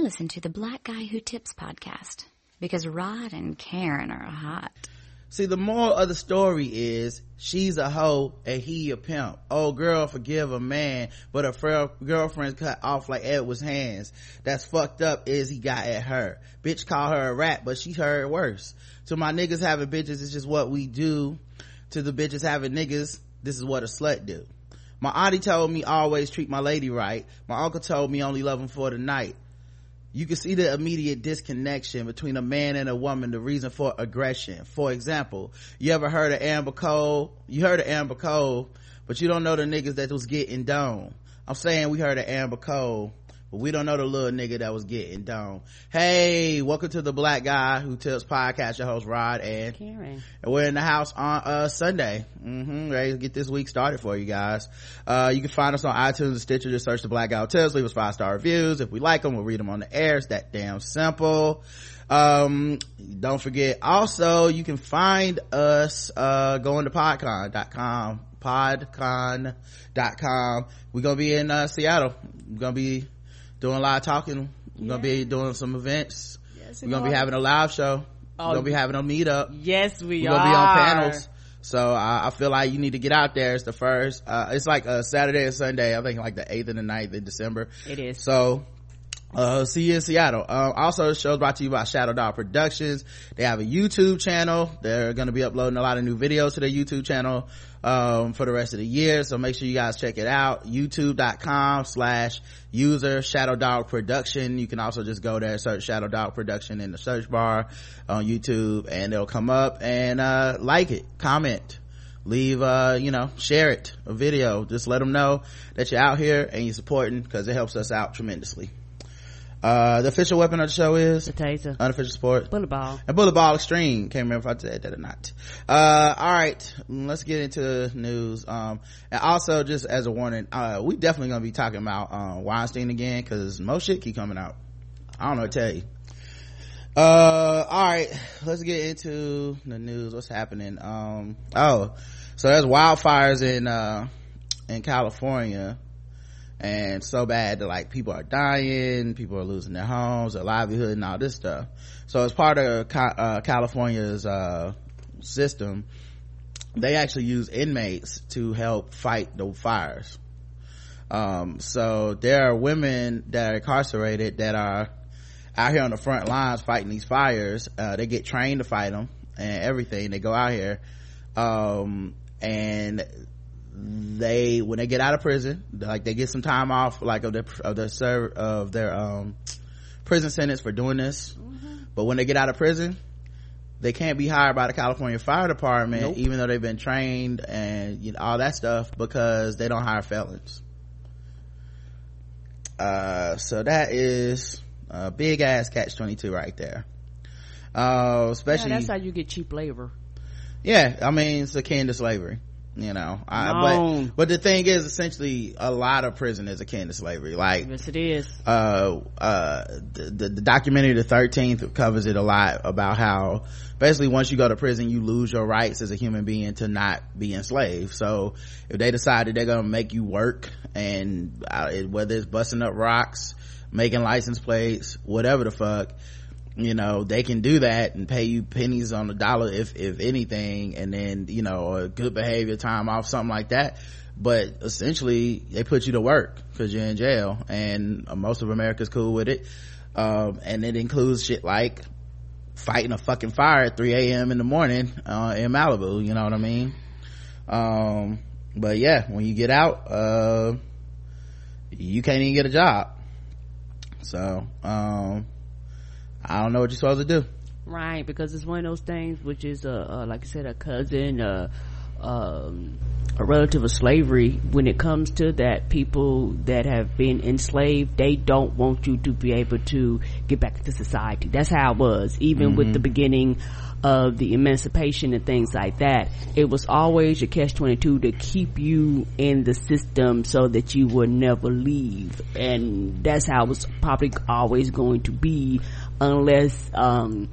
Listen to the Black Guy Who Tips podcast because Rod and Karen are hot. See, the moral of the story is she's a hoe and he a pimp. Oh, girl, forgive a man, but her fr- girlfriend's cut off like Edward's hands. That's fucked up is he got at her. Bitch call her a rat, but she heard worse. To my niggas having bitches, it's just what we do. To the bitches having niggas, this is what a slut do. My auntie told me always treat my lady right. My uncle told me only love him for the night you can see the immediate disconnection between a man and a woman the reason for aggression. For example you ever heard of amber cole? You heard of amber cole but you don't know the niggas that was getting done. i'm saying we heard of amber cole but we don't know the little nigga that was getting down. Hey, welcome to the Black Guy Who Tips podcast. Your host Rod and Karen. And we're in the house on uh, Sunday. Mm-hmm, ready to get this week started for you guys. Uh, you can find us on iTunes and Stitcher. Just search the Black Guy Who Tips. Leave us five star reviews. If we like them, we'll read them on the air. It's that damn simple. Um, don't forget also you can find us uh, going to podcon.com podcon.com we're gonna be in uh, seattle we're gonna be doing a lot of talking. We're yeah. gonna be doing some events. Yes, we're gonna be having a live show. Oh, we're gonna be having a meetup. yes we we're are gonna be on panels. So I, I, feel like you need to get out there. It's the first uh, it's like a saturday and sunday. I think like the 8th and the 9th in december. It is. So uh, see you in Seattle. Um, also the show's brought to you by Shadow Dog Productions. They have a YouTube channel. They're going to be uploading a lot of new videos to their YouTube channel, um, for the rest of the year. So make sure you guys check it out. YouTube.com slash user Shadow Dog Production. You can also just go there, search Shadow Dog Production in the search bar on YouTube and it'll come up and, uh, like it, comment leave uh you know share it a video just let them know that you're out here and you're supporting because it helps us out tremendously uh, the official weapon of the show is the taser. Unofficial sport. Bullet ball. And bullet ball extreme. Can't remember if I said that or not. Uh, all right. Let's get into news. Um, and also just as a warning, uh, we definitely gonna be talking about, uh, Weinstein again cause most shit keep coming out. I don't know what to tell you. Uh, all right. Let's get into the news. What's happening? Um, oh, so there's wildfires in, uh, in California and so bad that like people are dying people are losing their homes their livelihood and all this stuff. So as part of uh, california's uh, system they actually use inmates to help fight the fires. Um, so there are women that are incarcerated that are out here on the front lines fighting these fires. Uh, they get trained to fight them and everything. They go out here um, and they when they get out of prison like they get some time off like of their of their serve of their um prison sentence for doing this. Mm-hmm. but when they get out of prison they can't be hired by the california fire department nope. even though they've been trained and you know, all that stuff because they don't hire felons. Uh so that is a big ass catch 22 right there. Uh especially yeah, that's how you get cheap labor. Yeah i mean it's akin to slavery you know I, but but the thing is essentially a lot of prison is akin to slavery. Like yes it is. uh uh the, the, the documentary the 13th covers it a lot about how basically once you go to prison you lose your rights as a human being to not be enslaved. So if they decided they're gonna make you work and uh, whether it's busting up rocks making license plates whatever the fuck you know they can do that and pay you pennies on the dollar if if anything and then you know a good behavior time off something like that. But essentially they put you to work because you're in jail and most of america's cool with it. Um, and it includes shit like fighting a fucking fire at 3 a.m in the morning uh, in malibu you know what i mean? Um, but yeah when you get out uh, you can't even get a job. So um, I don't know what you're supposed to do. Right, because it's one of those things which is, uh, uh like I said, a cousin, uh, um, a relative of slavery. When it comes to that, people that have been enslaved, they don't want you to be able to get back into society. That's how it was, even mm-hmm. with the beginning of the emancipation and things like that. It was always a catch 22 to keep you in the system so that you would never leave. And that's how it was probably always going to be unless, um,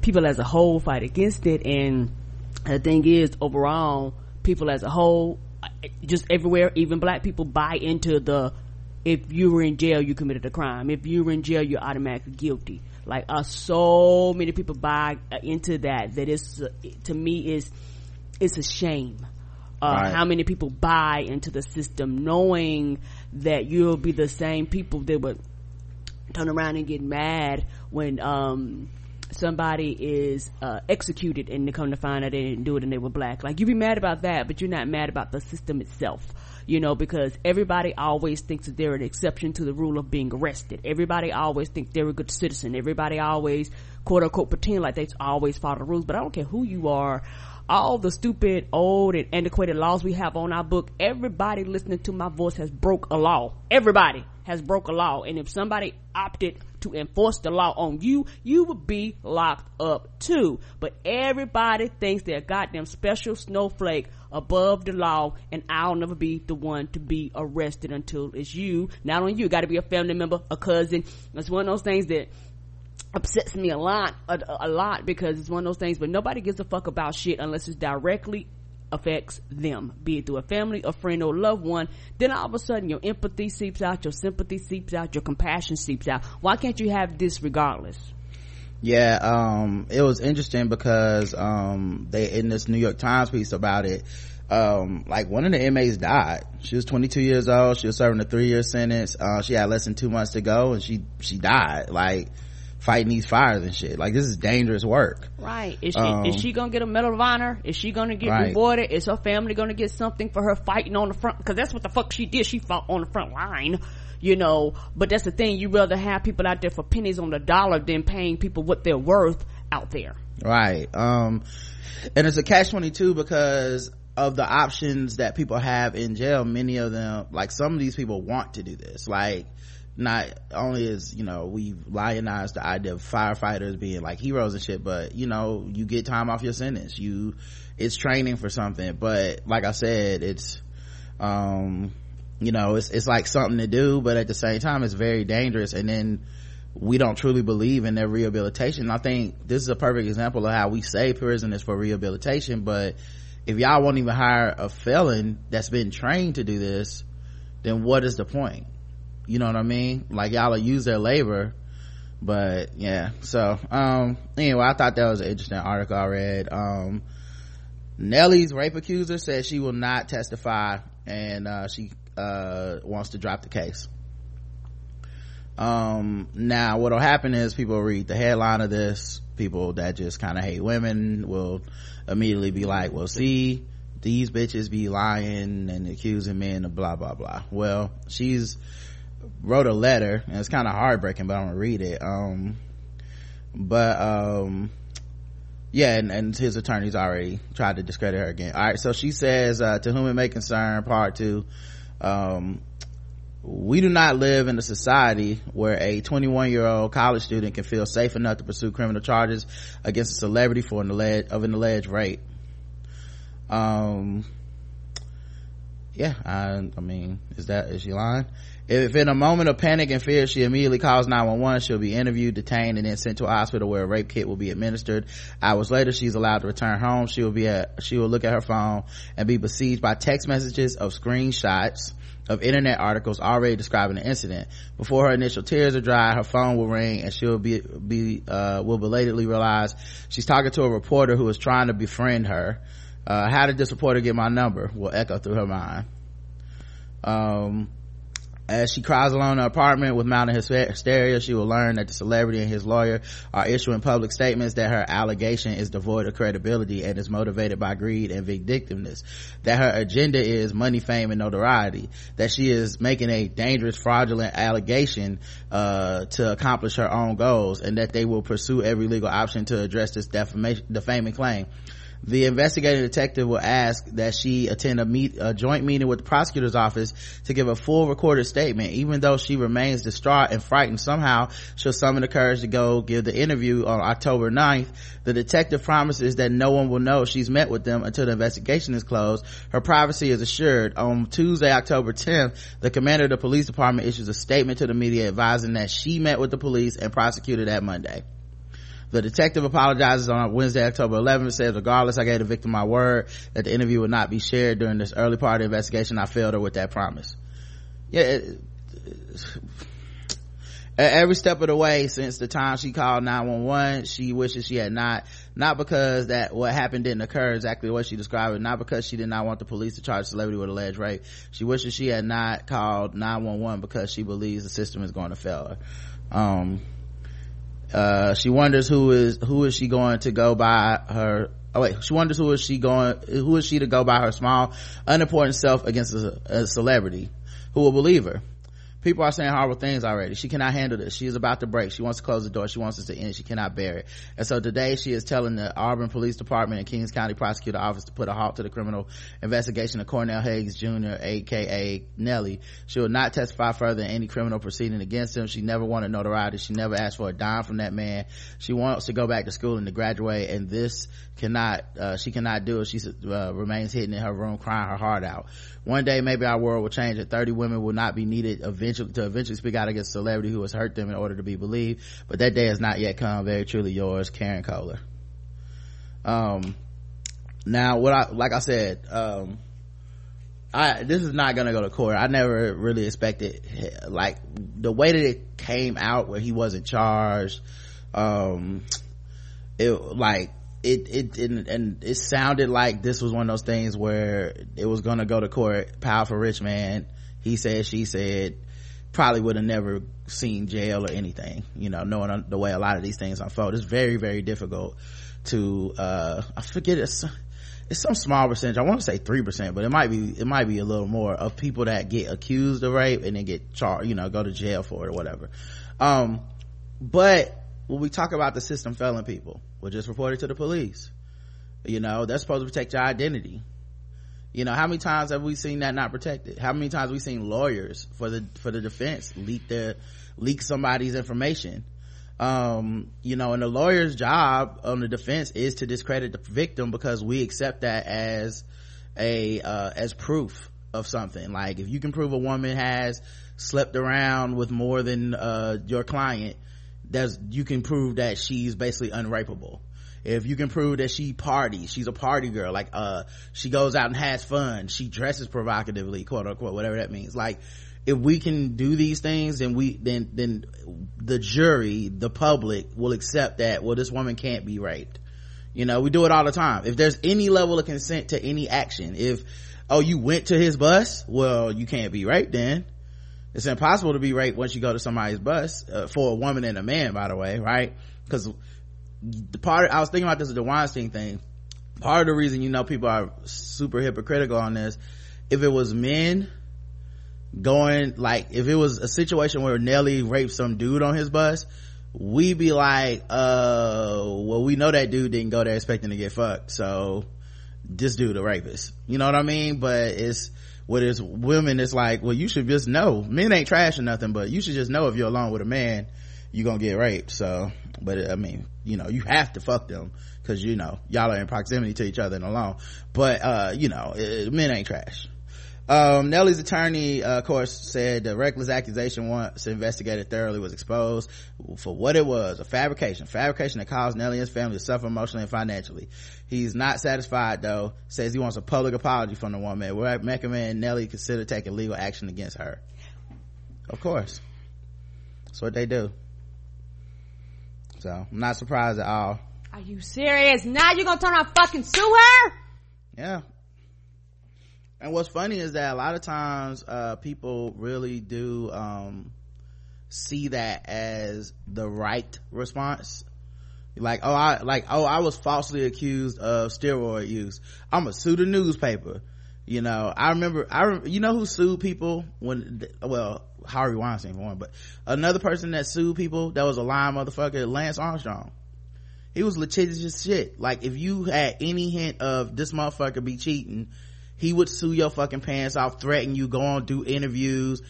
people as a whole fight against it. And the thing is, overall, people as a whole, just everywhere, even black people buy into the if you were in jail, you committed a crime. If you were in jail, you're automatically guilty. Like, uh, so many people buy uh, into that that is, uh, to me, is, it's a shame. Uh, right. how many people buy into the system knowing that you'll be the same people that would turn around and get mad when, um, somebody is uh, executed and they come to find out they didn't do it and they were black. Like you'd be mad about that, but you're not mad about the system itself you know, because everybody always thinks that they're an exception to the rule of being arrested. Everybody always thinks they're a good citizen. Everybody always, quote unquote, pretend like they always follow the rules, but I don't care who you are. All the stupid, old, and antiquated laws we have on our book, everybody listening to my voice has broke a law. Everybody has broke a law. And if somebody opted to enforce the law on you, you would be locked up too. But everybody thinks they're goddamn special snowflake above the law and I'll never be the one to be arrested until it's you. Not only you, got to be a family member, a cousin. That's one of those things that upsets me a lot, a, a lot because it's one of those things, but nobody gives a fuck about shit unless it's directly affects them, be it through a family, a friend, or a loved one, then all of a sudden your empathy seeps out, your sympathy seeps out, your compassion seeps out. Why can't you have this regardless? Yeah, um, it was interesting because, um, they, in this New York Times piece about it, um, like one of the inmates died. She was 22 years old. She was serving a three year sentence. Uh, she had less than two months to go and she, she died. Like, fighting these fires and shit. Like this is dangerous work. Right. Is she um, is she gonna get a medal of honor? Is she gonna get right. rewarded? Is her family gonna get something for her fighting on the front? Because that's what the fuck she did. She fought on the front line you know but that's the thing you rather have people out there for pennies on the dollar than paying people what they're worth out there right um and it's a catch 22 because of the options that people have in jail many of them like some of these people want to do this like not only is you know we've lionized the idea of firefighters being like heroes and shit but you know you get time off your sentence. You it's training for something. But like i said it's um you know it's it's like something to do but at the same time it's very dangerous. And then we don't truly believe in their rehabilitation. I think this is a perfect example of how we say prison is for rehabilitation but if y'all won't even hire a felon that's been trained to do this then what is the point you know what i mean? Like y'all will use their labor but yeah. So um anyway i thought that was an interesting article i read. Um nelly's rape accuser says she will not testify and uh, she uh, wants to drop the case. Um now what'll happen is people read the headline of this. People that just kind of hate women will immediately be like well see these bitches be lying and accusing men of blah blah blah. Well she's wrote a letter. And it's kind of heartbreaking but i'm gonna read it. Um but um yeah and, and his attorneys already tried to discredit her again. All right so she says uh, to whom it may concern part two um we do not live in a society where a 21 year old college student can feel safe enough to pursue criminal charges against a celebrity for an alleged of an alleged rape. Um yeah I, I mean is that is she lying if in a moment of panic and fear she immediately calls 911, she'll be interviewed, detained, and then sent to a hospital where a rape kit will be administered. Hours later, she's allowed to return home. She will be at, she will look at her phone and be besieged by text messages of screenshots of internet articles already describing the incident. Before her initial tears are dry, her phone will ring and she'll be, be, uh, will belatedly realize she's talking to a reporter who is trying to befriend her. Uh, how did this reporter get my number? Will echo through her mind. Um, as she cries alone in her apartment with mounting hysteria, she will learn that the celebrity and his lawyer are issuing public statements that her allegation is devoid of credibility and is motivated by greed and vindictiveness. That her agenda is money, fame, and notoriety. That she is making a dangerous, fraudulent allegation uh, to accomplish her own goals, and that they will pursue every legal option to address this defamation, defaming claim the investigating detective will ask that she attend a meet a joint meeting with the prosecutor's office to give a full recorded statement even though she remains distraught and frightened. Somehow she'll summon the courage to go give the interview on october 9th the detective promises that no one will know she's met with them until the investigation is closed. Her privacy is assured. On tuesday october 10th the commander of the police department issues a statement to the media advising that she met with the police and prosecutor that monday the detective apologizes on Wednesday, October 11th, says, regardless, I gave the victim my word that the interview would not be shared during this early part of the investigation. I failed her with that promise. Yeah, every step of the way since the time she called 911 she wishes she had not not because that what happened didn't occur exactly what she described it not because she did not want the police to charge celebrity with alleged rape she wishes she had not called 911 because she believes the system is going to fail her um uh, she wonders who is who is she going to go by her oh wait she wonders who is she going who is she to go by her small unimportant self against a, a celebrity? Who will believe her people are saying horrible things already. She cannot handle this. She is about to break. She wants to close the door. She wants this to end. She cannot bear it. And so today she is telling the auburn police department and kings county prosecutor office to put a halt to the criminal investigation of cornell haynes jr aka nelly. She will not testify further in any criminal proceeding against him. She never wanted notoriety. She never asked for a dime from that man. She wants to go back to school and to graduate and this cannot uh, she cannot do it. She uh, remains hidden in her room crying her heart out. One day maybe our world will change and 30 women will not be needed eventually to eventually speak out against a celebrity who has hurt them in order to be believed. But that day has not yet come. Very truly yours karen kohler. Um now what i like i said um I this is not gonna go to court. I never really expected like the way that it came out where he wasn't charged. Um, it like it, it, it and it sounded like this was one of those things where it was gonna go to court. Powerful rich man. He said she said probably would have never seen jail or anything you know knowing the way a lot of these things unfold. It's very very difficult to uh i forget it's it's some small percentage. I want to say three percent but it might be it might be a little more of people that get accused of rape and then get charged you know go to jail for it or whatever. Um but when we talk about the system failing people well just report it to the police. You know they're supposed to protect your identity you know how many times have we seen that not protected? How many times have we seen lawyers for the for the defense leak their leak somebody's information? Um you know and the lawyer's job on the defense is to discredit the victim because we accept that as a uh as proof of something. Like if you can prove a woman has slept around with more than uh your client there's you can prove that she's basically unrapeable if you can prove that she parties she's a party girl like uh she goes out and has fun she dresses provocatively quote unquote whatever that means. Like if we can do these things then we then then the jury the public will accept that well this woman can't be raped. You know we do it all the time. If there's any level of consent to any action if oh you went to his bus well you can't be raped then. It's impossible to be raped once you go to somebody's bus uh, for a woman and a man by the way right? Because the part i was thinking about this with the weinstein thing. Part of the reason you know people are super hypocritical on this if it was men going like if it was a situation where nelly raped some dude on his bus we'd be like uh well we know that dude didn't go there expecting to get fucked so this dude a rapist. You know what i mean? But it's with his women it's like well you should just know. Men ain't trash or nothing but you should just know if you're alone with a man you're gonna get raped so but i mean you know you have to fuck them because you know y'all are in proximity to each other and alone but uh you know it, men ain't trash um, Nelly's attorney, uh, of course, said the reckless accusation once investigated thoroughly was exposed for what it was, a fabrication. Fabrication that caused Nelly and his family to suffer emotionally and financially. He's not satisfied though, says he wants a public apology from the woman. We're recommend Nelly consider taking legal action against her. Of course. That's what they do. So, I'm not surprised at all. Are you serious? Now you're gonna turn around fucking sue her? Yeah, and what's funny is that a lot of times uh, people really do um, see that as the right response like oh i like oh i was falsely accused of steroid use i'm gonna sue the newspaper you know i remember i you know who sued people when well harvey weinstein for one but another person that sued people that was a lying motherfucker lance armstrong. He was litigious as shit. Like if you had any hint of this motherfucker be cheating he would sue your fucking pants off threaten you go on do interviews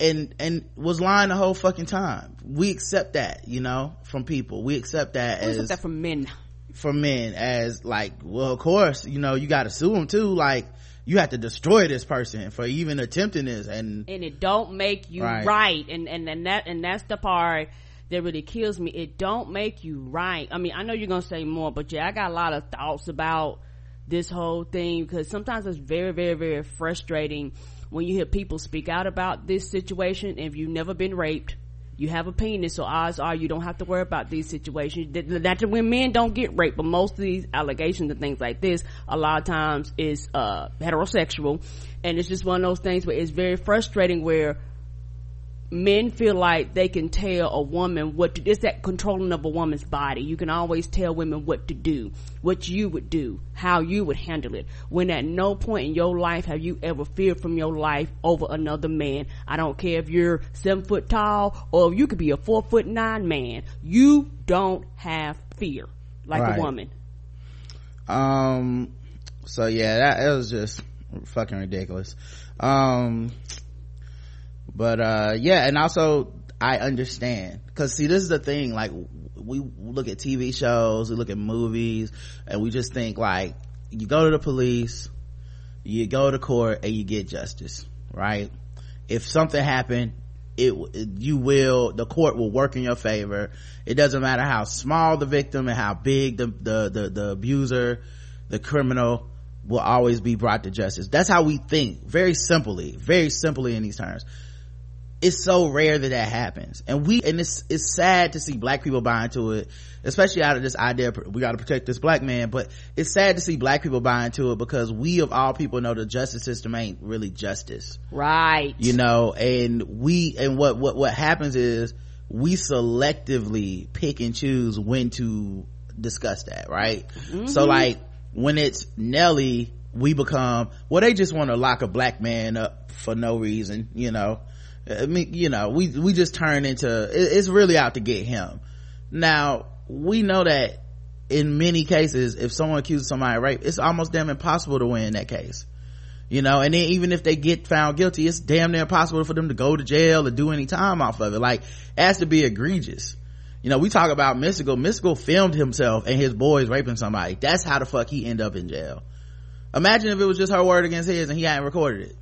and and was lying the whole fucking time. We accept that you know from people. We accept that we as accept that from men. from men as like well of course you know you got to sue them too like you have to destroy this person for even attempting this. And and it don't make you Right. right, and and and that and that's the part that really kills me. It don't make you right. I mean i know you're gonna say more but yeah i got a lot of thoughts about this whole thing because sometimes it's very very very frustrating when you hear people speak out about this situation, if you've never been raped, you have a penis, so odds are you don't have to worry about these situations. Not that when men don't get raped, but most of these allegations and things like this, a lot of times is uh, heterosexual, and it's just one of those things where it's very frustrating where men feel like they can tell a woman what to it's that controlling of a woman's body. You can always tell women what to do what you would do how you would handle it. When at no point in your life have you ever feared from your life over another man. I don't care if you're seven foot tall or you could be a four foot nine man. You don't have fear like Right. a woman. Um so yeah that it was just fucking ridiculous. Um but uh yeah and also i understand. Because see this is the thing like we look at tv shows we look at movies and we just think like you go to the police you go to court and you get justice right? If something happened it you will the court will work in your favor. It doesn't matter how small the victim and how big the the the, the abuser the criminal will always be brought to justice. That's how we think very simply very simply in these terms it's so rare that that happens. And we and it's it's sad to see black people buy into it especially out of this idea we got to protect this black man but it's sad to see black people buy into it because we of all people know the justice system ain't really justice. Right. You know and we and what what what happens is we selectively pick and choose when to discuss that right? So mm-hmm. like when it's nelly we become well they just want to lock a black man up for no reason you know i mean you know we we just turn into it, it's really out to get him. Now we know that in many cases if someone accuses somebody of rape it's almost damn impossible to win that case. You know and then even if they get found guilty it's damn near impossible for them to go to jail or do any time off of it. Like it has to be egregious. You know we talk about Mystikal. Mystikal filmed himself and his boys raping somebody. That's how the fuck he end up in jail. Imagine if it was just her word against his and he hadn't recorded it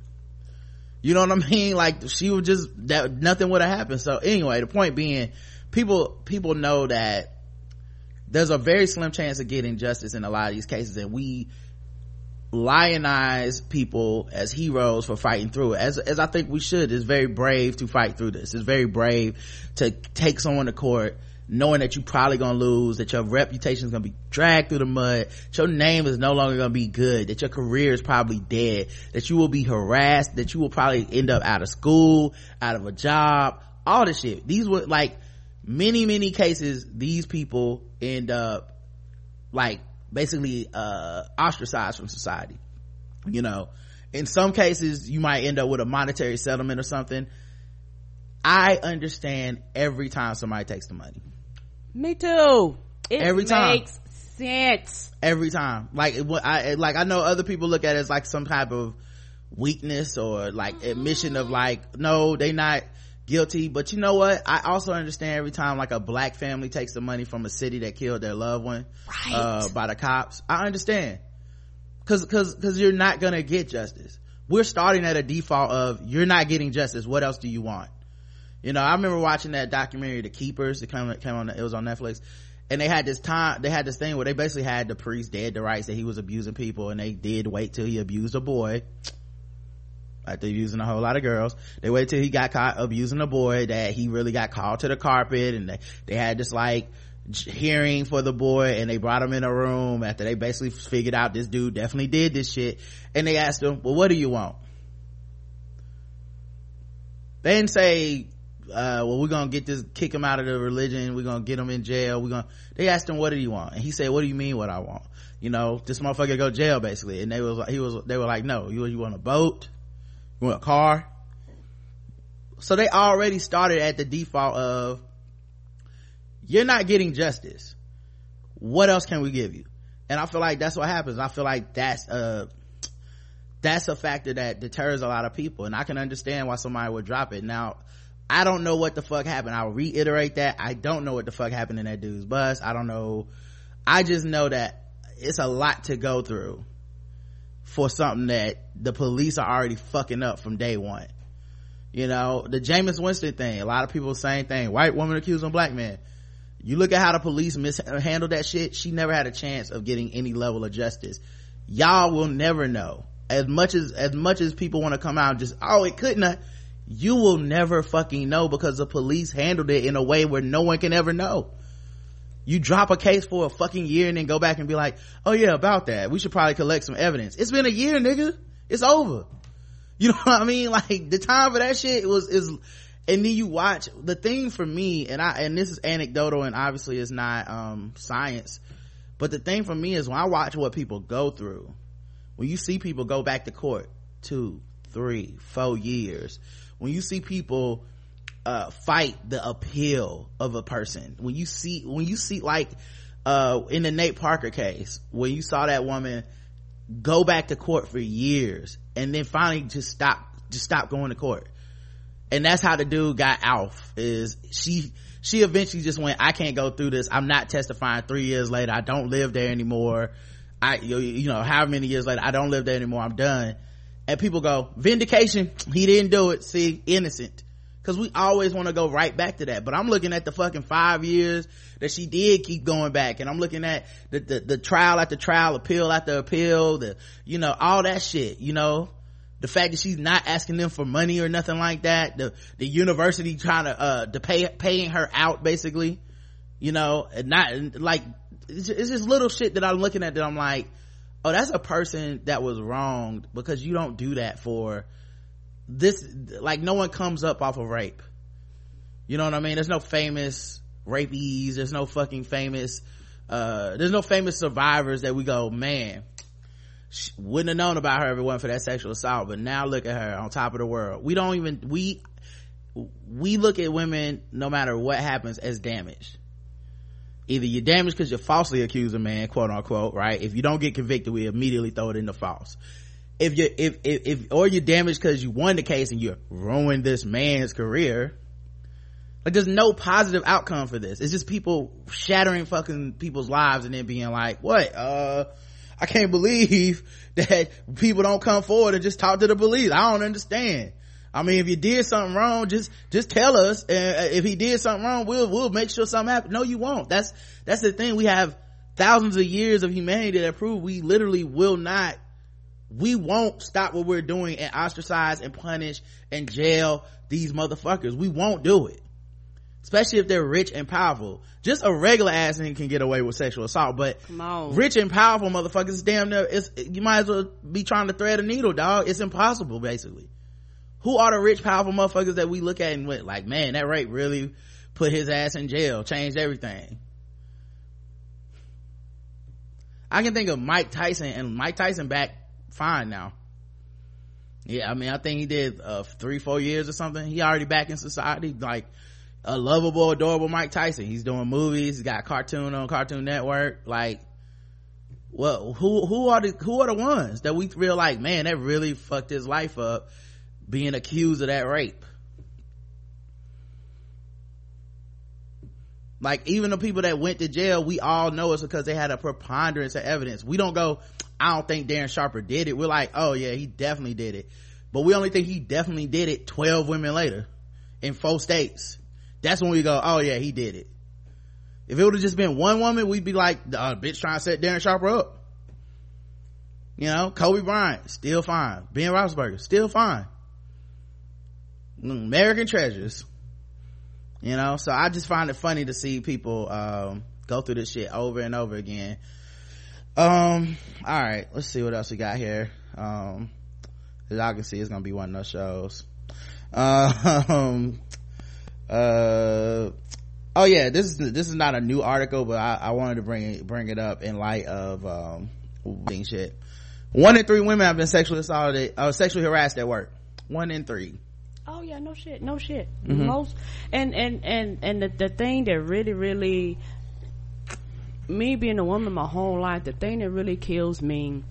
you know what i mean? Like she would just that nothing would have happened. So anyway the point being people people know that there's a very slim chance of getting justice in a lot of these cases and we lionize people as heroes for fighting through it. As as i think we should. It's very brave to fight through this. It's very brave to take someone to court knowing that you probably gonna lose that your reputation is gonna be dragged through the mud your name is no longer gonna be good that your career is probably dead that you will be harassed that you will probably end up out of school out of a job all this shit. These were like many many cases these people end up like basically uh ostracized from society you know? In some cases you might end up with a monetary settlement or something. I understand every time somebody takes the money me too. It Every time. makes sense. Every time. Like i like i know other people look at it as like some type of weakness or like admission of like no they not guilty. But you know what? I also understand every time like a black family takes the money from a city that killed their loved one Right. uh, by the cops. I understand. Because because because you're not gonna get justice. We're starting at a default of you're not getting justice. What else do you want you know i remember watching that documentary the keepers it came, came on it was on netflix. And they had this time they had this thing where they basically had the priest dead to rights that he was abusing people and they did wait till he abused a boy. After abusing a whole lot of girls. They waited till he got caught abusing a boy that he really got called to the carpet and they, they had this like hearing for the boy and they brought him in a room after they basically figured out this dude definitely did this shit. And they asked him well what do you want? They didn't say uh, well we're gonna get this kick him out of the religion. We're gonna get him in jail. We're gonna they asked him what did he want? And he said what do you mean what i want? You know this motherfucker go jail basically. And they was like he was they were like no you, you want a boat? You want a car? So they already started at the default of you're not getting justice. What else can we give you? And i feel like that's what happens. I feel like that's a that's a factor that deters a lot of people. And i can understand why somebody would drop it. Now i don't know what the fuck happened. I'll reiterate that. I don't know what the fuck happened in that dude's bus. I don't know. I just know that it's a lot to go through for something that the police are already fucking up from day one. You know the Jameis Winston thing a lot of people same thing. White woman accusing black man you look at how the police mishandled that shit she never had a chance of getting any level of justice. Y'all will never know. As much as as much as people want to come out and just oh it couldn't have, you will never fucking know because the police handled it in a way where no one can ever know. You drop a case for a fucking year and then go back and be like oh yeah about that. We should probably collect some evidence. It's been a year nigga. It's over. You know what i mean? Like the time for that shit was is and then you watch the thing for me and i and this is anecdotal and obviously it's not um science but the thing for me is when i watch what people go through when you see people go back to court two three four years when you see people uh, fight the appeal of a person when you see when you see like uh, in the nate parker case when you saw that woman go back to court for years and then finally just stop just stop going to court. And that's how the dude got off is she she eventually just went i can't go through this. I'm not testifying. Three years later i don't live there anymore. I you, you know how many years later i don't live there anymore. I'm done and people go vindication? He didn't do it. See innocent. Because we always want to go right back to that. But i'm looking at the fucking five years that she did keep going back. And i'm looking at the, the, the trial after trial appeal after appeal the you know all that shit you know? The fact that she's not asking them for money or nothing like that the the university trying to uh to pay paying her out basically you know? And not like it's just, it's just little shit that i'm looking at that i'm like oh that's a person that was wronged because you don't do that for this like no one comes up off of rape. You know what i mean? There's no famous rapees. There's no fucking famous uh there's no famous survivors that we go man wouldn't have known about her if it wasn't for that sexual assault. But now look at her on top of the world. We don't even we we look at women no matter what happens as damaged either you're damaged because you're falsely accused a man quote unquote right if you don't get convicted we immediately throw it in the false if you if, if if or you're damaged because you won the case and you ruined this man's career like there's no positive outcome for this it's just people shattering fucking people's lives and then being like what uh I can't believe that people don't come forward and just talk to the police. I don't understand. I mean, if you did something wrong, just, just tell us. And uh, if he did something wrong, we'll, we'll make sure something happens. No, you won't. That's, that's the thing. We have thousands of years of humanity that prove we literally will not, we won't stop what we're doing and ostracize and punish and jail these motherfuckers. We won't do it especially if they're rich and powerful. Just a regular ass nigga can get away with sexual assault, but rich and powerful motherfuckers, damn near, it's, you might as well be trying to thread a needle, dog. It's impossible, basically. Who are the rich, powerful motherfuckers that we look at and went like, man, that rape really put his ass in jail, changed everything. I can think of Mike Tyson, and Mike Tyson back fine now. Yeah, I mean, I think he did uh, three, four years or something. He already back in society. Like, a lovable, adorable Mike Tyson. He's doing movies. He's got cartoon on Cartoon Network. Like, well, who who are the who are the ones that we feel like, man, that really fucked his life up, being accused of that rape. Like even the people that went to jail, we all know it's because they had a preponderance of evidence. We don't go, I don't think Darren Sharper did it. We're like, oh yeah, he definitely did it. But we only think he definitely did it 12 women later in four states that's when we go, oh yeah, he did it. If it would have just been one woman, we'd be like, uh, bitch trying to set Darren Sharper up. You know, Kobe Bryant, still fine. Ben Roethlisberger, still fine. American treasures. You know, so I just find it funny to see people, um, go through this shit over and over again. Um, all right, let's see what else we got here. Um, as y'all can see, it's gonna be one of those shows. Um, uh oh yeah this is this is not a new article but i, I wanted to bring it bring it up in light of um being shit one in three women have been sexually assaulted uh, sexually harassed at work one in three oh yeah no shit no shit. Mm-hmm. most and and and and the, the thing that really really me being a woman my whole life the thing that really kills me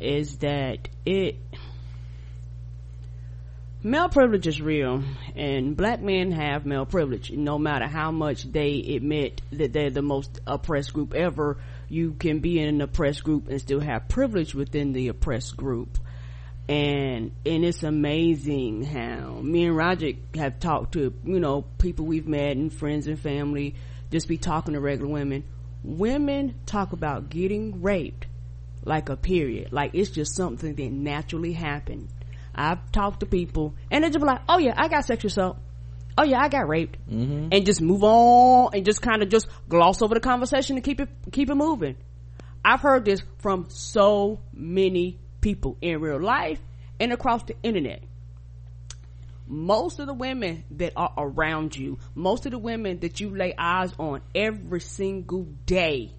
is that it male privilege is real and black men have male privilege. No matter how much they admit that they're the most oppressed group ever you can be in an oppressed group and still have privilege within the oppressed group and and it's amazing how me and Roger have talked to you know people we've met and friends and family just be talking to regular women women talk about getting raped like a period. Like it's just something that naturally happened. I've talked to people and they just be like, oh yeah, I got sexual assault. Oh yeah, I got raped. Mm-hmm. And just move on and just kind of just gloss over the conversation and keep it, keep it moving. I've heard this from so many people in real life and across the internet. Most of the women that are around you, most of the women that you lay eyes on every single day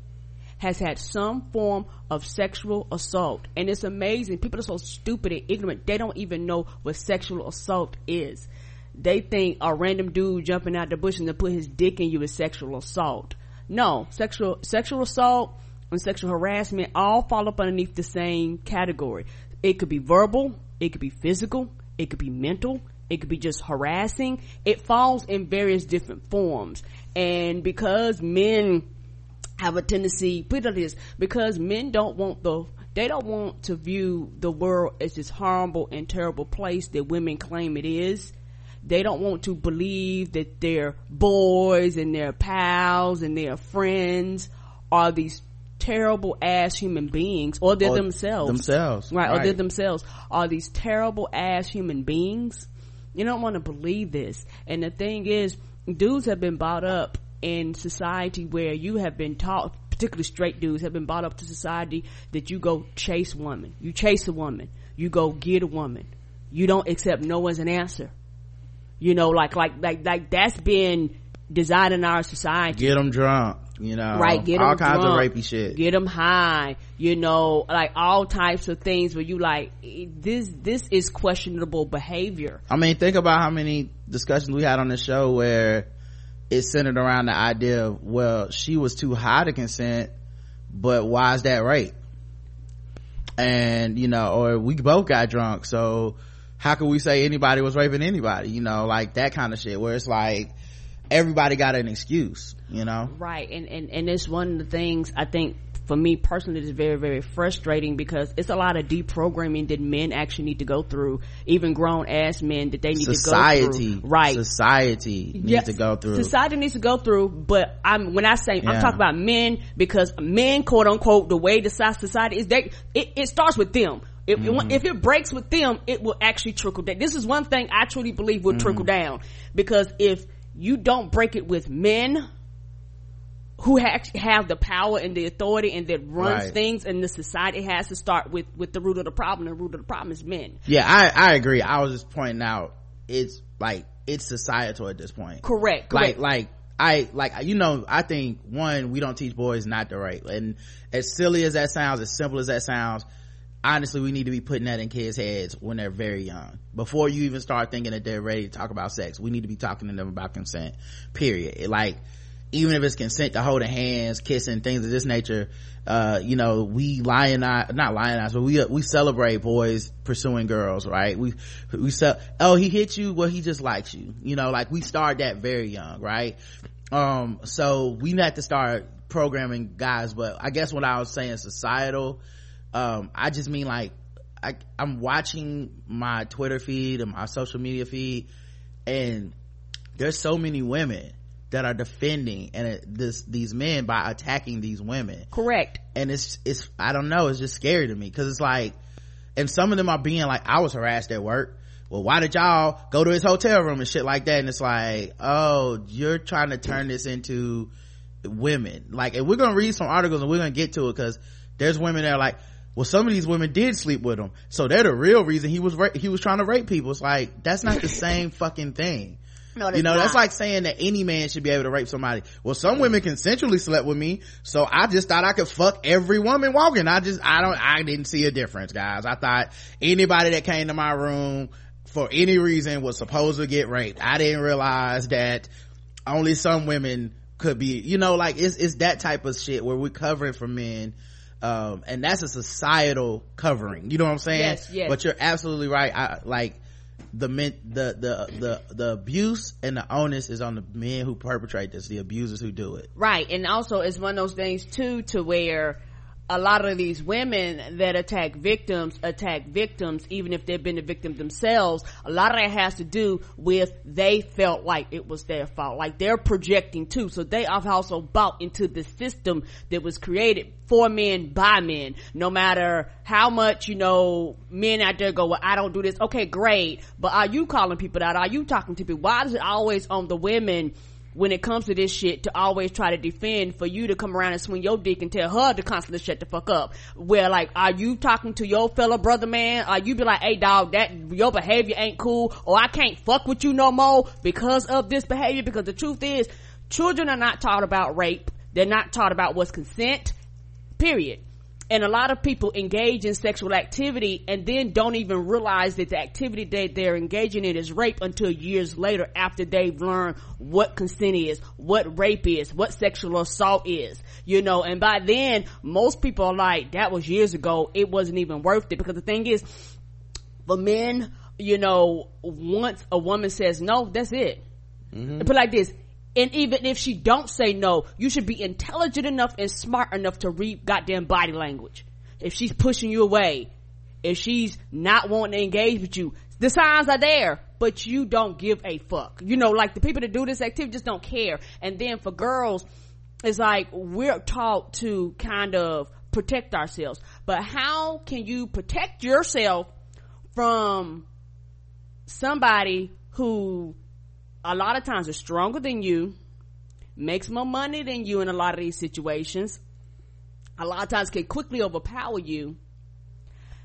has had some form of sexual assault. And it's amazing. People are so stupid and ignorant. They don't even know what sexual assault is. They think a random dude jumping out the bush and to put his dick in you is sexual assault. No, sexual, sexual assault and sexual harassment all fall up underneath the same category. It could be verbal, it could be physical, it could be mental, it could be just harassing. It falls in various different forms. And because men have a tendency, put it this, because men don't want the, they don't want to view the world as this horrible and terrible place that women claim it is. They don't want to believe that their boys and their pals and their friends are these terrible ass human beings or they're Or themselves. themselves, Right, or they're themselves are these terrible ass human beings. You don't want to believe this. And the thing is, dudes have been brought up in society where you have been taught, particularly straight dudes have been brought up to society that you go chase woman. You chase a woman. You go get a woman. You don't accept no as an answer. You know, like, like, like, like that's been designed in our society get them drunk you know right get all kinds drunk, of rapey shit get them high you know like all types of things where you like eh, this this is questionable behavior I mean, think about how many discussions we had on the show where it centered around the idea of, well, she was too high to consent, but why is that rape? And, you know, or we both got drunk, so how can we say anybody was raping anybody? You know, like that kind of shit where it's like, everybody got an excuse, you know? right and and and it's one of the things i think for me personally is very very frustrating because it's a lot of deprogramming that men actually need to go through even grown ass men that they need to go Society, through right Society needs Yes, to go through. Society needs to go through, but I'm when I say I'm talking about men because men, quote unquote, the way the society is, they it, it starts with them. If, Mm-hmm. if it breaks with them, it will actually trickle down. This is one thing I truly believe will trickle Mm-hmm. down because if you don't break it with men who have the power and the authority and that runs Right. things and the society, has to start with with the root of the problem. The root of the problem is men. Yeah, I, I agree. I was just pointing out it's like it's societal at this point. Correct. Like correct. like I like you know, I think one, we don't teach boys not to rape. And as silly as that sounds, as simple as that sounds, honestly we need to be putting that in kids' heads when they're very young. Before you even start thinking that they're ready to talk about sex, we need to be talking to them about consent. Period. Like even if it's consent to holding hands, kissing, things of this nature, uh, you know, we lionize, not lionize, but we, we celebrate boys pursuing girls, right? We, we sell, oh, he hit you, well, he just likes you. You know, like we start that very young, right? Um, so we need to start programming guys, but I guess when I was saying societal, um, I just mean like, I, I'm watching my Twitter feed and my social media feed and there's so many women that are defending and it, this these men by attacking these women. Correct. and it's it's i don't know it's just scary to me because it's like and some of them are being like i was harassed at work. Well why did y'all go to his hotel room and shit like that? And it's like oh you're trying to turn this into women. Like and we're gonna read some articles and we're gonna get to it because there's women that are like well some of these women did sleep with him. So they're the real reason he was ra- he was trying to rape people. It's like that's not the same fucking thing. No, you know that's like saying that any man should be able to rape somebody. Well some women consensually slept with me so i just thought i could fuck every woman walking. I just i don't i didn't see a difference guys. I thought anybody that came to my room for any reason was supposed to get raped. I didn't realize that only some women could be you know like it's it's that type of shit where we're covering for men um and that's a societal covering you know what i'm saying Yes, yes. but you're absolutely right i like the men the the the the abuse and the onus is on the men who perpetrate this the abusers who do it Right. And also it's one of those things too to where a lot of these women that attack victims attack victims even if they've been the victim themselves a lot of that has to do with they felt like it was their fault. Like they're projecting too. So they have also bought into the system that was created for men by men. No matter how much you know men out there go well i don't do this. Okay great. But are you calling people out? Are you talking to people? Why is it always on the women when it comes to this shit to always try to defend for you to come around and swing your dick and tell her to constantly shut the fuck up. Where like, are you talking to your fellow brother man? Are you be like, hey dog, that your behavior ain't cool or I can't fuck with you no more because of this behavior? Because the truth is, children are not taught about rape. They're not taught about what's consent. Period and a lot of people engage in sexual activity and then don't even realize that the activity that they're engaging in is rape until years later after they've learned what consent is, what rape is, what sexual assault is, you know, and by then most people are like, that was years ago, it wasn't even worth it because the thing is, for men, you know, once a woman says no, that's it. Mm-hmm. Put like this, and even if she don't say no, you should be intelligent enough and smart enough to read goddamn body language. If she's pushing you away, if she's not wanting to engage with you, the signs are there, but you don't give a fuck. You know, like the people that do this activity just don't care. And then for girls, it's like we're taught to kind of protect ourselves. But how can you protect yourself from somebody who a lot of times are stronger than you, makes more money than you in a lot of these situations, a lot of times can quickly overpower you.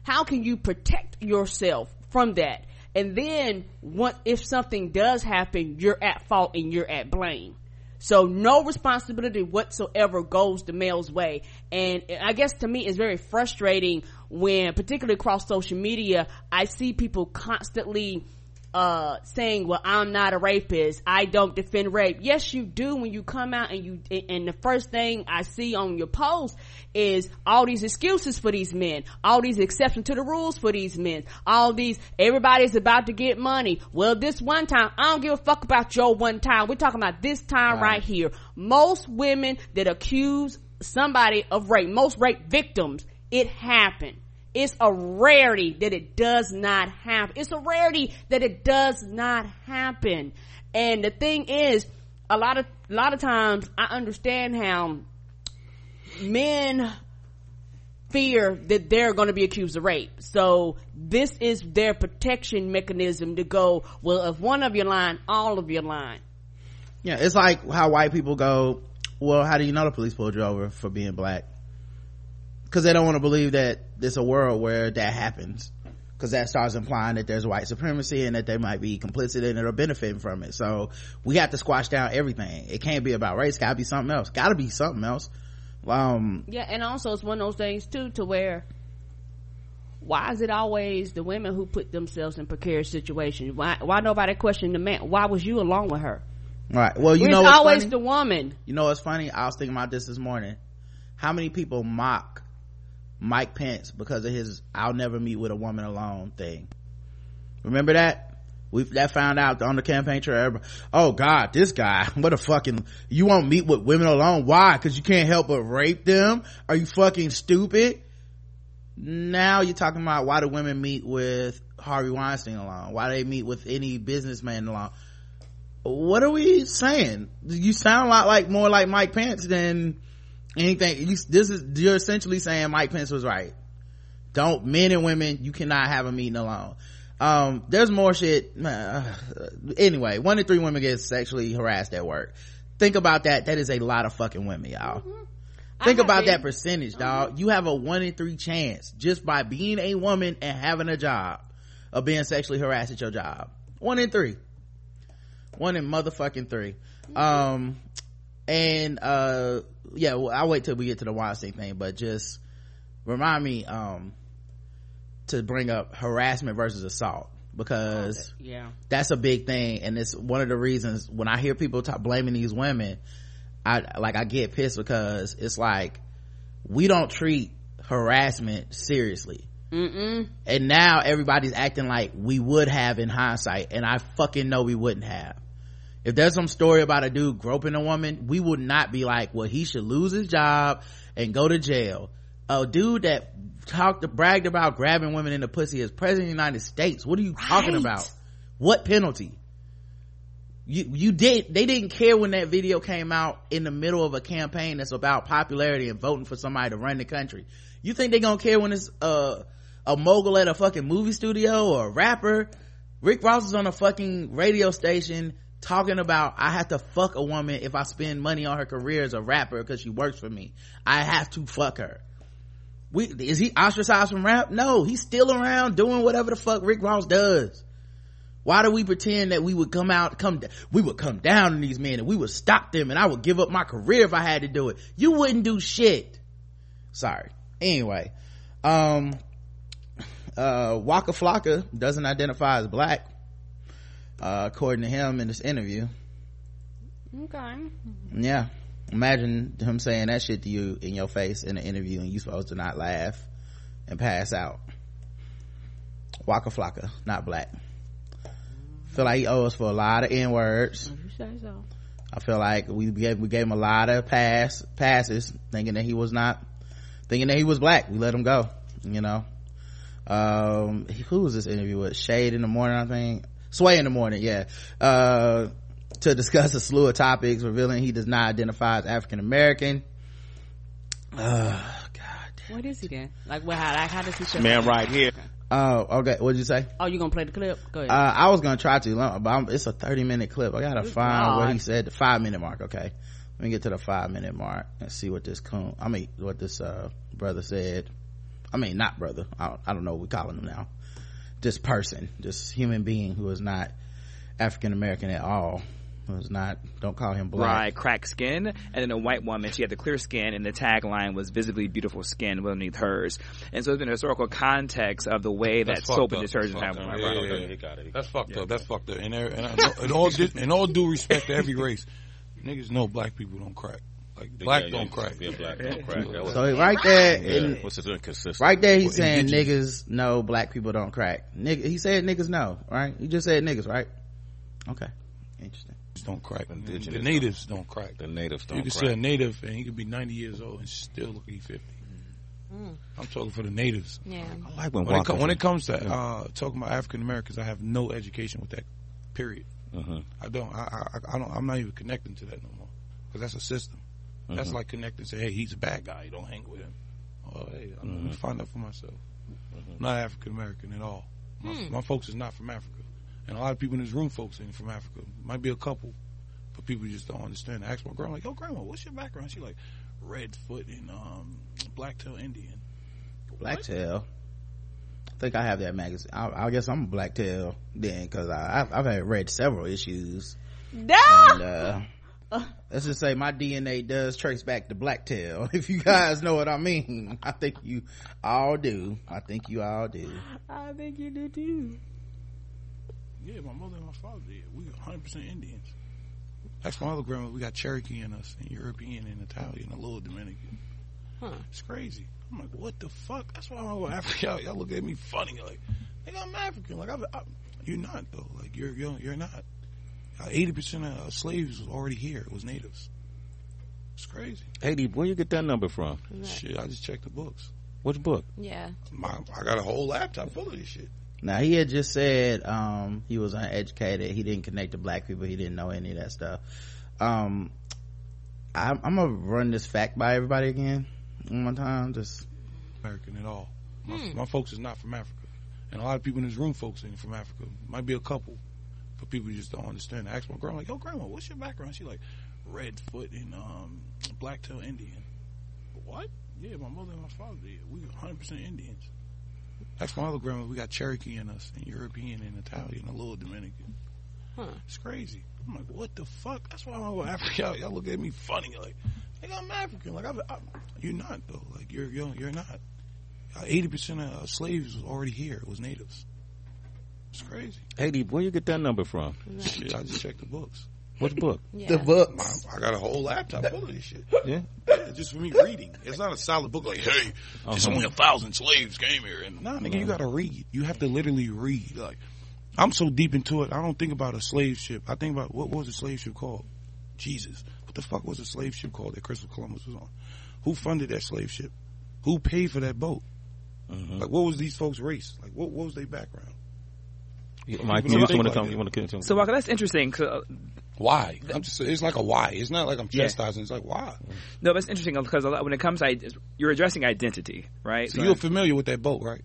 How can you protect yourself from that? And then what if something does happen, you're at fault and you're at blame. So no responsibility whatsoever goes the male's way. And I guess to me it's very frustrating when, particularly across social media, I see people constantly uh, saying, well, I'm not a rapist. I don't defend rape. Yes, you do when you come out and you, and the first thing I see on your post is all these excuses for these men, all these exceptions to the rules for these men, all these, everybody's about to get money. Well, this one time, I don't give a fuck about your one time. We're talking about this time right, right here. Most women that accuse somebody of rape, most rape victims, it happened it's a rarity that it does not happen. It's a rarity that it does not happen. And the thing is, a lot of, a lot of times I understand how men fear that they're going to be accused of rape. So this is their protection mechanism to go, well, if one of you lying, all of you lying. Yeah, it's like how white people go, well, how do you know the police pulled you over for being black? Because they don't want to believe that there's a world where that happens. Because that starts implying that there's white supremacy and that they might be complicit in it or benefiting from it. So we have to squash down everything. It can't be about race gotta be something else. Gotta be something else. Um yeah and also it's one of those things too to where why is it always the women who put themselves in precarious situations? Why why nobody question the man? Why was you along with her? Right. Well you know it's always funny? the woman? You know what's funny? I was thinking about this this morning. How many people mock Mike Pence because of his I'll never meet with a woman alone thing. Remember that? We that found out on the campaign trail. Oh God, this guy, what a fucking, you won't meet with women alone. Why? Cause you can't help but rape them? Are you fucking stupid? Now you're talking about why do women meet with Harvey Weinstein alone? Why they meet with any businessman alone? What are we saying? You sound a lot like more like Mike Pence than anything you, this is you're essentially saying mike pence was right. Don't men and women you cannot have a meeting alone. Um there's more shit uh, anyway one in three women get sexually harassed at work. Think about that that is a lot of fucking women y'all. Mm-hmm. think about that percentage dog. Mm-hmm. you have a one in three chance just by being a woman and having a job of being sexually harassed at your job. One in three. One in motherfucking 3 mm-hmm. um and uh yeah well, i'll wait till we get to the Weinstein thing but just remind me um to bring up harassment versus assault because yeah. that's a big thing. And it's one of the reasons when i hear people talk blaming these women i like i get pissed because it's like we don't treat harassment seriously. Mm-mm. and now everybody's acting like we would have in hindsight and i fucking know we wouldn't have if there's some story about a dude groping a woman we would not be like well he should lose his job and go to jail. A dude that talked bragged about grabbing women in the pussy as president of the united states. What are you talking Right. about? What penalty? You you did they didn't care when that video came out in the middle of a campaign that's about popularity and voting for somebody to run the country. You think they gonna care when it's uh, a mogul at a fucking movie studio or a rapper? Rick ross is on a fucking radio station talking about i have to fuck a woman if i spend money on her career as a rapper because she works for me i have to fuck her we is he ostracized from rap no he's still around doing whatever the fuck rick ross does why do we pretend that we would come out, come, we would come down on these men and we would stop them and I would give up my career if I had to do it? You wouldn't do shit. Sorry. Anyway, um, uh, Waka Flocka doesn't identify as black, uh, according to him in this interview. Okay. Yeah. Imagine him saying that shit to you in your face in an interview and you supposed to not laugh and pass out. Waka Flocka, not black. Feel like he owes us for a lot of N words. You say so. I feel like we gave we gave him a lot of pass passes, thinking that he was not, thinking that he was black. We let him go. You know. Um, who was this interview with? Shade in the morning, I think. Sway in the morning, yeah. Uh, to discuss a slew of topics, revealing he does not identify as African American. Uh, God. What is he then? Like, what? How? Like, how does he show? Man, right here. Oh, okay. What did you say? Oh, you gonna play the clip? Go ahead. Uh, I was gonna try to, but I'm, it's a 30 minute clip. I gotta Good find where he said the five minute mark. Okay. Let me get to the five minute mark and see what this coon, I mean, what this, uh, brother said. I mean, not brother. I don't, I don't know what we calling him now. This person, this human being who is not African American at all. was not, don't call him black. Right, cracked skin, and then a white woman. She had the clear skin, and the tagline was "visibly beautiful skin underneath hers." And so it's been a historical context of the way that soap fucked and detergent have. fucked up. Yeah, yeah, he got it. That's fucked Yeah. up. That's fucked up. And, there- and, I- in all in all due respect to every race, niggas know black people don't crack. Like black don't crack. yeah, black don't crack. That was- So right there, Yeah, what's his inconsistent? right there, he's Well, saying indigenous. niggas know black people don't crack. Nigga, he said niggas know, right? He just said niggas, right? Okay. Interesting. Don't crack. The natives don't crack. The natives don't crack. You can crack. say a native and he could be 90 years old and still look like he's 50. I'm talking for the natives. Yeah. I like when When it, Waka co- when it comes to uh, talking about African Americans, I have no education with that. Period. Mhm. I don't. I, I, I don't. I'm not even connecting to that no more because that's a system. That's Mhm. like connecting. Say, hey, he's a bad guy. You don't hang with him. Oh, hey, I'm Mhm. gonna find out for myself. I'm not African American at all. My, my folks is not from Africa, and a lot of people in this room, folks ain't from Africa. Might be a couple, but people just don't understand. I asked my grandma, like, "Yo, grandma, what's your background?" She like, Redfoot and um, Blacktail Indian. Blacktail. I think I have that magazine. I, I guess I'm a Blacktail then, because I've, I've had read several issues. No! And, uh, let's just say my DNA does trace back to Blacktail. If you guys know what I mean, I think you all do. I think you all do. I think you do too. Yeah, my mother and my father did. We 100 percent Indians. That's my other grandma. We got Cherokee in us, and European, and Italian, a little Dominican. Huh. It's crazy. I'm like, what the fuck? That's why I'm over Africa. Y'all, y'all look at me funny, like, nigga, I'm African. Like, I'm, i you're not though. Like, you're you're, you're not. Eighty percent of slaves was already here. It was natives. It's crazy. Hey, where you get that number from? Shit, I just checked the books. Which book? Yeah. My, I got a whole laptop full of this shit. Now he had just said um, he was uneducated. He didn't connect to black people. He didn't know any of that stuff. Um, I'm, I'm gonna run this fact by everybody again one more time. Just American at all. My, my folks is not from Africa, and a lot of people in this room, folks ain't from Africa. Might be a couple, but people just don't understand. I asked my grandma, like, "Yo, grandma, what's your background?" She like, Redfoot and um, Blacktail Indian. What? Yeah, my mother and my father did. We 100 percent Indians. That's my other grandma. We got Cherokee in us, and European, and Italian, a little Dominican. Huh. It's crazy. I'm like, what the fuck? That's why I'm over Africa. Y'all, y'all look at me funny, like, nigga, I'm African. Like, I'm, I'm, you're not though. Like, you're you're, you're not. Eighty percent of uh, slaves was already here. It was natives. It's crazy. Hey, D, where you get that number from? Shit, I just checked the books. What book? Yeah. the book. I, I got a whole laptop full of this shit. Yeah. Yeah, just for me reading. It's not a solid book like, hey, there's only a thousand slaves came here. And nah, nigga, you gotta read. You have to literally read. Like, I'm so deep into it, I don't think about a slave ship. I think about what was a slave ship called? Jesus. What the fuck was a slave ship called that Christopher Columbus was on? Who funded that slave ship? Who paid for that boat? Mm-hmm. Like, what was these folks' race? Like, what, what was their background? Mike, People you don't want to come? like You want to continue? So Waka, that's interesting. uh, Why? I'm just. It's like a why. It's not like I'm Yeah. chastising. It's like why. no, but it's interesting because a lot- when it comes to you're addressing identity, right? So you're familiar with that boat, right?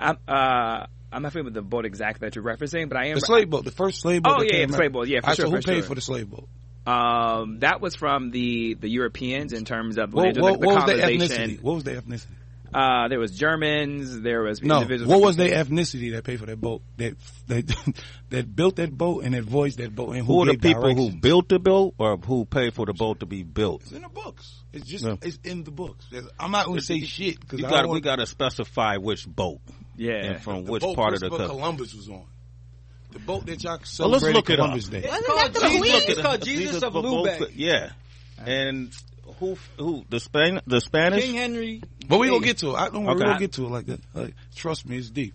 I'm, uh, I'm not familiar with the boat exactly that you're referencing, but I am. The slave boat, the first slave boat. Oh, that yeah, came the slave boat. Yeah, for All right, sure, So who for paid sure. for the slave boat? Um, that was from the the Europeans in terms of when What, they did what, the, what was their colonization. ethnicity? What was the ethnicity? Uh, there was Germans. There was No. individuals. What was their ethnicity that paid for that boat? That that that built that boat and that voiced that boat and who, Who are the gave people who built the boat, or who paid for the boat to be built? It's in the books. It's just Yeah. it's in the books. I'm not going to say shit because You I we got to specify which boat Yeah. and from the which boat part of the Christopher country. Columbus was on. The boat that y'all Well, celebrated let's look it up. Columbus Day. Wasn't that the Let's queen? look at It's it. called These Jesus are of both- Lubeck. Yeah, and who who the Spain the Spanish? King Henry. But we gonna get to it. I don't. worry, Okay. We gonna get to it like that. Like, trust me, it's deep.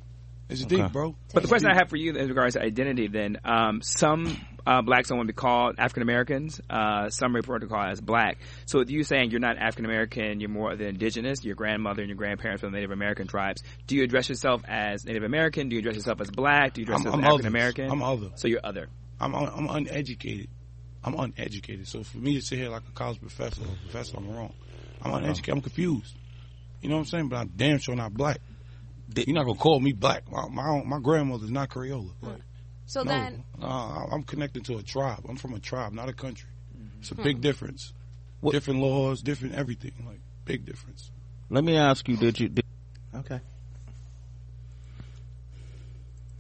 It's Okay. deep, bro. But the question I have for you in regards to identity, then, um, some uh, blacks don't want to be called African Americans. Uh, some refer to call as black. So, with you saying you're not African American, you're more of the indigenous. Your grandmother and your grandparents from the Native American tribes. Do you address yourself as Native American? Do you address yourself as black? Do you address I'm, yourself I'm as African others. American? I'm other. So you're other. I'm un, I'm uneducated. I'm uneducated. So for me to sit here like a college professor, or professor, I'm wrong. I'm uneducated. I'm confused. You know what I'm saying? But I'm damn sure not black. You're not gonna call me black. My my, my grandmother's not Crayola. Like, So no, then, uh, I'm connected to a tribe. I'm from a tribe, not a country. It's a Hmm. big difference. What- Different laws, different everything. Like big difference. Let me ask you: Did you? Did, Okay.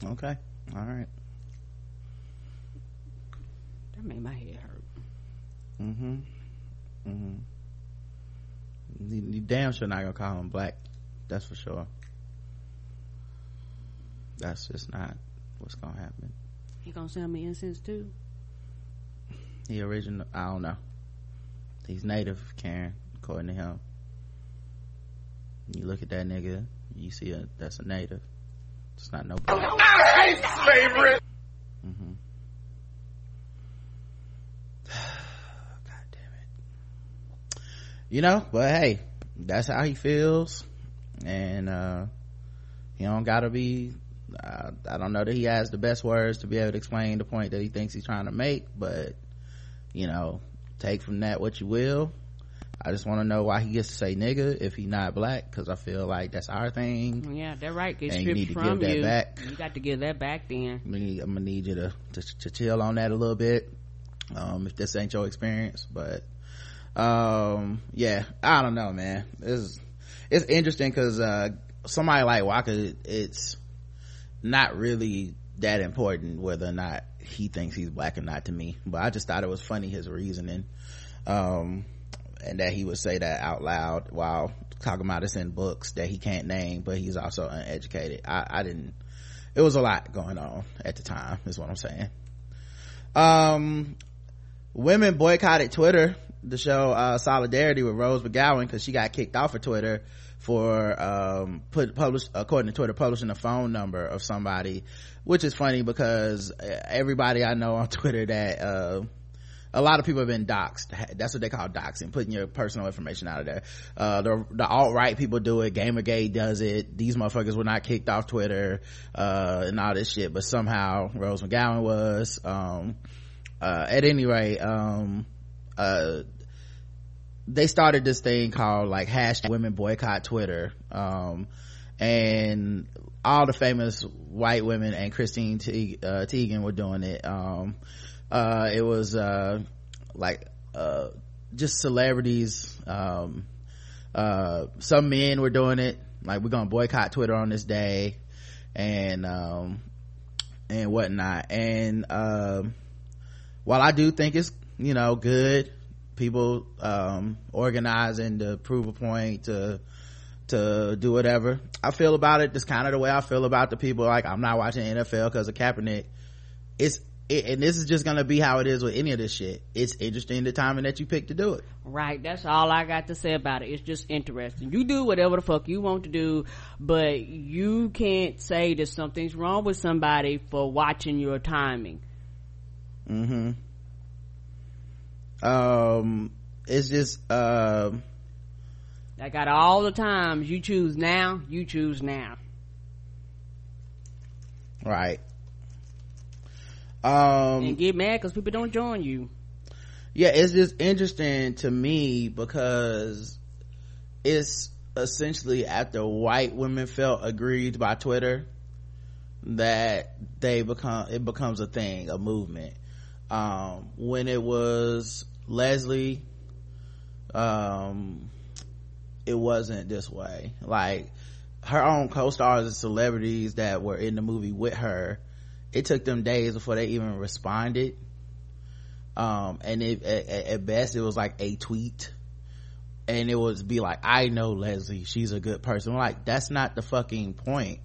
Okay. All right. That made my head hurt. Mm-hmm. Mm-hmm. You, you damn sure not gonna call him black. That's for sure. That's just not what's gonna happen. He gonna sell me incense too? He original. I don't know. He's native, Karen, according to him. You look at that nigga, you see a that's a native. It's not no. I hate slavery. Mm-hmm. God damn it. You know, but hey, that's how he feels, and uh he don't gotta be. Uh, I don't know that he has the best words to be able to explain the point that he thinks he's trying to make, but you know, take from that what you will. I just want to know why he gets to say nigga if he not black, because I feel like that's our thing. Yeah, that right gets And you need to from give that you. back. You got to give that back then. I'm gonna need, I'm gonna need you to, to to chill on that a little bit, um, if this ain't your experience. But um, yeah, I don't know, man. It's it's interesting because uh, somebody like Waka, it's not really that important whether or not he thinks he's black or not to me. But I just thought it was funny his reasoning, um, and that he would say that out loud while talking about this in books that he can't name, but he's also uneducated. I, I didn't. It was a lot going on at the time, is what I'm saying. Um, women boycotted Twitter to show uh, solidarity with Rose McGowan because she got kicked off of Twitter for um put publish according to Twitter publishing a phone number of somebody, which is funny because everybody I know on Twitter that uh a lot of people have been doxxed. That's what they call doxing, putting your personal information out of there. Uh, the, the alt-right people do it. Gamergate does it. These motherfuckers were not kicked off Twitter, uh, and all this shit, but somehow Rose McGowan was. Um, uh, at any rate, um, uh, they started this thing called like hashtag women boycott Twitter. Um, and all the famous white women and Christine Te- uh, Teigen were doing it. Um, uh, it was, uh, like, uh, just celebrities, um, uh, some men were doing it. Like, we're gonna boycott Twitter on this day and, um, and whatnot. And, um, while I do think it's, you know, good, people, um, organizing to prove a point, to, to do whatever. I feel about it just kind of the way I feel about the people like I'm not watching NFL because of Kaepernick. It's it, and this is just gonna be how it is with any of this shit. It's interesting the timing that you pick to do it. Right, that's all I got to say about it. It's just interesting. You do whatever the fuck you want to do, but you can't say that something's wrong with somebody for watching your timing. Mm-hmm. Um, it's just um, Like out of all the times you choose now, you choose now. Right. Um, and get mad because people don't join you. Yeah, it's just interesting to me because it's essentially after white women felt aggrieved by Twitter that they become it becomes a thing, a movement. Um, when it was Leslie, um, it wasn't this way. Like her own co-stars and celebrities that were in the movie with her, it took them days before they even responded. Um, and it, at, at best it was like a tweet and it was be like, I know Leslie, she's a good person. I'm like, that's not the fucking point.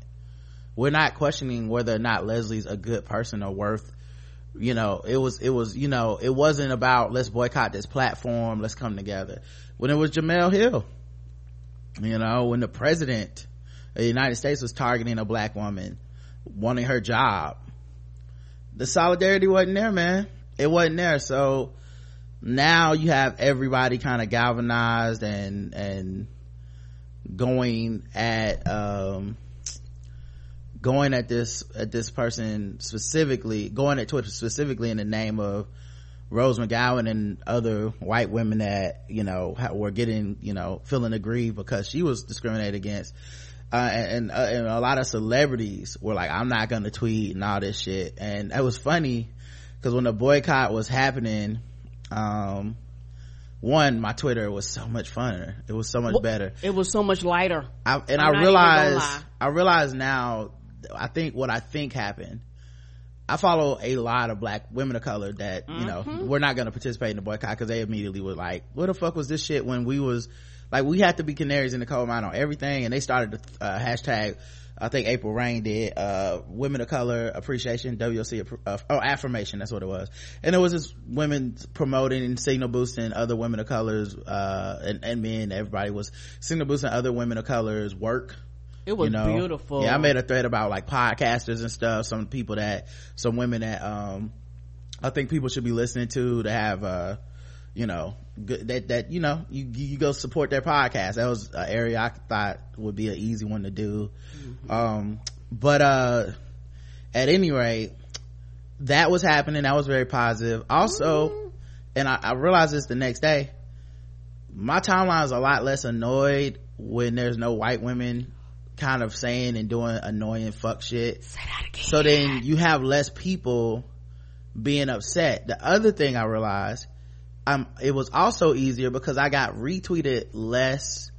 We're not questioning whether or not Leslie's a good person or worth, you know, it was, it was, you know, it wasn't about let's boycott this platform, let's come together. When it was Jemele Hill, you know, when the president of the United States was targeting a black woman, wanting her job, the solidarity wasn't there, man. It wasn't there. So, now you have everybody kind of galvanized and and going at um going at this at this person specifically going at twitter specifically in the name of rose mcgowan and other white women that you know were getting you know feeling aggrieved because she was discriminated against. Uh, and, uh, and a lot of celebrities were like i'm not gonna tweet and all this shit. And it was funny because when the boycott was happening um one my twitter was so much funner. It was so much better. It was so much lighter. I, and I'm i realized i realize now i think what i think happened i follow a lot of black women of color that you know Mm-hmm. we're not going to participate in the boycott because they immediately were like what the fuck was this shit when we was like we had to be canaries in the coal mine on everything and they started the uh, hashtag I think April Reign did, uh, women of color appreciation, WOC, uh, oh, affirmation, that's what it was. And it was just women promoting and signal boosting other women of colors, uh, and, and men, everybody was signal boosting other women of colors work. It was you know? beautiful. Yeah, I made a thread about like podcasters and stuff, some people that, some women that, um, I think people should be listening to to have, uh, you know, good, that, that, you know, you, you go support their podcast. That was an area I thought would be an easy one to do. Um, but, uh, at any rate, that was happening. That was very positive. Also, and I, I realized this the next day, my timeline is a lot less annoyed when there's no white women kind of saying and doing annoying fuck shit. So then you have less people being upset. The other thing I realized, um, it was also easier because I got retweeted less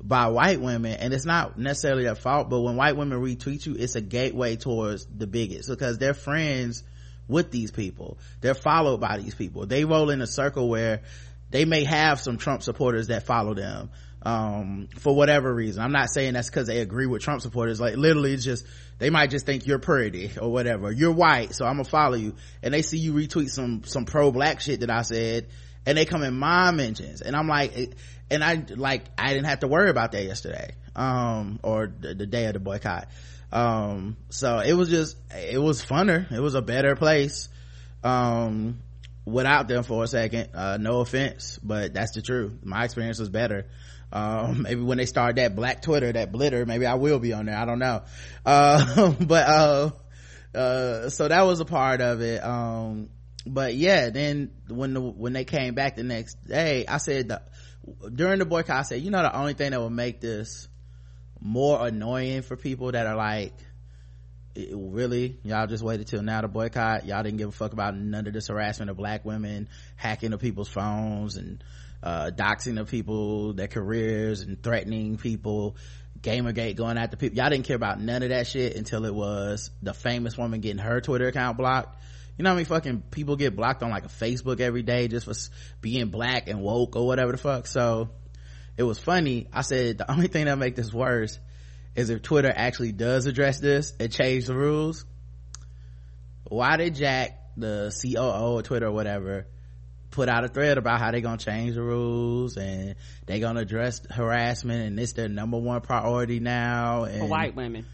by white women. And it's not necessarily their fault but when white women retweet you it's a gateway towards the bigots because they're friends with these people. They're followed by these people. They roll in a circle where they may have some trump supporters that follow them um, for whatever reason. I'm not saying that's because they agree with trump supporters. Like literally it's just they might just think you're pretty or whatever. You're white so i'm gonna follow you. And they see you retweet some some pro-black shit that i said and they come in my mentions. And i'm like and i like i didn't have to worry about that yesterday um or the, the day of the boycott. Um so it was just it was funner. It was a better place um without them for a second. Uh no offense but that's the truth. My experience was better um maybe when they start that black twitter that blitter maybe i will be on there. I don't know. Uh but uh uh so that was a part of it. Um but yeah then when the when they came back the next day i said the, during the boycott i said you know the only thing that will make this more annoying for people that are like really y'all just waited till now to boycott. Y'all didn't give a fuck about none of this harassment of black women hacking of people's phones and uh doxing of people their careers and threatening people gamergate going after people. Y'all didn't care about none of that shit until it was the famous woman getting her twitter account blocked. You know how many fucking people get blocked on like a facebook every day just for being black and woke or whatever the fuck? So it was funny. I said the only thing that make this worse is if twitter actually does address this and change the rules. Why did jack the coo of twitter or whatever put out a thread about how they're gonna change the rules and they're gonna address harassment and it's their number one priority now and for white women.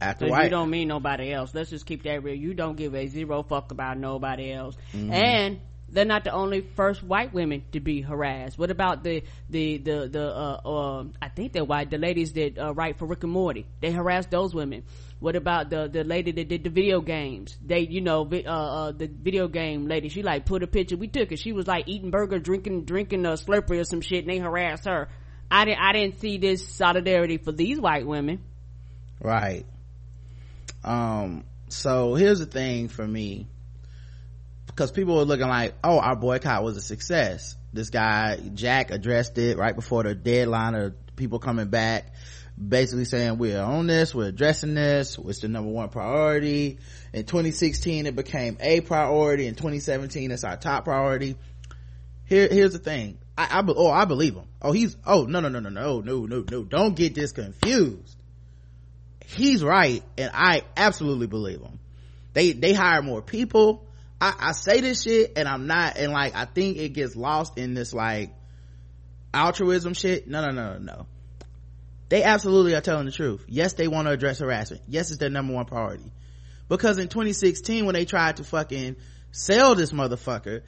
after white you don't mean nobody else. Let's just keep that real. You don't give a zero fuck about nobody else. Mm-hmm. And they're not the only first white women to be harassed. What about the the the the uh, uh I think they're white the ladies that uh, write for Rick and Morty? They harass those women. What about the the lady that did the video games? They you know uh, uh the video game lady. She like put a picture. We took it. She was like eating burger, drinking drinking a Slurpee or some shit, and they harassed her. I didn't I didn't see this solidarity for these white women. right um so here's the thing for me because people were looking like oh our boycott was a success this guy jack addressed it right before the deadline of people coming back basically saying we're on this we're addressing this it's the number one priority. In 2016 it became a priority. In 2017 it's our top priority. Here here's the thing. I i oh i believe him. Oh he's oh no no no no no no no no. Don't get this confused. He's right and i absolutely believe him. They they hire more people. I i say this shit and i'm not and like i think it gets lost in this like altruism shit. No no no no no they absolutely are telling the truth. Yes they want to address harassment. Yes it's their number one priority. Because in 2016 when they tried to fucking sell this motherfucker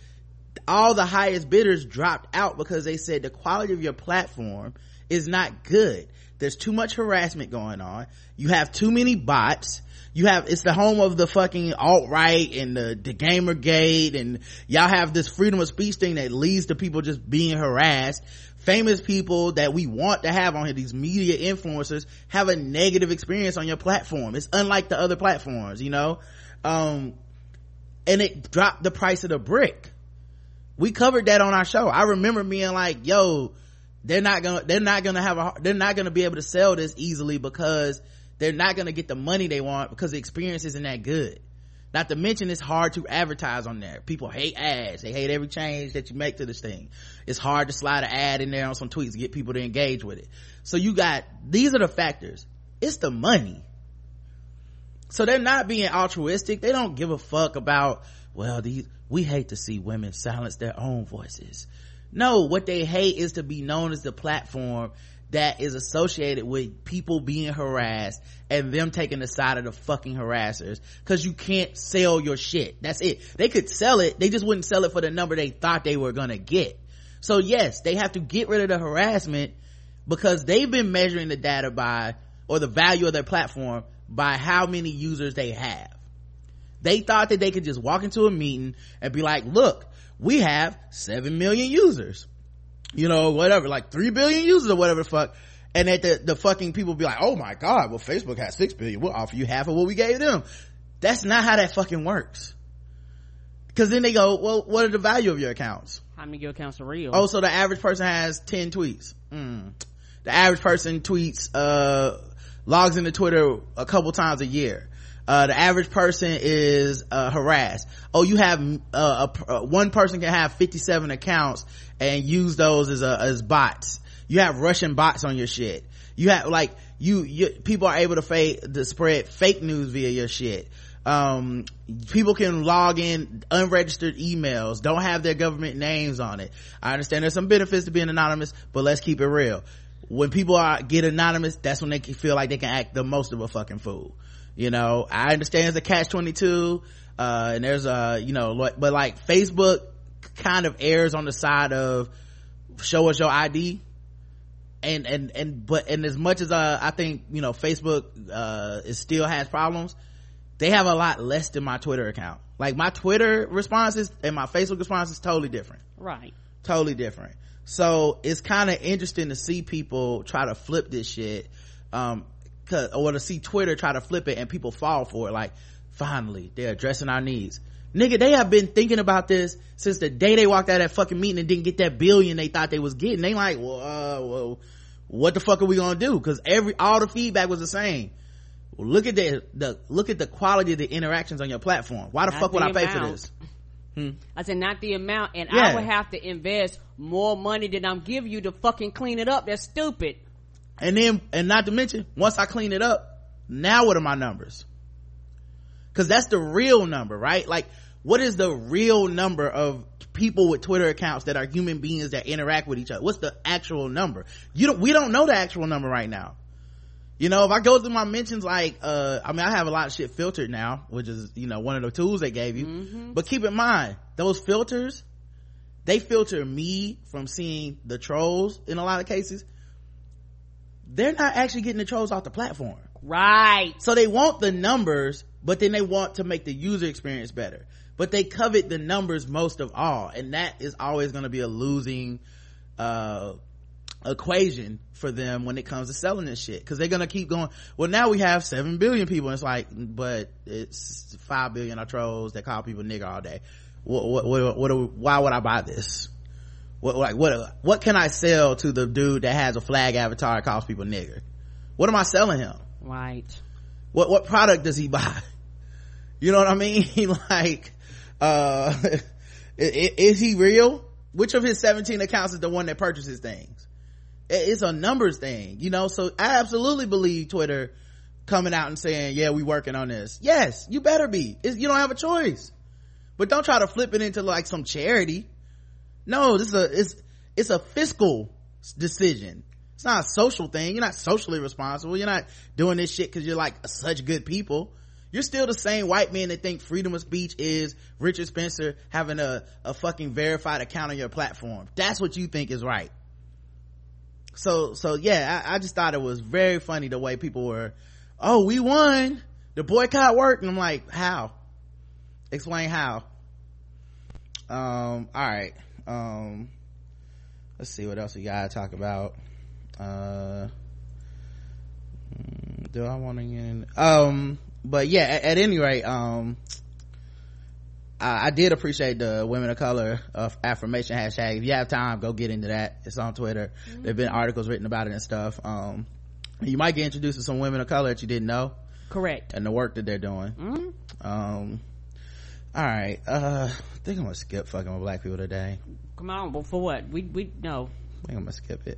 all the highest bidders dropped out because they said the quality of your platform is not good. There's too much harassment going on. You have too many bots. You have it's the home of the fucking alt-right and the, the gamergate and y'all have this freedom of speech thing that leads to people just being harassed famous people that we want to have on here these media influencers have a negative experience on your platform. It's unlike the other platforms you know? Um and it dropped the price of the brick. We covered that on our show. I remember being like yo they're not gonna they're not gonna have a they're not gonna be able to sell this easily because they're not gonna get the money they want because the experience isn't that good. Not to mention it's hard to advertise on there. People hate ads. They hate every change that you make to this thing it's hard to slide an ad in there on some tweets to get people to engage with it. So you got these are the factors. It's the money. So they're not being altruistic. They don't give a fuck about well these we hate to see women silence their own voices. No what they hate is to be known as the platform that is associated with people being harassed and them taking the side of the fucking harassers. Because you can't sell your shit. That's it. They could sell it. They just wouldn't sell it for the number they thought they were gonna get so yes they have to get rid of the harassment because they've been measuring the data by or the value of their platform by how many users they have. They thought that they could just walk into a meeting and be like look we have 7 million users. You know whatever like 3 billion users or whatever the fuck. And that the, the fucking people be like oh my god well facebook has 6 billion. We'll offer you half of what we gave them. That's not how that fucking works. Because then they go well what are the value of your accounts Many of your are real? Oh, so the average person has 10 tweets. Mm. The average person tweets, uh, logs into Twitter a couple times a year. Uh, the average person is, uh, harassed. Oh, you have, uh, a, uh, one person can have 57 accounts and use those as, a, as bots. You have Russian bots on your shit. You have, like, you, you people are able to fake, to spread fake news via your shit um people can log in unregistered emails don't have their government names on it. I understand there's some benefits to being anonymous but let's keep it real. When people are get anonymous that's when they can feel like they can act the most of a fucking fool. You know i understand it's a catch 22 uh and there's a you know but like facebook kind of errs on the side of show us your id and and and but and as much as uh i think you know facebook uh it still has problems they have a lot less than my twitter account. Like my twitter responses and my facebook responses totally different. Right. totally different. So it's kind of interesting to see people try to flip this shit um 'cause- or to see twitter try to flip it and people fall for it. Like finally they're addressing our needs. Nigga they have been thinking about this since the day they walked out of that fucking meeting and didn't get that billion they thought they was getting. They like well uh well what the fuck are we gonna do? Because every all the feedback was the same look at the the look at the quality of the interactions on your platform. Why the Not fuck would the i pay for this? I said not the amount, and Yeah. I would have to invest more money than I'm giving you to fucking clean it up. That's stupid. and then and not to mention once i clean it up now what are my numbers? Because that's the real number right? Like what is the real number of people with twitter accounts that are human beings that interact with each other? What's the actual number? You don't we don't know the actual number right now you know if i go through my mentions like uh i mean i have a lot of shit filtered now which is you know one of the tools they gave you. But keep in mind those filters they filter me from seeing the trolls in a lot of cases. They're not actually getting the trolls off the platform. Right. so they want the numbers but then they want to make the user experience better. But they covet the numbers most of all and that is always going to be a losing uh equation for them when it comes to selling this shit. Because they're gonna keep going. Well now we have 7 billion people and it's like but it's 5 billion are trolls that call people nigger all day. What what what, what why would i buy this? What like what what can i sell to the dude that has a flag avatar that calls people nigger? What am i selling him? Right. what what product does he buy? You know what i mean? Like uh i- i- is he real? Which of his 17 accounts is the one that purchases things it's a numbers thing you know? So i absolutely believe twitter coming out and saying yeah we working on this. Yes you better be. It's, you don't have a choice. But don't try to flip it into like some charity. No this is a it's it's a fiscal decision. It's not a social thing. You're not socially responsible. You're not doing this shit because you're like such good people. You're still the same white men that think freedom of speech is richard spencer having a, a fucking verified account on your platform. That's what you think is right so so yeah I, I just thought it was very funny the way people were oh we won. The boycott worked. And i'm like how? Explain how. Um all right. Um let's see what else we gotta talk about. Uh mm, do i want to get in? Um but yeah at, at any rate um I, I did appreciate the women of color of affirmation hashtag if you have time go get into that it's on twitter there have been articles written about it and stuff um you might get introduced to some women of color that you didn't know Correct. and the work that they're doing Mm-hmm. um all right uh i think i'm gonna skip fucking with black people today Come on, but for what? We we no. I think I'm gonna skip it.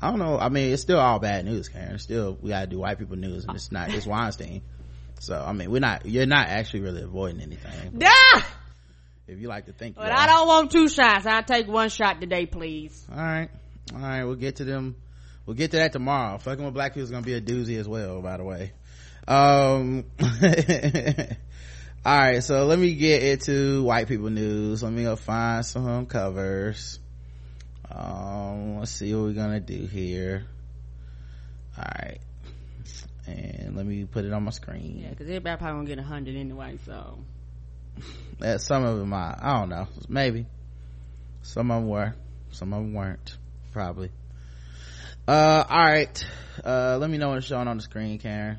I don't know. I mean, it's still all bad news, Karen. Still, we gotta do white people news, and it's not. It's Weinstein. So, I mean, we're not. You're not actually really avoiding anything. But Ah! if you like to think, But are. I don't want two shots. I'll take one shot today, please. All right, all right. We'll get to them. We'll get to that tomorrow. Fucking with black people is gonna be a doozy as well. By the way. Um. all right. So let me get into white people news. Let me go find some covers. Um. Let's see what we're gonna do here. All right. And let me put it on my screen. Yeah, because everybody probably gonna get a hundred anyway. So Yeah, some of them I, I don't know. Maybe. Some of them were. Some of them weren't. Probably. Uh, alright. Uh, let me know when it's showing on the screen, Karen.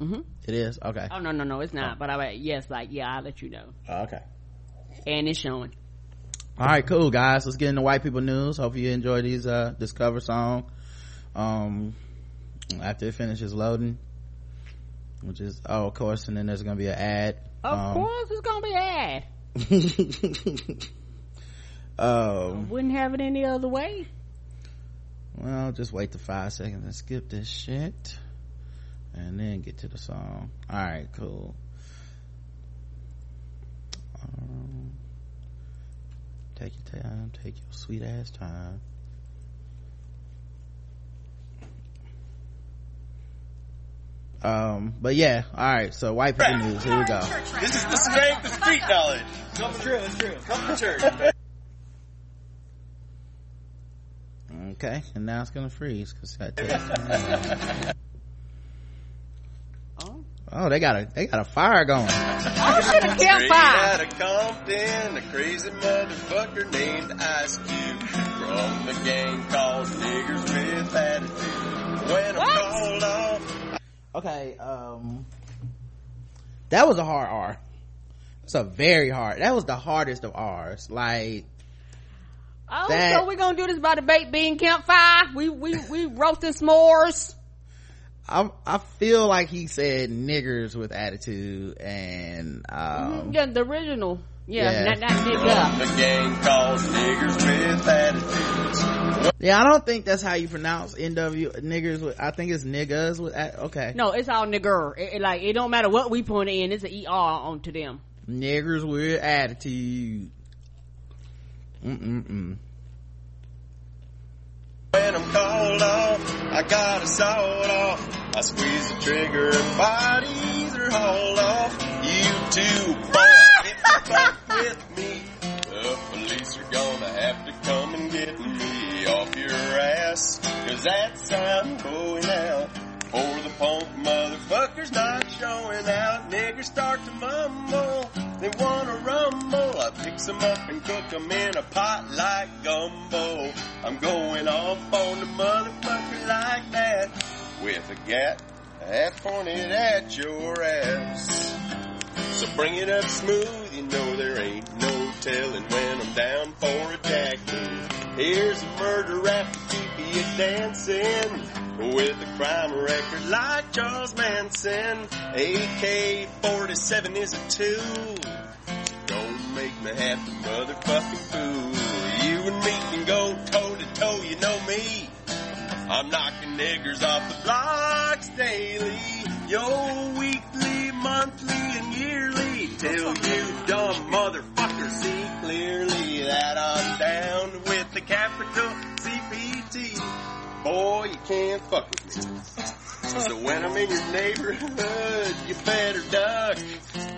Mm-hmm. It is? Okay. Oh no no no, it's not. But I yes, like yeah, I'll let you know. Oh, okay. And it's showing. Alright, cool guys. Let's get into white people news. Hope you enjoy these, uh, this cover song. Um, after it finishes loading. Which is, oh, of course, and then there's gonna be an ad. Of Um, course, it's gonna be ad. um, Wouldn't have it any other way. Well, just wait the five seconds and skip this shit. And then get to the song. Alright, cool. Um, take your time, take your sweet ass time. Um, but yeah, alright, so white people news, here we go. This is the strength of street knowledge. Come to true, it's true. Come to church. Okay, and now it's gonna freeze, cause that takes Oh, Oh, they got a, they got a fire going. oh shit, a Straight campfire. out of Compton, a crazy motherfucker named Ice Cube from the gang called Niggers with Attitude. When I'm What? called off, Okay, um, that was a hard R. It's a very hard. That was the hardest of R's. Like, Oh, That- so we're gonna do this by the baked bean campfire? We we we roasting s'mores. I I feel like he said niggers with attitude, and um, yeah, the original. Yeah, Yeah. not not nigga. a gang called Niggers with Attitudes. yeah, I don't think that's how you pronounce NW niggers. With I think it's niggas with okay No, it's all nigger. It, it, like it don't matter what we put in. It's an er onto them. niggers with attitude. Mm mm mm. When I'm called off, I got a sawed off. I squeeze the trigger and bodies are hauled off. You two, fuck with me, the police you're gonna have to come and get me off your ass. Cause that's how I'm going out. For the punk motherfuckers not showing out. Niggers start to mumble. They wanna rumble. I picks them up and cook them in a pot like gumbo. I'm going off on the motherfucker like that. With a gat half pointed at your ass. So bring it up smooth, you know there ain't no telling when I'm down for a jack move. Here's a murder rap to keep you dancing. With a crime record like Charles Manson. AK-47 is a tool. Don't make me have to motherfucking fool. You and me can go toe to toe, you know me. I'm knocking niggers off the blocks daily. Yo, weekly, monthly, and yearly. Till you dumb motherfuckers see clearly that I'm down with the capital CPT. Boy, you can't fuck with me. So when I'm in your neighborhood, you better duck.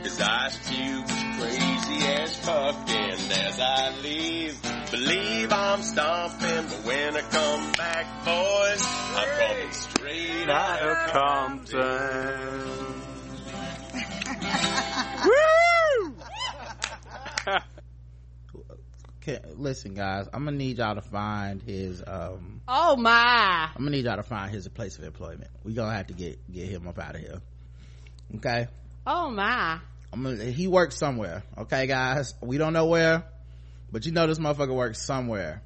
Cause Ice Cube's crazy as fuck. And as I leave, believe I'm stomping. But when I come back, boys, I'm coming straight out of Compton. Okay, listen guys i'm gonna need y'all to find his um Oh my. i'm gonna need y'all to find his place of employment. We gonna have to get get him up out of here. Okay? Oh my. I'm gonna, he works somewhere. Okay guys? We don't know where but you know this motherfucker works somewhere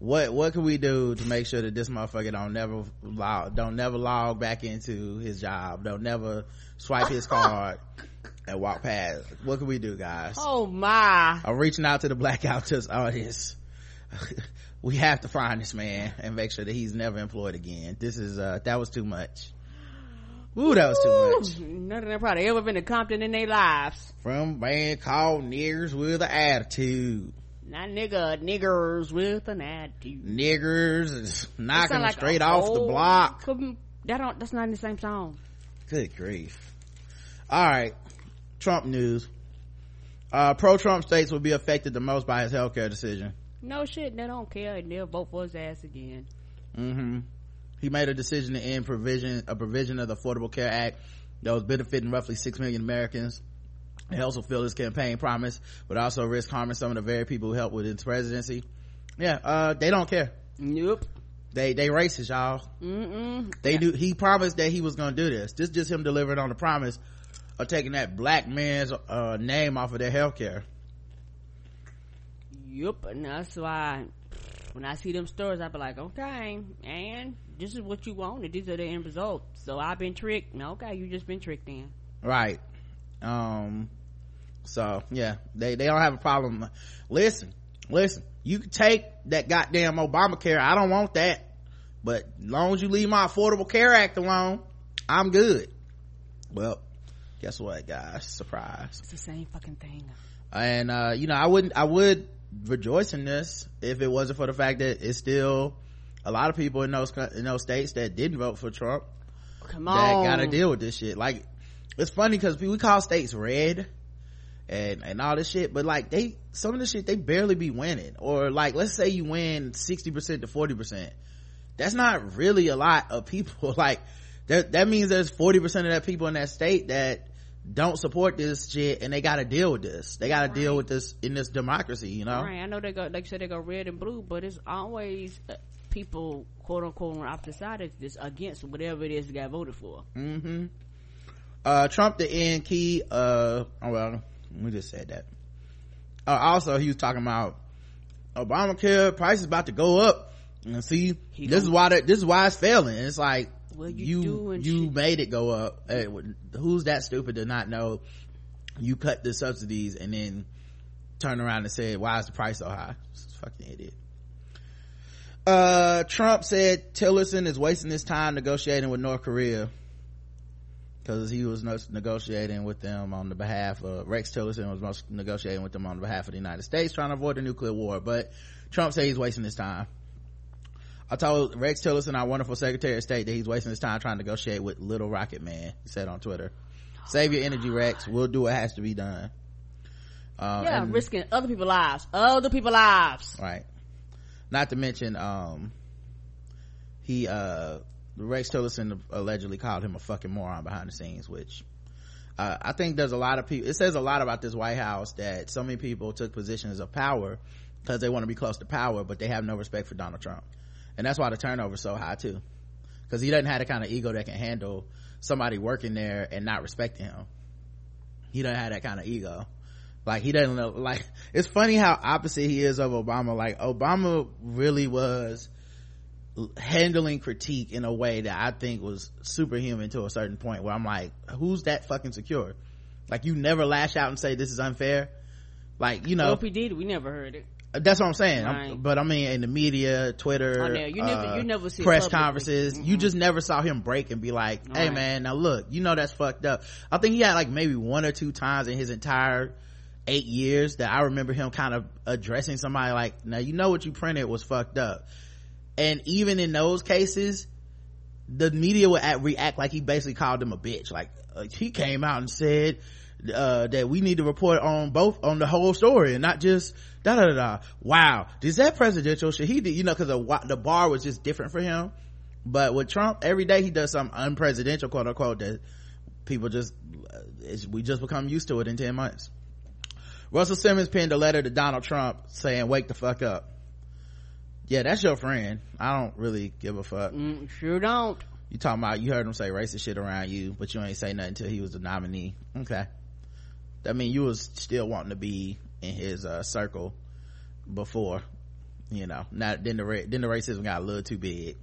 what what can we do to make sure that this motherfucker don't never log don't never log back into his job don't never swipe his card and walk past what can we do guys Oh my. I'm reaching out to the Blackout Tusk audience. we have to find this man and make sure that he's never employed again. This is, uh, that was too much. Ooh, that was too much. None of them probably ever been to Compton in their lives. From a band called Niggers with an Attitude. Not nigga, niggers with an attitude. Niggers is knocking like straight off the block. That don't, that's not in the same song. Good grief. All right. Trump news. Uh, pro-Trump states will be affected the most by his healthcare decision. No shit, they don't care and they'll vote for his ass again. mm-hmm He made a decision to end provision a provision of the Affordable Care Act that was benefiting roughly six million Americans. He also fulfilled his campaign promise, but also risk harming some of the very people who helped with his presidency. Yeah, uh, they don't care. Nope. They they racist, y'all. Mm-mm. They do. He promised that he was going to do this. This is just him delivering on the promise of taking that black man's uh, name off of their health care. Yup, and that's why when I see them stories, I be like, okay, and this is what you wanted. These are the end results. So I've been tricked. No, okay, you just been tricked in. Right. Um. So yeah, they they don't have a problem. Listen, listen. You can take that goddamn Obamacare. I don't want that. But as long as you leave my Affordable Care Act alone, I'm good. Well, guess what, guys? Surprise. It's the same fucking thing. and uh you know i wouldn't i would rejoice in this if it wasn't for the fact that it's still a lot of people in those in those states that didn't vote for trump Come that on. gotta deal with this shit like it's funny because we call states red and and all this shit but like they some of the shit they barely be winning. Or like let's say you win 60% to 40% that's not really a lot of people. Like that that means there's 40% of that people in that state that don't support this shit and they gotta deal with this. They gotta deal with this in this democracy you know? Right, I know they go, like you said, they go red and blue, but it's always uh, people, quote unquote, on the opposite side of this against whatever it is they got voted for. mm-hmm. Uh trump the end key uh oh well we just said that. Uh, also he was talking about obamacare price is about to go up. And see He this is why that this is why it's failing. It's like Well, you you you made it go up. Hey, who's that stupid to not know you cut the subsidies and then turn around and say why is the price so high? Fucking idiot. Uh trump said tillerson is wasting his time negotiating with north korea because he was negotiating with them on the behalf of Rex Tillerson was most negotiating with them on behalf of the United States, trying to avoid a nuclear war. But Trump said he's wasting his time. I told Rex Tillerson, our wonderful Secretary of State, that he's wasting his time trying to negotiate with Little Rocket Man. He said on Twitter, "Save your energy, Rex. We'll do what has to be done." Um, yeah, and- risking other people's lives. Other people's lives. right not to mention um he uh rex tillerson allegedly called him a fucking moron behind the scenes which uh, i think there's a lot of people it says a lot about this white house that so many people took positions of power because they want to be close to power but they have no respect for donald trump. And that's why the turnover is so high too. Because he doesn't have the kind of ego that can handle somebody working there and not respecting him. He doesn't have that kind of ego. Like he doesn't know like it's funny how opposite he is of obama. Like obama really was handling critique in a way that i think was superhuman to a certain point where i'm like who's that fucking secure? Like you never lash out and say this is unfair. Like you know. Well, if he did, we never heard it. that's what i'm saying. I'm- but i mean in the media twitter Oh, you never- uh, you never see press conferences. you just never saw him break and be like hey Right. man now look you know that's fucked up. I think he had like maybe one or two times in his entire eight years that i remember him kind of addressing somebody like now you know what you printed was fucked up and even in those cases the media would act, react like he basically called them a bitch. Like uh, he came out and said uh, that we need to report on both on the whole story and not just da da da wow. Is that presidential should he do you know because the, the bar was just different for him. But with trump every day he does something unpresidential quote unquote that people just uh, we just become used to it in 10 months. Russell simmons penned a letter to donald trump saying wake the fuck up yeah that's your friend. I don't really give a fuck. Mm, sure don't. you talking about you heard him say racist shit around you but you ain't say nothing until he was the nominee. Okay. That mean you was still wanting to be in his uh circle before you know. Not then the ra- then the racism got a little too big.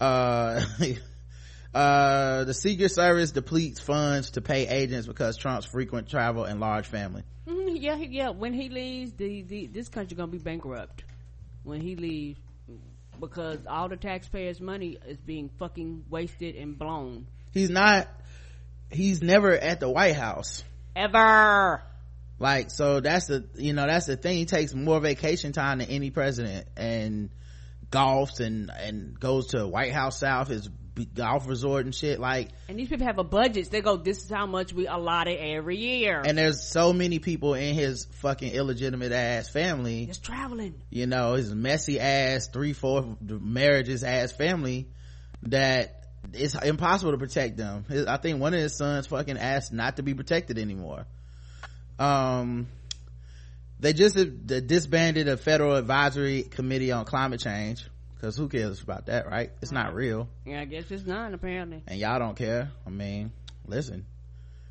Uh uh the secret service depletes funds to pay agents because trump's frequent travel and large family. Mm, yeah, yeah. When he leaves, the, the this country gonna be bankrupt. When he leaves, because all the taxpayers' money is being fucking wasted and blown. he's not he's never at the white house Ever. like so that's the you know that's the thing he takes more vacation time than any president and golfs and and goes to white house south his golf resort and shit like And these people have a budget. They go, this is how much we allotted every year. and there's so many people in his fucking illegitimate ass family just traveling. you know his messy ass three four marriages ass family that it's impossible to protect them i think one of his sons fucking asked not to be protected anymore um they just disbanded a federal advisory committee on climate change because who cares about that right? It's not real. Yeah, I guess it's not apparently. and y'all don't care. I mean listen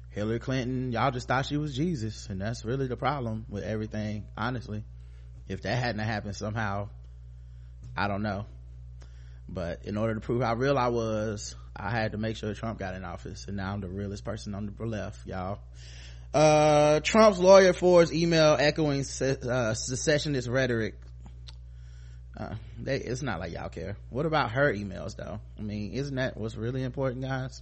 hillary clinton y'all just thought she was jesus and that's really the problem with everything honestly. If that hadn't happened somehow i don't know. But in order to prove how real i was i had to make sure trump got in office and now i'm the realest person on the left y'all. Uh trump's lawyer forwards email echoing se- uh, secessionist rhetoric uh, they, it's not like y'all care. What about her emails though? I mean, isn't that what's really important, guys?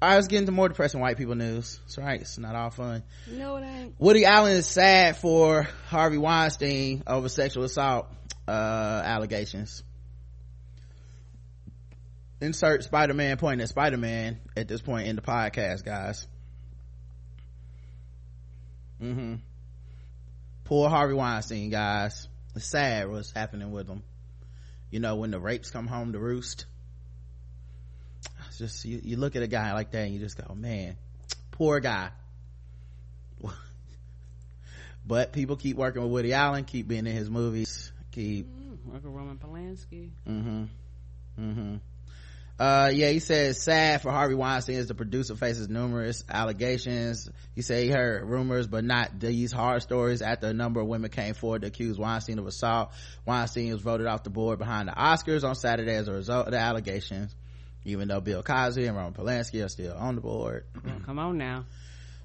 All right, let's get into more depressing white people news. It's all right. It's not all fun. No, it ain't. Woody Allen is sad for Harvey Weinstein over sexual assault uh, allegations. Insert Spider-Man pointing at Spider-Man at this point in the podcast, guys. Mm-hmm. Poor Harvey Weinstein, guys. It's sad what's happening with him. You know, when the rapes come home to roost. It's just, you, you look at a guy like that and you just go, man, poor guy. but people keep working with Woody Allen, keep being in his movies, keep Like a Roman Polanski. Mm-hmm. Mm-hmm. Uh, yeah, he says sad for Harvey Weinstein as the producer faces numerous allegations. He said he heard rumors, but not these hard stories after a number of women came forward to accuse Weinstein of assault. Weinstein was voted off the board behind the Oscars on Saturday as a result of the allegations, even though Bill Cosby and Roman Polanski are still on the board. Well, come on now.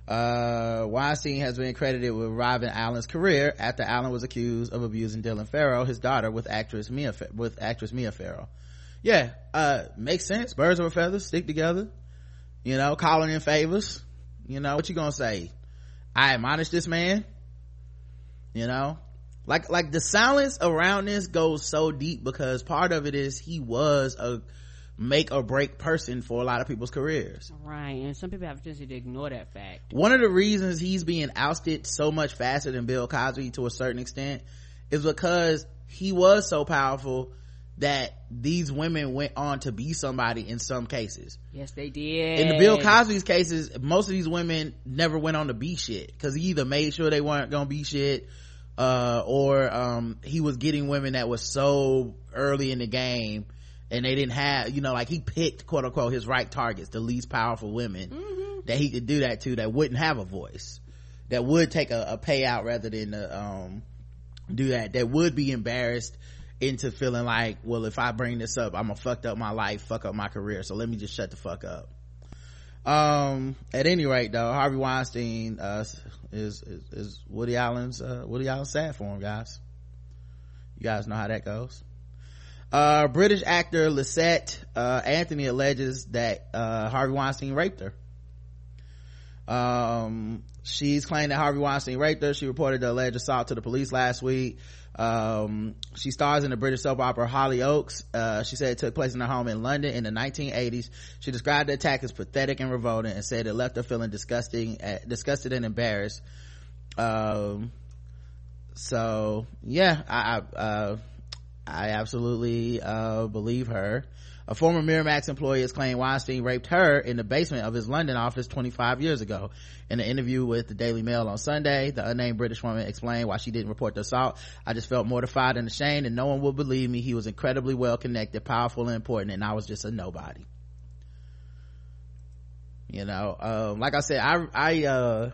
Uh, Weinstein has been credited with reviving Allen's career after Allen was accused of abusing Dylan Farrow, his daughter, with actress Mia, with actress Mia Farrow. Yeah, uh, makes sense. Birds of a feather, stick together. You know, calling in favors. You know, what you gonna say? I admonish this man. You know, like, like the silence around this goes so deep because part of it is he was a make or break person for a lot of people's careers. Right, and some people have a tendency to ignore that fact. One of the reasons he's being ousted so much faster than Bill Cosby to a certain extent is because he was so powerful that these women went on to be somebody in some cases. Yes, they did. In the Bill Cosby's cases, most of these women never went on to be shit because he either made sure they weren't gonna be shit, uh, or um, he was getting women that was so early in the game and they didn't have, you know, like he picked quote unquote his right targets, the least powerful women Mm-hmm. that he could do that to that wouldn't have a voice, that would take a, a payout rather than uh, um, do that, that would be embarrassed into feeling like, well, if I bring this up, I'm gonna fucked up my life, fuck up my career. So let me just shut the fuck up. Um, at any rate though, Harvey Weinstein, uh, is, is, is Woody Allen's, uh, Woody Allen's sad for him, guys. You guys know how that goes. Uh, British actor Lysette, uh, Anthony alleges that, uh, Harvey Weinstein raped her. Um, she's claimed that Harvey Weinstein raped her. She reported the alleged assault to the police last week. Um, she stars in the British soap opera Hollyoaks. Uh, she said it took place in her home in London in the 1980s. She described the attack as pathetic and revolting and said it left her feeling disgusting, uh, disgusted and embarrassed. Um, so yeah, I, I, uh, I absolutely, uh, believe her. A former Miramax employee has claimed Weinstein raped her in the basement of his London office 25 years ago. In an interview with the Daily Mail on Sunday, the unnamed British woman explained why she didn't report the assault. I just felt mortified and ashamed and no one would believe me. He was incredibly well connected, powerful and important and I was just a nobody. You know, um, like I said, I, I, uh,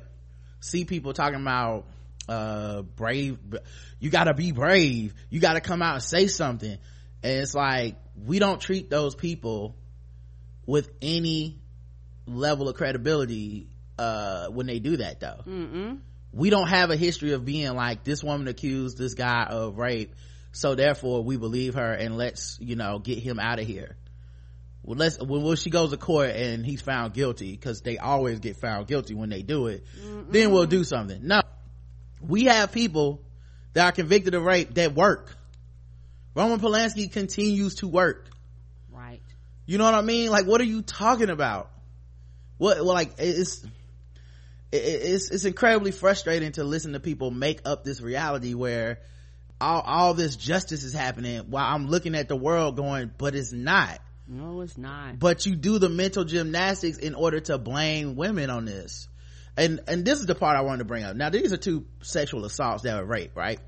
see people talking about, uh, brave, you gotta be brave. You gotta come out and say something. And it's like, we don't treat those people with any level of credibility uh when they do that though. Mm-mm. we don't have a history of being like this woman accused this guy of rape so therefore we believe her and let's you know get him out of here. Well let's when, when she goes to court and he's found guilty because they always get found guilty when they do it then we'll do something. No. We have people that are convicted of rape that work roman polanski continues to work. Right. you know what i mean? Like what are you talking about? What well, like it's it's it's incredibly frustrating to listen to people make up this reality where all all this justice is happening while i'm looking at the world going but it's not. No, it's not. but you do the mental gymnastics in order to blame women on this. And and this is the part i wanted to bring up. Now these are two sexual assaults that were rape right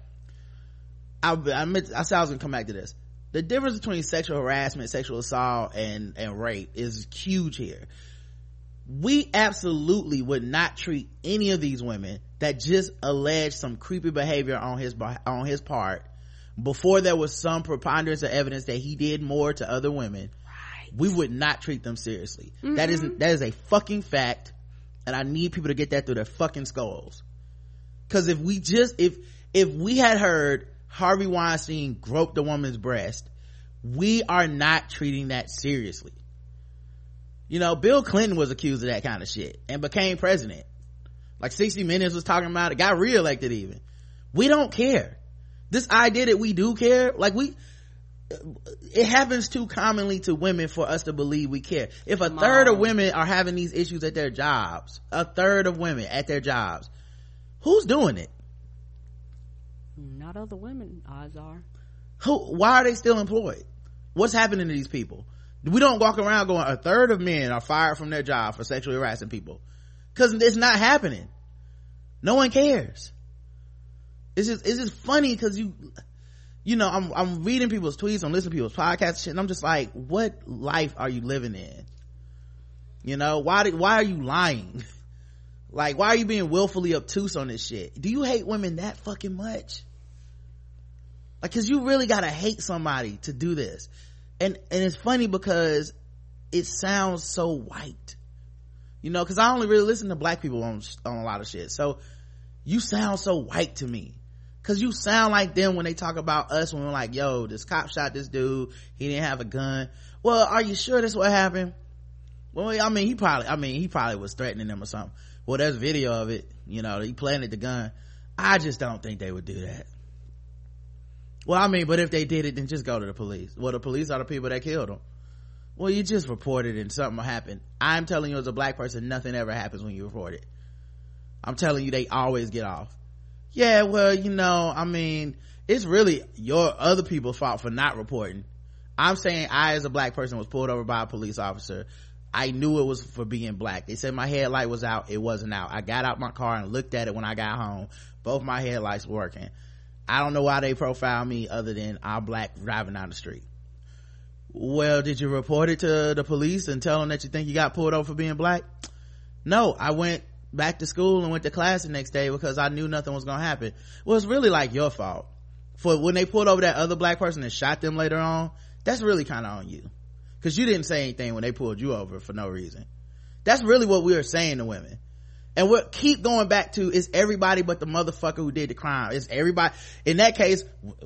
i i meant i said i was gonna come back to this. The difference between sexual harassment sexual assault and and rape is huge here. We absolutely would not treat any of these women that just alleged some creepy behavior on his on his part before there was some preponderance of evidence that he did more to other women. We would not treat them seriously. That is mm-hmm. that is a fucking fact and i need people to get that through their fucking skulls. Because if we just if if we had heard harvey weinstein groped a woman's breast we are not treating that seriously you know, Bill Clinton was accused of that kind of shit and became president. Like 60 Minutes was talking about it, got reelected even. We don't care. This idea that we do care, like we, it happens too commonly to women for us to believe we care. If a third of women are having these issues at their jobs, a third of women at their jobs, who's doing it? Not other women, odds are. Who, why are they still employed? What's happening to these people? We don't walk around going, a third of men are fired from their job for sexually harassing people. Cause it's not happening. No one cares. It's just, it's just funny cause you, you know, I'm, I'm reading people's tweets, I'm listening to people's podcasts and I'm just like, what life are you living in? You know, why did, why are you lying? like, why are you being willfully obtuse on this shit? Do you hate women that fucking much? Like, cause you really gotta hate somebody to do this. And, and it's funny because it sounds so white. You know, cause I only really listen to black people on, on a lot of shit. So, you sound so white to me. Cause you sound like them when they talk about us when we're like, yo, this cop shot this dude. He didn't have a gun. Well, are you sure that's what happened? Well, I mean, he probably, I mean, he probably was threatening them or something. Well, there's video of it. You know, he planted the gun. I just don't think they would do that. Well, I mean, but if they did it, then just go to the police. Well, the police are the people that killed them well you just reported and something happened i'm telling you as a black person nothing ever happens when you report it i'm telling you they always get off yeah well you know i mean it's really your other people's fault for not reporting i'm saying i as a black person was pulled over by a police officer I knew it was for being black. They said my headlight was out. It wasn't out. I got out my car and looked at it when I got home. Both my headlights working. I don't know why they profile me other than I'm black driving down the street. Well, did you report it to the police and tell them that you think you got pulled over for being black? No, I went back to school and went to class the next day because I knew nothing was gonna happen. Well, it's really like your fault. For when they pulled over that other black person and shot them later on, that's really kind of on you because you didn't say anything when they pulled you over for no reason that's really what we are saying to women and we keep going back to is everybody but the motherfucker who did the crime it's everybody in that case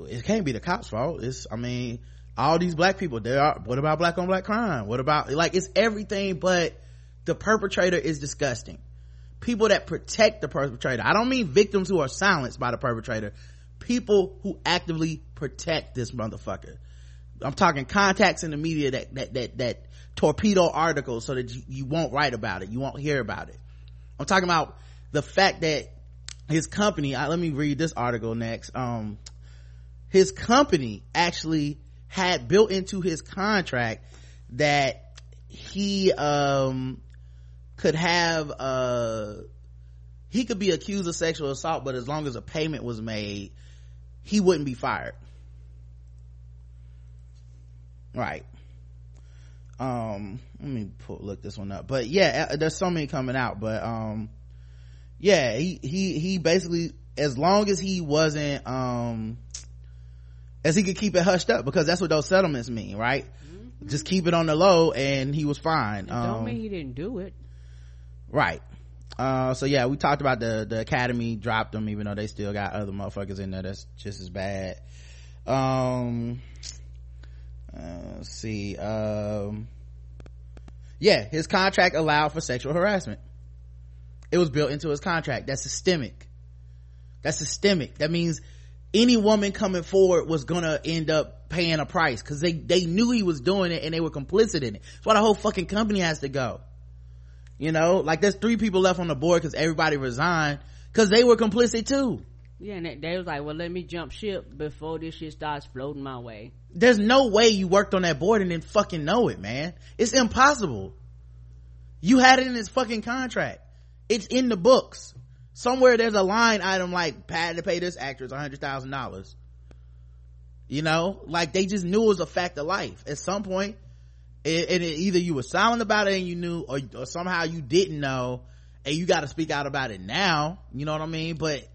it can't be the cops fault it's i mean all these black people there are what about black on black crime what about like it's everything but the perpetrator is disgusting people that protect the perpetrator i don't mean victims who are silenced by the perpetrator people who actively protect this motherfucker I'm talking contacts in the media that, that, that, that torpedo articles so that you, you won't write about it. You won't hear about it. I'm talking about the fact that his company, I, let me read this article next. Um, his company actually had built into his contract that he, um, could have, uh, he could be accused of sexual assault, but as long as a payment was made, he wouldn't be fired right um let me pull, look this one up. But yeah there's so many coming out but um yeah he he he basically as long as he wasn't um as he could keep it hushed up because that's what those settlements mean right? Mm-hmm. just keep it on the low and he was fine. It don't um, mean he didn't do it. right. Uh so yeah we talked about the the academy dropped them even though they still got other motherfuckers in there that's just as bad. Um uh, see um yeah his contract allowed for sexual harassment. It was built into his contract. That's systemic. That's systemic. That means any woman coming forward was gonna end up paying a price because they they knew he was doing it and they were complicit in it. That's why the whole fucking company has to go. You know like there's three people left on the board because everybody resigned because they were complicit too yeah, and they, they was like, well, let me jump ship before this shit starts floating my way. There's no way you worked on that board and didn't fucking know it, man. It's impossible. You had it in his fucking contract. It's in the books. Somewhere there's a line item like, had to pay this actress hundred thousand dollars. You know, like they just knew it was a fact of life. At some point, it, it, either you were silent about it and you knew, or, or somehow you didn't know, and you got to speak out about it now. You know what I mean? But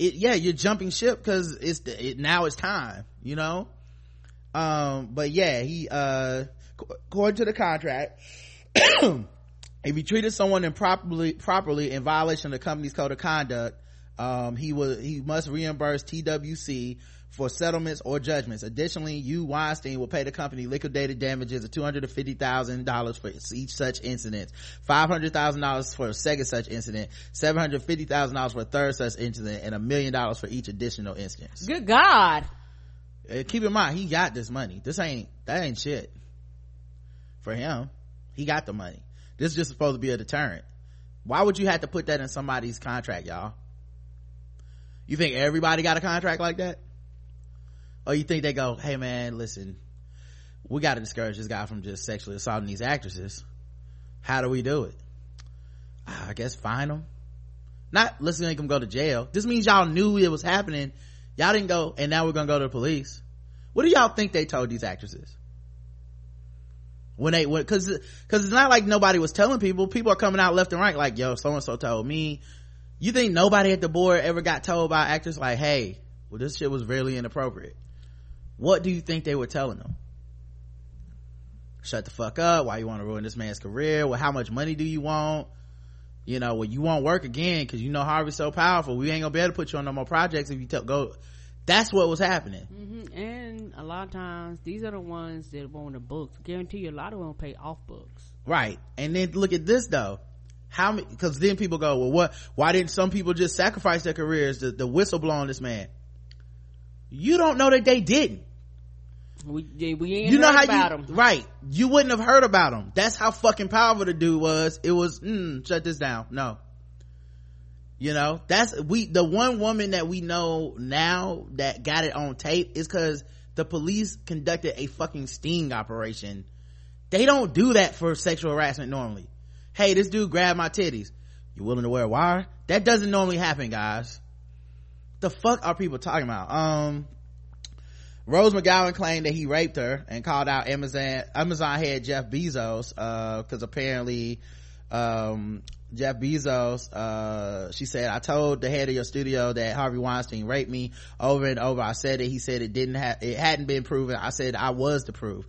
it yeah you're jumping ship because it's it, now it's time you know? Um but yeah he uh according to the contract if he treated someone improperly properly in violation of the company's code of conduct um he will he must reimburse twc for settlements or judgments. Additionally, you, Weinstein, will pay the company liquidated damages of $250,000 for each such incident, $500,000 for a second such incident, $750,000 for a third such incident, and a million dollars for each additional instance. Good God. Uh, keep in mind, he got this money. This ain't, that ain't shit. For him. He got the money. This is just supposed to be a deterrent. Why would you have to put that in somebody's contract, y'all? You think everybody got a contract like that? Or you think they go hey man listen we got to discourage this guy from just sexually assaulting these actresses. How do we do it? I guess fine him not let's make him go to jail. This means y'all knew it was happening. Y'all didn't go and now we're gonna go to the police. What do y'all think they told these actresses? When they went because because it's not like nobody was telling people. People are coming out left and right like yo so and so told me. You think nobody at the board ever got told by actors like hey well this shit was really inappropriate what do you think they were telling them? Shut the fuck up. Why you want to ruin this man's career? Well how much money do you want? You know well you won't work again because you know harvey's so powerful. We ain't gonna be able to put you on no more projects if you tell go that's what was happening. Mm-hmm. and a lot of times these are the ones that want the books. Guarantee you a lot of them pay off books. Right. And then look at this though. How many because then people go well what why didn't some people just sacrifice their careers the, the whistle blow on this man? You don't know that they didn't We, we ain't you know how about you him. right. You wouldn't have heard about him. That's how fucking powerful the dude was. It was mm, shut this down. No. You know that's we the one woman that we know now that got it on tape is because the police conducted a fucking sting operation. They don't do that for sexual harassment normally. Hey this dude grabbed my titties. You willing to wear a wire? That doesn't normally happen guys. The fuck are people talking about? Um Rose McGowan claimed that he raped her and called out Amazon Amazon head Jeff Bezos because apparently um, Jeff Bezos uh, she said I told the head of your studio that Harvey Weinstein raped me over and over. I said it. He said it didn't have it hadn't been proven. I said I was the proof.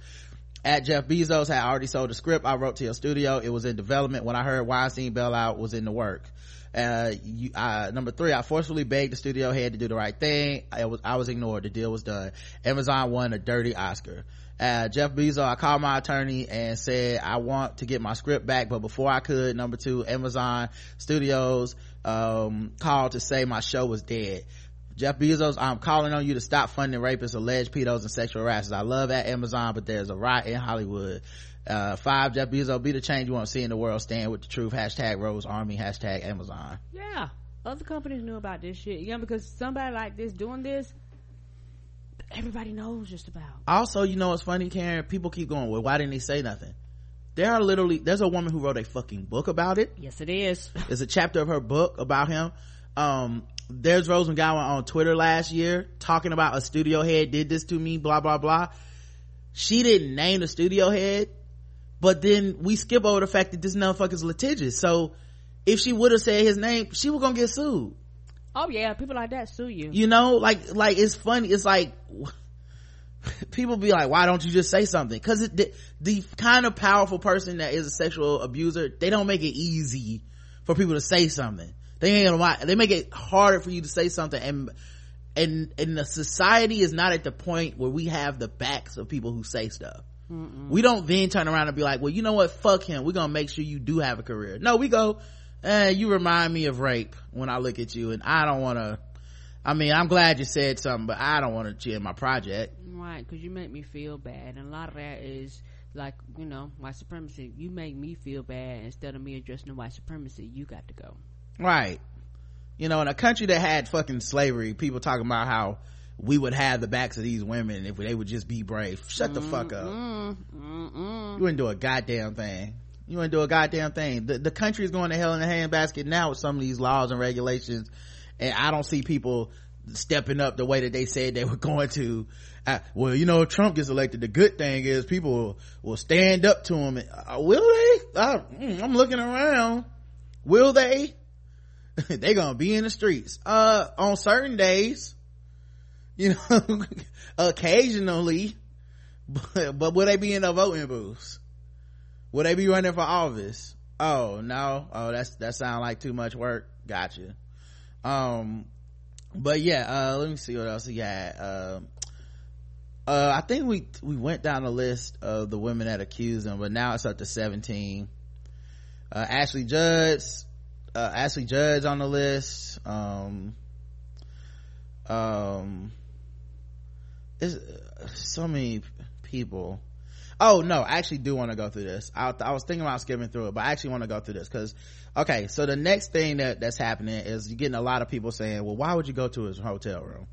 At Jeff Bezos had already sold the script I wrote to your studio. It was in development. When I heard Weinstein bail out was in the work uh, you, uh, number three, I forcefully begged the studio head to do the right thing. I was, I was ignored. The deal was done. Amazon won a dirty Oscar. Uh, Jeff Bezos, I called my attorney and said, I want to get my script back, but before I could, number two, Amazon Studios, um, called to say my show was dead. Jeff Bezos, I'm calling on you to stop funding rapists, alleged pedos, and sexual harassers. I love at Amazon, but there's a riot in Hollywood uh five jeff bezos be the change you want to see in the world. Stand with the truth. Hashtag rose army. Hashtag amazon. Yeah, other companies knew about this shit. You know, because somebody like this doing this, everybody knows just about. also you know it's funny karen? People keep going well why didn't he say nothing? There are literally there's a woman who wrote a fucking book about it. Yes, it is. there's a chapter of her book about him. Um there's rose mcgowan on twitter last year talking about a studio head did this to me blah blah blah. She didn't name the studio head but then we skip over the fact that this motherfucker's litigious. So if she would have said his name she was gonna get sued. Oh yeah, people like that sue you. you know like like it's funny it's like people be like why don't you just say something? Because the, the kind of powerful person that is a sexual abuser they don't make it easy for people to say something. They ain't gonna lie they make it harder for you to say something and and and the society is not at the point where we have the backs of people who say stuff we don't then turn around and be like well you know what fuck him we're gonna make sure you do have a career no we go eh, you remind me of rape when i look at you and i don't want to i mean i'm glad you said something but i don't want to cheer my project Right, because you make me feel bad, and a lot of that is like you know white supremacy. You make me feel bad instead of me addressing the white supremacy. You got to go. right you know in a country that had fucking slavery people talking about how we would have the backs of these women if they would just be brave. Shut the fuck up. You wouldn't do a goddamn thing. You wouldn't do a goddamn thing. The, the country is going to hell in a handbasket now with some of these laws and regulations and i don't see people stepping up the way that they said they were going to. Uh, well you know trump gets elected. The good thing is people will, will stand up to him. Uh, will they? Uh, mm, i'm looking around. Will they? They gonna be in the streets. Uh on certain days you know occasionally but, but will they be in the voting booths? Will they be running for office? Oh no. Oh that's that sound like too much work. Gotcha. Um but yeah uh let me see what else he had um uh i think we we went down the list of the women that accused him but now it's up to 17 uh ashley judd uh ashley judd's on the list. Um um it's uh, so many people. Oh no i actually do want to go through this. I, I was thinking about skipping through it but i actually want to go through this because okay so the next thing that that's happening is you're getting a lot of people saying well why would you go to his hotel room?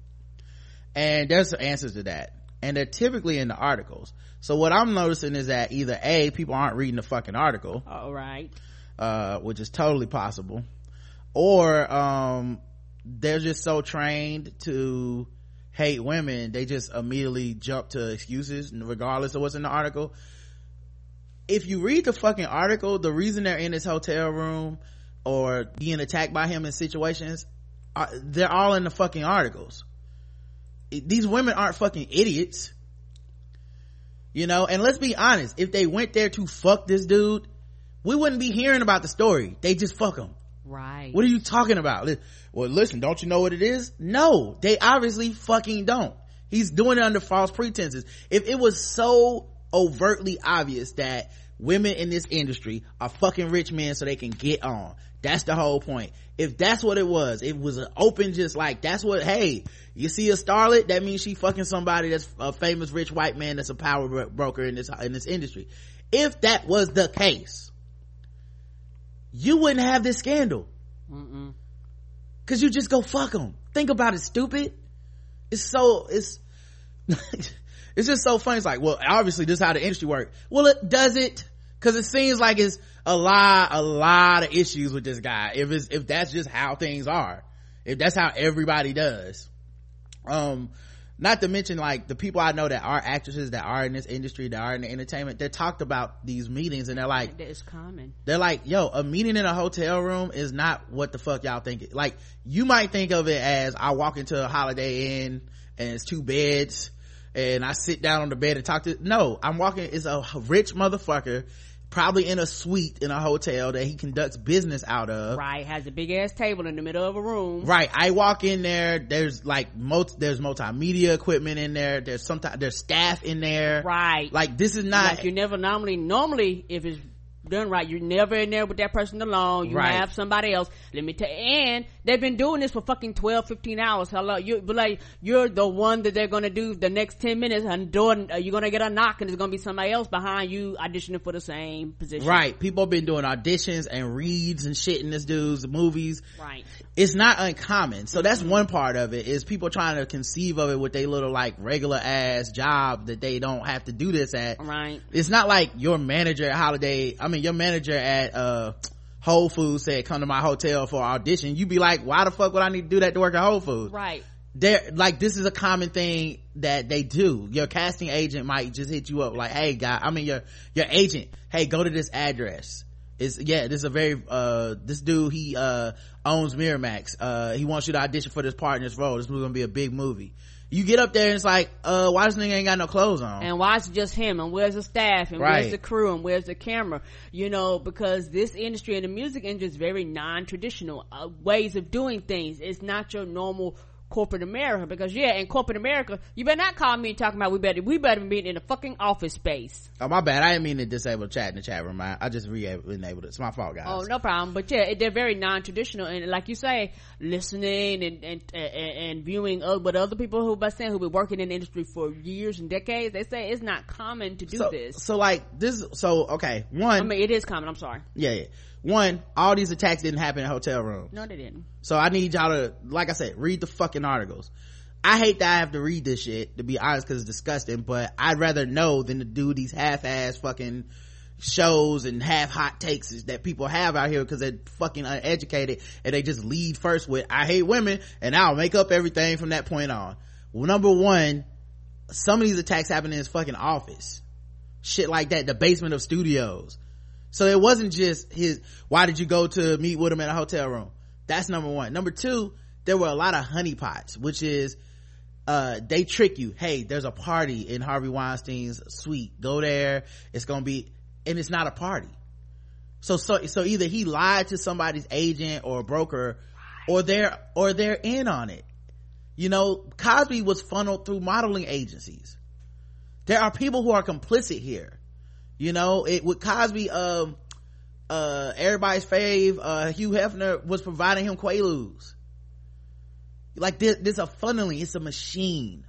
And there's answers to that. And they're typically in the articles. So what i'm noticing is that either a people aren't reading the fucking article All right. uh, which is totally possible or um they're just so trained to hate women they just immediately jump to excuses regardless of what's in the article. If you read the fucking article the reason they're in his hotel room or being attacked by him in situations uh, they're all in the fucking articles. These women aren't fucking idiots. You know and let's be honest if they went there to fuck this dude we wouldn't be hearing about the story. They just fuck him Right. what are you talking about? Well, listen, don't you know what it is? No, they obviously fucking don't. He's doing it under false pretenses. If it was so overtly obvious that women in this industry are fucking rich men so they can get on, that's the whole point if that's what it was it was an open just like that's what hey you see a starlet that means she fucking somebody that's a famous rich white man that's a power broker in this in this industry if that was the case you wouldn't have this scandal. Because you just go fuck them think about it stupid. It's so it's it's just so funny. It's like well obviously this is how the industry works well it does it because it seems like it's a lot a lot of issues with this guy. If it's if that's just how things are. If that's how everybody does. Um not to mention like the people i know that are actresses that are in this industry that are in the entertainment they talked about these meetings and they're like is common. they're like yo a meeting in a hotel room is not what the fuck y'all think like you might think of it as i walk into a holiday inn and it's two beds and i sit down on the bed and talk to no i'm walking it's a rich motherfucker probably in a suite in a hotel that he conducts business out of Right, has a big ass table in the middle of a room. Right. I walk in there. There's like multi, there's multimedia equipment in there. There's sometimes there's staff in there. Right. Like this is not. like you never normally normally if it's done right you're never in there with that person alone you Right. have somebody else let me tell and they've been doing this for fucking 12 15 hours hello you but like you're the one that they're gonna do the next 10 minutes and doing, uh, you're gonna get a knock and there's gonna be somebody else behind you auditioning for the same position Right. People have been doing auditions and reads and shit in this dude's movies. right It's not uncommon. So that's one part of it is people trying to conceive of it with their little like regular ass job that they don't have to do this at. right It's not like your manager at Holiday, I mean your manager at, uh, Whole Foods said come to my hotel for audition. You'd be like, why the fuck would I need to do that to work at Whole Foods? right. They're like this is a common thing that they do. Your casting agent might just hit you up like hey guy i mean your your agent hey go to this address. It's yeah this is a very uh this dude he uh owns miramax. Uh he wants you to audition for this part in this role. This is gonna be a big movie you get up there and it's like uh why this nigga ain't got no clothes on? And why is it just him? And where's the staff? And Right. where's the crew? And where's the camera? You know because this industry and the music industry is very non-traditional uh, ways of doing things. It's not your normal corporate america because yeah in corporate america you better not call me and talking about we better we better be in a fucking office space oh my bad i didn't mean to disable chat in the chat room i, I just re-enabled it it's my fault guys Oh, no problem. But yeah, they're very non-traditional, and like you say, listening and and and, and viewing other, what other people who by saying who've been working in the industry for years and decades, they say it's not common to do so, this. so like this so okay one I mean, it is common. I'm sorry. yeah yeah one all these attacks didn't happen in hotel rooms No, they didn't. So I need y'all to, like I said, read the fucking articles. I hate that I have to read this shit, to be honest, cause it's disgusting, but I'd rather know than to do these half-ass fucking shows and half hot takes that people have out here because they're fucking uneducated and they just lead first with, I hate women and I'll make up everything from that point on. Well, number one, some of these attacks happen in his fucking office. Shit like that, the basement of studios. So it wasn't just his, why did you go to meet with him in a hotel room? That's number one. Number two, there were a lot of honeypots, which is, uh, they trick you. Hey, there's a party in Harvey Weinstein's suite. Go there. It's gonna be, and it's not a party. So, so, so either he lied to somebody's agent or broker, or they're, or they're in on it. You know, Cosby was funneled through modeling agencies. There are people who are complicit here. You know, it with Cosby, um, uh, everybody's fave, uh, Hugh Hefner was providing him Quaaludes. Like this, this a funneling, it's a machine.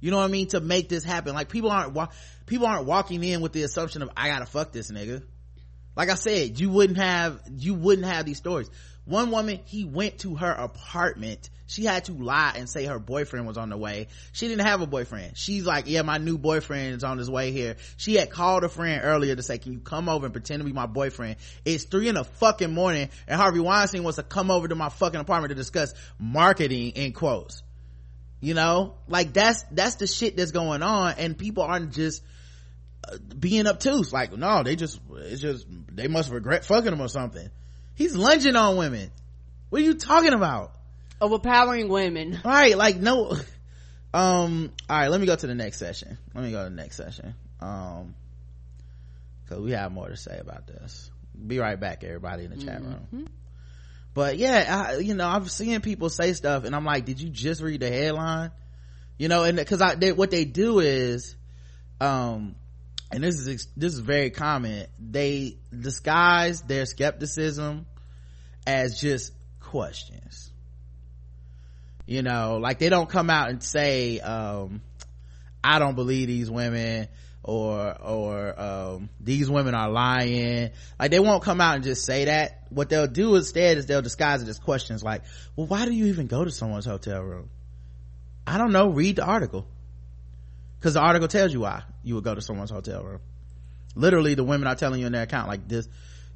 You know what I mean? To make this happen. Like people aren't, wa- people aren't walking in with the assumption of, I gotta fuck this nigga. Like I said, you wouldn't have, you wouldn't have these stories. One woman, he went to her apartment. She had to lie and say her boyfriend was on the way. She didn't have a boyfriend. She's like, yeah, my new boyfriend is on his way here. She had called a friend earlier to say, can you come over and pretend to be my boyfriend? It's three in the fucking morning and Harvey Weinstein wants to come over to my fucking apartment to discuss marketing in quotes. You know, like that's, that's the shit that's going on and people aren't just, uh, being obtuse. Like, no, they just, it's just, they must regret fucking him or something. He's lunging on women. What are you talking about? Overpowering women. Right, like no, um, all right, let me go to the next session. Let me go to the next session. Um, cause we have more to say about this. Be right back, everybody in the chat room. But yeah, I, you know, I'm seeing people say stuff and I'm like, did you just read the headline? You know, and cause I, they, what they do is, um, and this is this is very common they disguise their skepticism as just questions. You know like they don't come out and say um i don't believe these women or or um these women are lying. Like they won't come out and just say that. What they'll do instead is they'll disguise it as questions like well why do you even go to someone's hotel room? I don't know. Read the article. Because the article tells you why you would go to someone's hotel room. Literally the women are telling you in their account like this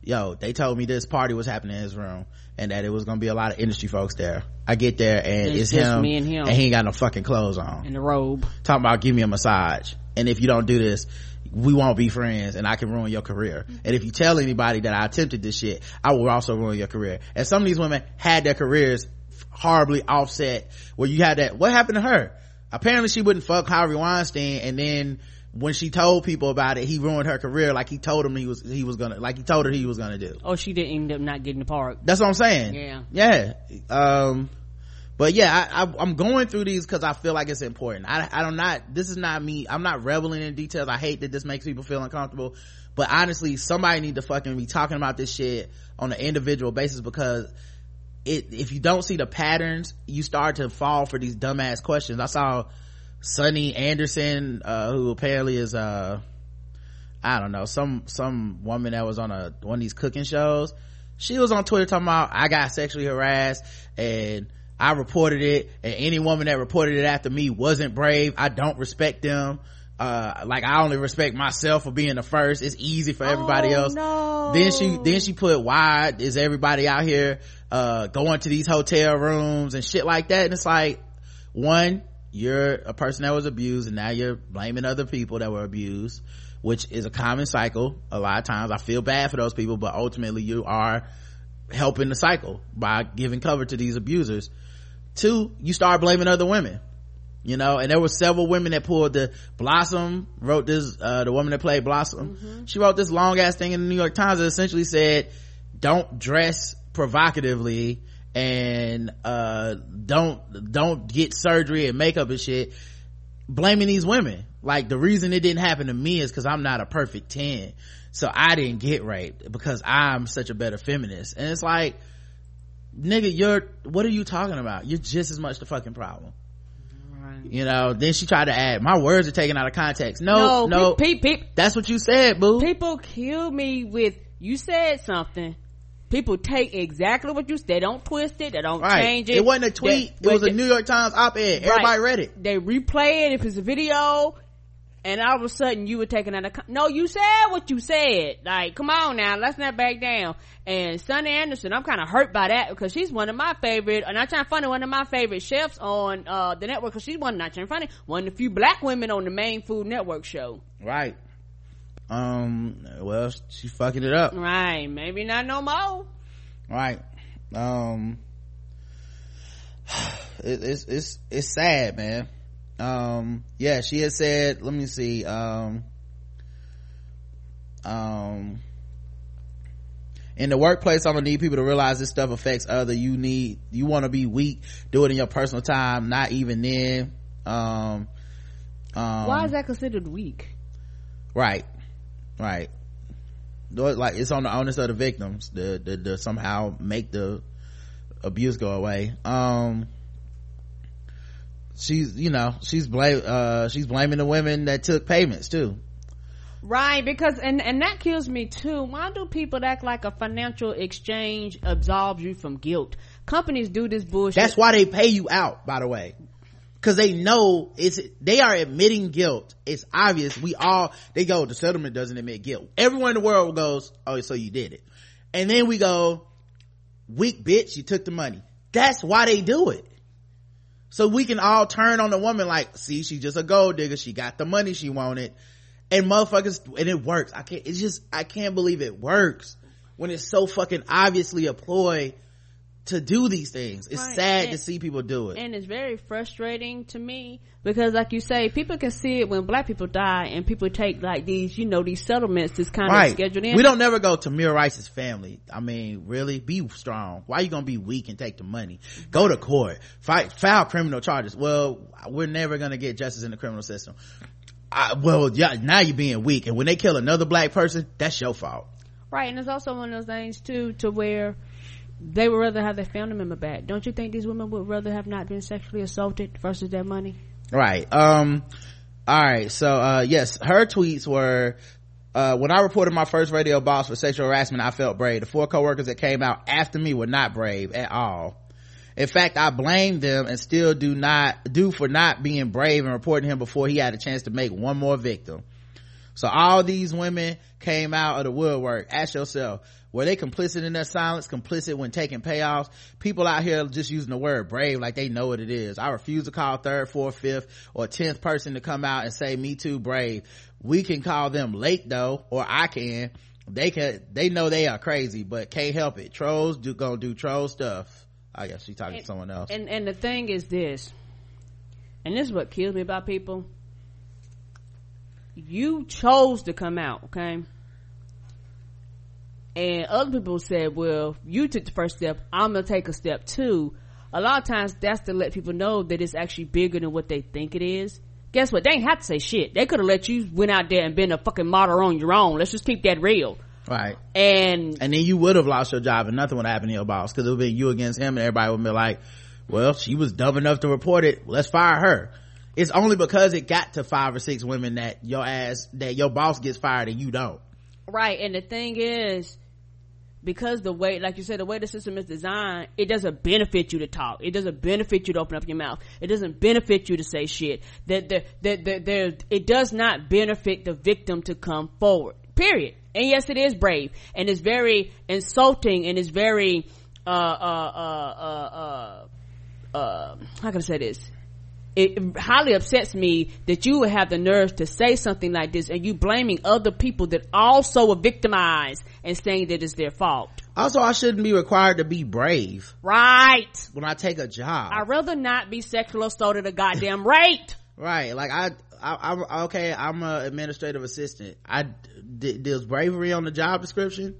yo they told me this party was happening in his room and that it was gonna be a lot of industry folks there. I get there and It's him, me and him. he ain't got no fucking clothes on. In the robe. talking about give me a massage. And if you don't do this we won't be friends and i can ruin your career. And if you tell anybody that i attempted this shit i will also ruin your career. And some of these women had their careers horribly offset where you had that what happened to her? Apparently she wouldn't fuck harvey weinstein and then when she told people about it he ruined her career like he told him he was he was gonna like he told her he was gonna do. Oh, she didn't end up not getting the part. that's what i'm saying. Yeah. yeah. Um but yeah I, I i'm going through these because i feel like it's important. I i don't not this is not me. I'm not reveling in details. I hate that this makes people feel uncomfortable. But honestly somebody need to fucking be talking about this shit on an individual basis because it if you don't see the patterns you start to fall for these dumbass questions. I saw Sunny Anderson, uh, who apparently is, uh, I don't know, some, some woman that was on a, one of these cooking shows. She was on Twitter talking about, I got sexually harassed and I reported it and any woman that reported it after me wasn't brave. I don't respect them. Uh, like I only respect myself for being the first. It's easy for everybody Oh, else. no. Then she, then she put, why is everybody out here, uh, going to these hotel rooms and shit like that? And it's like, one, you're a person that was abused and now you're blaming other people that were abused, which is a common cycle. A lot of times I feel bad for those people, but ultimately you are helping the cycle by giving cover to these abusers. Two, you start blaming other women. You know, and there were several women that pulled the Blossom wrote this, uh, the woman that played Blossom. She wrote this long ass thing in the New York Times that essentially said, don't dress provocatively and uh don't don't get surgery and makeup and shit blaming these women. Like the reason it didn't happen to me is because i'm not a perfect 10 so i didn't get raped because i'm such a better feminist. And it's like nigga you're what are you talking about? You're just as much the fucking problem. You know then she tried to add my words are taken out of context. No no, Peep, peep, peep. that's what you said boo. People kill me with, you said something. People take exactly what you said. They don't twist it. They don't right change it. it wasn't a tweet They- it was a new york times op-ed everybody read it They replay it if it's a video, and all of a sudden you were taking out a. No, you said what you said. Like, come on now, let's not back down. And Sunny Anderson, I'm kind of hurt by that because she's one of my favorite. And I'm trying to find one of my favorite chefs on uh, the network because she's one not trying to find it, one of the few black women on the main Food Network show. right um well she's fucking it up Right? Maybe not no more. right um it, it's it's it's sad man um yeah she had said let me see um um in the workplace i'm gonna need people to realize this stuff affects other you need you want to be weak do it in your personal time not even then um um Why is that considered weak? right right like it's on the onus of the victims to, to, to somehow make the abuse go away um she's you know she's blame uh she's blaming the women that took payments too Right, because and and that kills me too. Why do people act like a financial exchange absolves you from guilt? Companies do this bullshit. that's why they pay you out by the way because they know it's they are admitting guilt. It's obvious. We all they go the settlement doesn't admit guilt. Everyone in the world goes oh so you did it. And then we go weak bitch you took the money. That's why they do it. So we can all turn on the woman like see she's just a gold digger. She got the money she wanted. And motherfuckers and it works. I can't it's just i can't believe it works when it's so fucking obviously a ploy to do these things. It's Right. sad And- to see people do it. and it's very frustrating to me because, like you say, people can see it when black people die, and people take like these, you know, these settlements is kind right. of scheduled in. we don't never go to Tamir Rice's family. I mean really be strong. Why are you gonna be weak and take the money? Go to court. Fight file criminal charges. Well we're never gonna get justice in the criminal system. I, well yeah now you're being weak. And when they kill another black person that's your fault. Right, and it's also one of those things too, to where they would rather have their family member back. Don't you think these women would rather have not been sexually assaulted versus their money? Right. Um, all right. So, uh, yes, her tweets were, uh, when I reported my first radio boss for sexual harassment, I felt brave. The four coworkers that came out after me were not brave at all. In fact, I blame them and still do not, do for not being brave and reporting him before he had a chance to make one more victim. So all these women came out of the woodwork. Ask yourself, were they complicit in their silence, complicit when taking payoffs? People out here just using the word brave like they know what it is. I refuse to call third, fourth, fifth, or tenth person to come out and say me too brave. We can call them late though, or I can. They can, they know they are crazy, but can't help it. Trolls do, gonna do troll stuff. I guess she's talking and, to someone else. And, and the thing is this, and this is what kills me about people. You chose to come out, okay? And other people said, well, you took the first step, I'm gonna take a step too. A lot of times that's to let people know that it's actually bigger than what they think it is. Guess what? They ain't have to say shit. They could have let you went out there and been a fucking martyr on your own. Let's just keep that real. Right. And and then you would have lost your job and nothing would happen to your boss because it would be you against him and everybody would be like, well, she was dumb enough to report it. Let's fire her. It's only because it got to five or six women that your ass, that your boss gets fired and you don't. Right. And the thing is, because the way, like you said, the way the system is designed, it doesn't benefit you to talk. It doesn't benefit you to open up your mouth. It doesn't benefit you to say shit. That the, that the, it does not benefit the victim to come forward. Period. And yes, it is brave and it's very insulting and it's very, uh, uh, uh, uh, uh, uh how can I say this? It highly upsets me that you would have the nerve to say something like this and you blaming other people that also were victimized and saying that it's their fault. Also, I shouldn't be required to be brave. Right. When I take a job. I'd rather not be sexually assaulted a goddamn rate. Right. Like I, I, am okay. I'm an administrative assistant. I does bravery on the job description.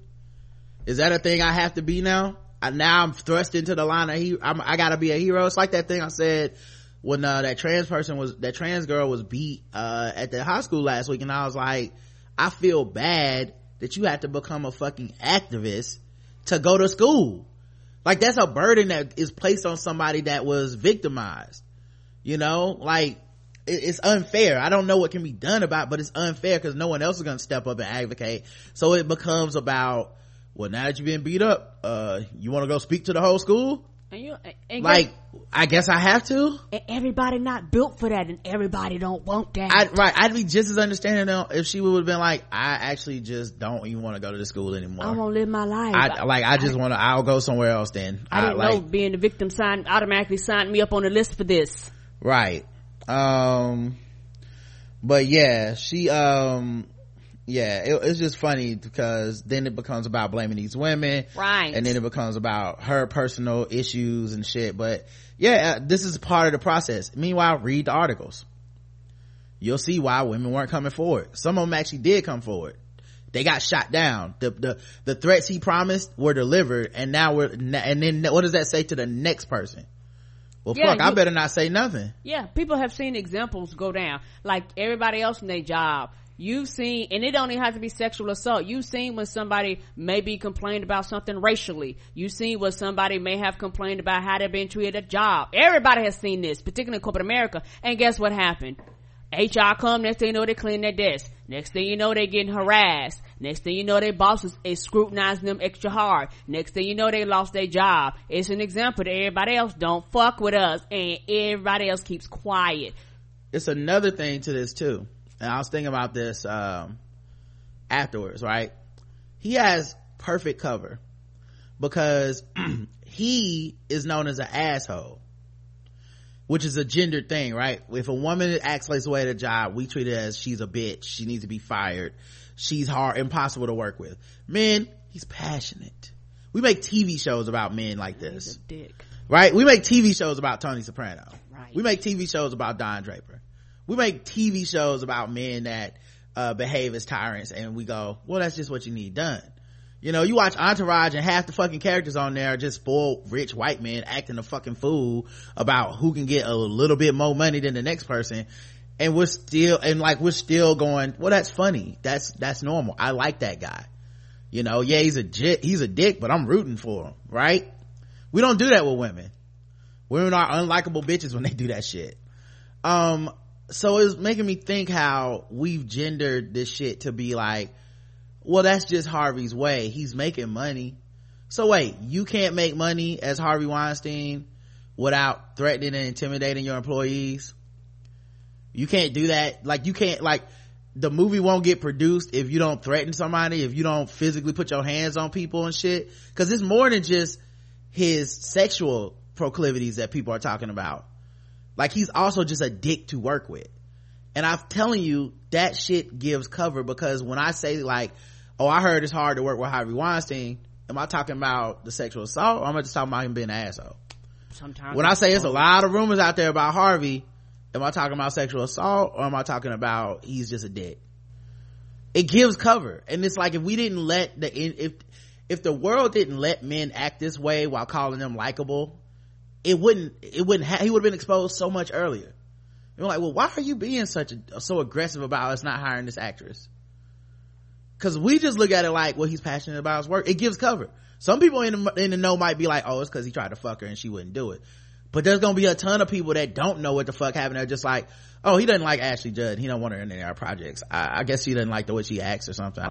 Is that a thing I have to be now? I, now I'm thrust into the line of he. I'm, I gotta be a hero. It's like that thing I said when uh, that trans person was that trans girl was beat uh, at the high school last week, and I was like, I feel bad that you had to become a fucking activist to go to school. Like that's a burden that is placed on somebody that was victimized. You know, like it's unfair. I don't know what can be done about, it, but it's unfair because no one else is going to step up and advocate. So it becomes about, well, now that you've been beat up, uh, you want to go speak to the whole school? And you, and like, I guess I have to. And everybody not built for that, and everybody don't want that. I, right, I'd be just as understanding if she would have been like, I actually just don't even want to go to the school anymore. I want to live my life. I, like, I just want to. I'll go somewhere else. Then I didn't like, know being the victim signed automatically signed me up on the list for this. Right um but yeah she um yeah it, it's just funny because then it becomes about blaming these women. Right. And then it becomes about her personal issues and shit. But yeah uh, this is part of the process. Meanwhile read the articles. You'll see why women weren't coming forward. Some of them actually did come forward. They got shot down. The the the threats he promised were delivered and now we're and then what does that say to the next person? Well, yeah, fuck, you, I better not say nothing. Yeah, people have seen examples go down. Like everybody else in their job. You've seen, and it don't even have to be sexual assault. You've seen when somebody maybe complained about something racially. You've seen when somebody may have complained about how they've been treated at a job. Everybody has seen this, particularly in corporate America. And guess what happened? HR come, next thing you know, they clean their desk. Next thing you know, they getting harassed. Next thing you know, their bosses is scrutinizing them extra hard. Next thing you know, they lost their job. It's an example that everybody else don't fuck with us and everybody else keeps quiet. It's another thing to this too. And I was thinking about this, um, afterwards, right? He has perfect cover because he is known as an asshole which is a gendered thing, right? If a woman acts like this way at a job, we treat it as she's a bitch. She needs to be fired. She's hard, impossible to work with. Men, he's passionate. We make TV shows about men like this. Dick, Right? We make TV shows about Tony Soprano. Right. We make TV shows about Don Draper. We make TV shows about men that uh, behave as tyrants and we go, well, that's just what you need done. You know, you watch Entourage and half the fucking characters on there are just spoiled rich white men acting a fucking fool about who can get a little bit more money than the next person. And we're still, and like we're still going, well, that's funny. That's, that's normal. I like that guy. you know yeah he's a he's a dick but i'm rooting for him right we don't do that with women women are unlikable bitches when they do that shit um so it's making me think how we've gendered this shit to be like well that's just harvey's way. He's making money. So wait you can't make money as harvey weinstein without threatening and intimidating your employees? You can't do that. Like you can't like the movie won't get produced if you don't threaten somebody if you don't physically put your hands on people and shit. Because it's more than just his sexual proclivities that people are talking about like he's also just a dick to work with and i'm telling you that shit gives cover because when i say like oh i heard it's hard to work with harvey weinstein am i talking about the sexual assault or am i just talking about him being an asshole Sometimes when I say it's a lot of rumors out there about Harvey, am I talking about sexual assault or am I talking about he's just a dick? It gives cover. And it's like if we didn't let the, if, if the world didn't let men act this way while calling them likable, it wouldn't, it wouldn't ha- he would have been exposed so much earlier. You're like, well, why are you being such a, so aggressive about us not hiring this actress? Cause we just look at it like, well, he's passionate about his work. It gives cover. Some people in the, in the know might be like, oh, it's cause he tried to fuck her and she wouldn't do it. But there's gonna be a ton of people that don't know what the fuck happened. They're just like, oh, he doesn't like Ashley Judd. He don't want her in any of our projects. I, I guess she doesn't like the way she acts or something.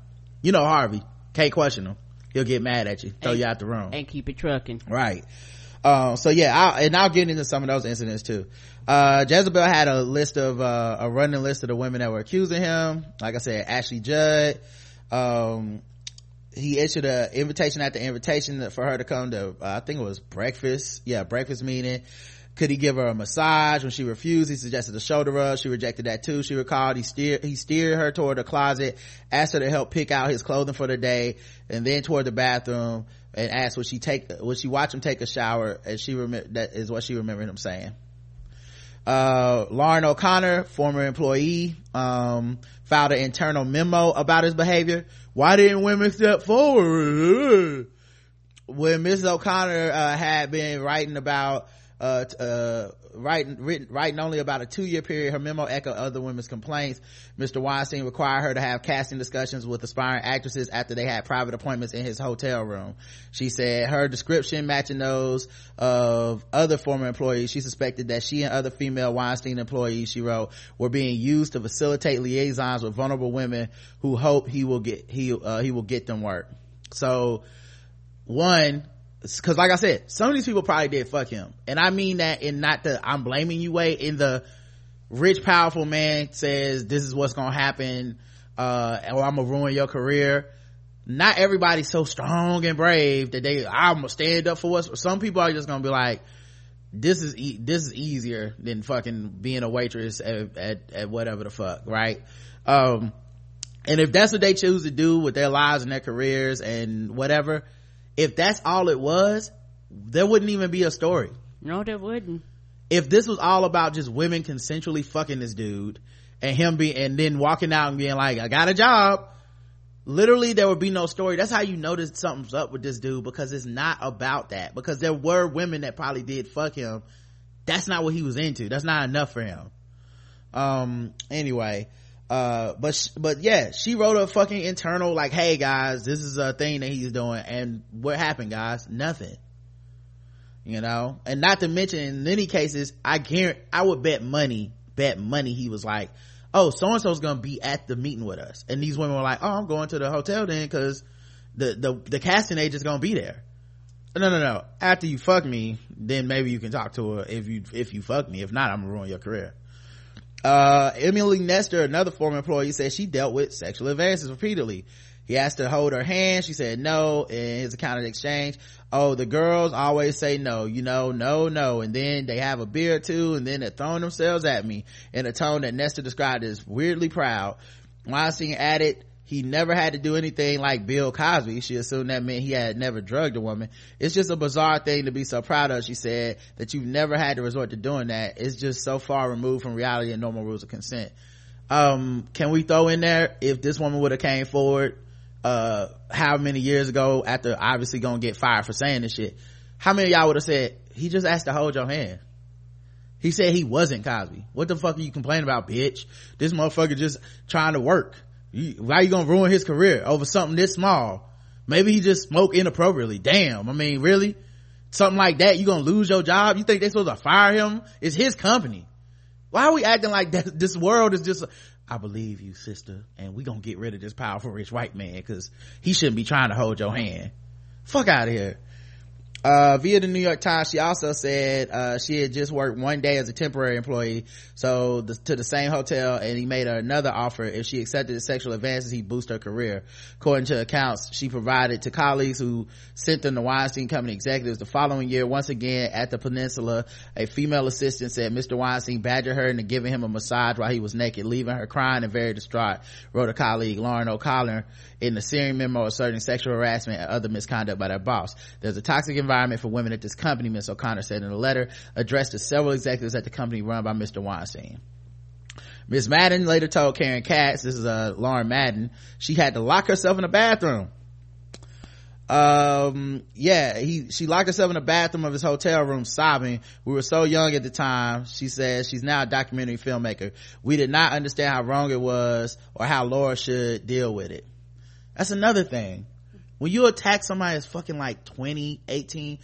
You know Harvey. Can't question him. He'll get mad at you. Throw And- you out the room. and keep it trucking. Right. Um, so yeah, I'll, and I'll get into some of those incidents too. Uh, Jezebel had a list of, uh, a running list of the women that were accusing him. Like I said, Ashley Judd, um, he issued an invitation after invitation for her to come to, uh, I think it was breakfast. Yeah, breakfast meeting. Could he give her a massage? When she refused, he suggested a shoulder rub. She rejected that too. She recalled he steered, he steered her toward the closet, asked her to help pick out his clothing for the day, and then toward the bathroom and asked would she take, would she watch him take a shower? And she remember, that is what she remembered him saying. Uh, Lauren O'Connor, former employee, um, filed an internal memo about his behavior. Why didn't women step forward? when Mrs. O'Connor uh, had been writing about uh, uh, writing written, writing only about a two year period, her memo echoed other women's complaints. Mr. Weinstein required her to have casting discussions with aspiring actresses after they had private appointments in his hotel room. She said her description matching those of other former employees. She suspected that she and other female Weinstein employees, she wrote, were being used to facilitate liaisons with vulnerable women who hope he will get he uh, he will get them work. So one because like i said some of these people probably did fuck him. And i mean that in not the i'm blaming you way in the rich powerful man says this is what's gonna happen uh or i'm gonna ruin your career. Not everybody's so strong and brave that they i'm gonna stand up for what's some people are just gonna be like this is e- this is easier than fucking being a waitress at, at, at whatever the fuck right? Um and if that's what they choose to do with their lives and their careers and whatever if that's all it was there wouldn't even be a story. No, there wouldn't. if this was all about just women consensually fucking this dude and him be and then walking out and being like i got a job literally there would be no story. That's how you notice something's up with this dude because it's not about that. Because there were women that probably did fuck him. That's not what he was into. That's not enough for him. Um anyway uh but but yeah she wrote a fucking internal like hey guys this is a thing that he's doing. And what happened guys? Nothing. You know? And not to mention in many cases i guarantee i would bet money bet money he was like oh so and so's gonna be at the meeting with us. And these women were like oh i'm going to the hotel then because the the the casting agent's gonna be there. No no no. After you fuck me then maybe you can talk to her if you if you fuck me. If not i'm gonna ruin your career uh emily nestor another former employee said she dealt with sexual advances repeatedly. He asked her to hold her hand. She said no in his account of exchange. Oh the girls always say no you know no no. And then they have a beer or two and then they're throwing themselves at me in a tone that nestor described as weirdly proud. Weinstein added he never had to do anything like Bill Cosby. She assumed that meant he had never drugged a woman. It's just a bizarre thing to be so proud of, she said, that you've never had to resort to doing that. It's just so far removed from reality and normal rules of consent. Um, can we throw in there if this woman would have came forward, uh, how many years ago after obviously gonna get fired for saying this shit? How many y'all would have said, he just asked to hold your hand? He said he wasn't Cosby. What the fuck are you complaining about, bitch? This motherfucker just trying to work. Why you gonna ruin his career over something this small? maybe he just smoked inappropriately damn i mean really something like that you gonna lose your job you think they supposed to fire him it's his company why are we acting like that this world is just I believe you, sister, and we gonna get rid of this powerful rich white man because he shouldn't be trying to hold your hand. Fuck out of here. Uh, via the New York Times, she also said, uh, she had just worked one day as a temporary employee, so the, to the same hotel, and he made her another offer. If she accepted the sexual advances, he'd boost her career. According to accounts she provided to colleagues who sent them to Weinstein Company executives the following year, once again at the peninsula, a female assistant said Mr. Weinstein badgered her into giving him a massage while he was naked, leaving her crying and very distraught, wrote a colleague, Lauren O'Connor, in the Syrian memo asserting sexual harassment and other misconduct by their boss. There's a toxic environment for women at this company, Ms. O'Connor said in a letter addressed to several executives at the company run by Mr. Weinstein. Ms. Madden later told Karen Katz, this is uh, Lauren Madden, she had to lock herself in a bathroom. Um, yeah, he, she locked herself in the bathroom of his hotel room sobbing. We were so young at the time. She says she's now a documentary filmmaker. We did not understand how wrong it was or how Laura should deal with it. That's another thing. When you attack somebody that's fucking like 20, 18,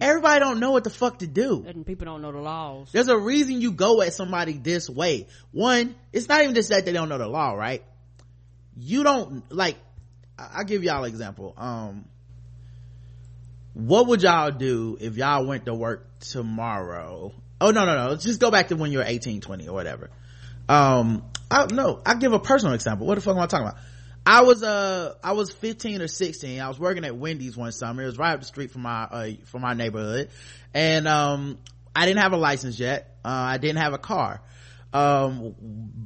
everybody don't know what the fuck to do. And people don't know the laws. There's a reason you go at somebody this way. One, it's not even just that they don't know the law, right? You don't, like, I- I'll give y'all an example. Um, what would y'all do if y'all went to work tomorrow? Oh, no, no, no. Let's just go back to when you were 18, 20 or whatever. Um, I, no, I'll give a personal example. What the fuck am I talking about? I was, uh, I was 15 or 16. I was working at Wendy's one summer. It was right up the street from my, uh, from my neighborhood. And, um, I didn't have a license yet. Uh, I didn't have a car. Um,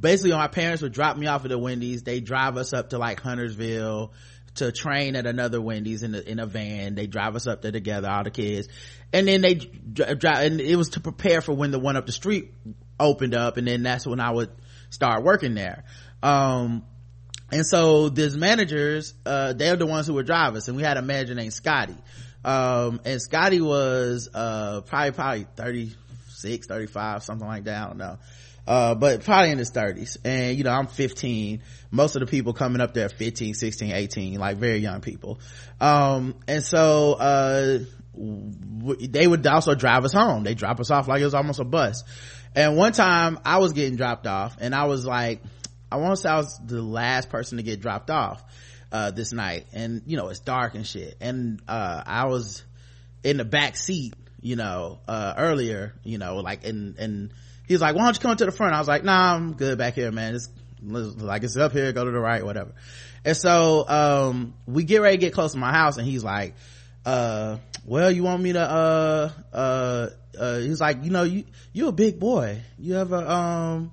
basically my parents would drop me off at the Wendy's. They drive us up to like Huntersville to train at another Wendy's in, the, in a van. They drive us up there together, all the kids. And then they drive, and it was to prepare for when the one up the street opened up. And then that's when I would start working there. Um, and so these managers, uh, they're the ones who would drive us. And we had a manager named Scotty. Um, and Scotty was, uh, probably, probably 36, 35, something like that. I don't know. Uh, but probably in his thirties. And, you know, I'm 15. Most of the people coming up there are 15, 16, 18, like very young people. Um, and so, uh, w- they would also drive us home. They drop us off like it was almost a bus. And one time I was getting dropped off and I was like, I want to say I was the last person to get dropped off, uh, this night. And, you know, it's dark and shit. And, uh, I was in the back seat, you know, uh, earlier, you know, like, and, and he was like, why don't you come to the front? I was like, nah, I'm good back here, man. It's like, it's up here, go to the right, whatever. And so, um, we get ready to get close to my house and he's like, uh, well, you want me to, uh, uh, uh, he's like, you know, you, you a big boy. You ever, um,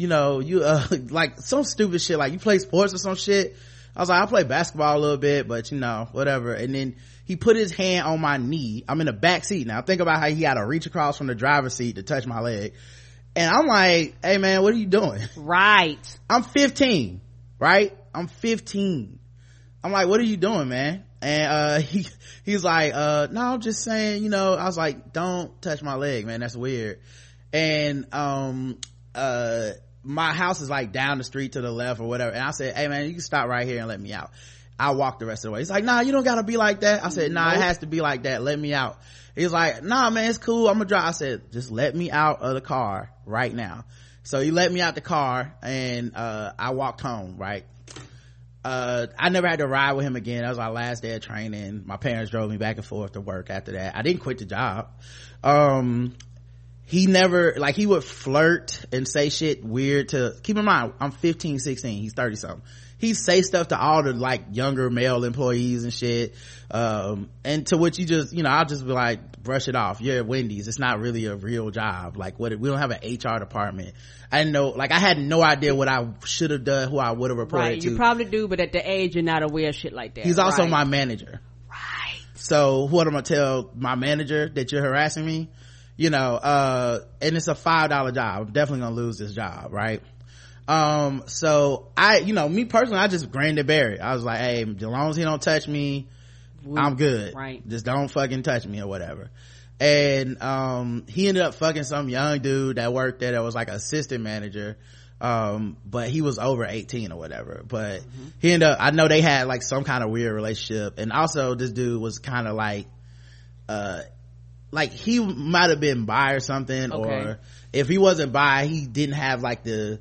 you know, you, uh, like some stupid shit, like you play sports or some shit. I was like, I play basketball a little bit, but you know, whatever. And then he put his hand on my knee. I'm in the back seat now. Think about how he had to reach across from the driver's seat to touch my leg. And I'm like, hey man, what are you doing? Right. I'm 15, right? I'm 15. I'm like, what are you doing, man? And, uh, he, he's like, uh, no, I'm just saying, you know, I was like, don't touch my leg, man. That's weird. And, um, uh, my house is like down the street to the left or whatever. And I said, hey man, you can stop right here and let me out. I walked the rest of the way. He's like, nah, you don't gotta be like that. I said, nah, it has to be like that. Let me out. He's like, nah, man, it's cool. I'm gonna drive. I said, just let me out of the car right now. So he let me out the car and, uh, I walked home, right? Uh, I never had to ride with him again. That was my last day of training. My parents drove me back and forth to work after that. I didn't quit the job. Um, he never, like he would flirt and say shit weird to, keep in mind, I'm 15, 16, he's 30 something. He'd say stuff to all the like younger male employees and shit. Um, and to which you just, you know, I'll just be like, brush it off. You're at Wendy's. It's not really a real job. Like what, we don't have an HR department. I know, like I had no idea what I should have done, who I would have reported Right. to. You probably do, but at the age you're not aware of shit like that. He's also Right. my manager. Right. So what am I to tell my manager that you're harassing me? You know, uh, and it's a five dollar job. I'm definitely gonna lose this job, right? Um, so I, you know, me personally, I just bear it. I was like, hey, as long as he don't touch me, I'm good. Right. Just don't fucking touch me or whatever. And, um, he ended up fucking some young dude that worked there that was like assistant manager. um but he was over 18 or whatever but he ended up i know they had like some kind of weird relationship and also this dude was kind of like uh like he might have been bi or something Okay. or if he wasn't bi he didn't have like the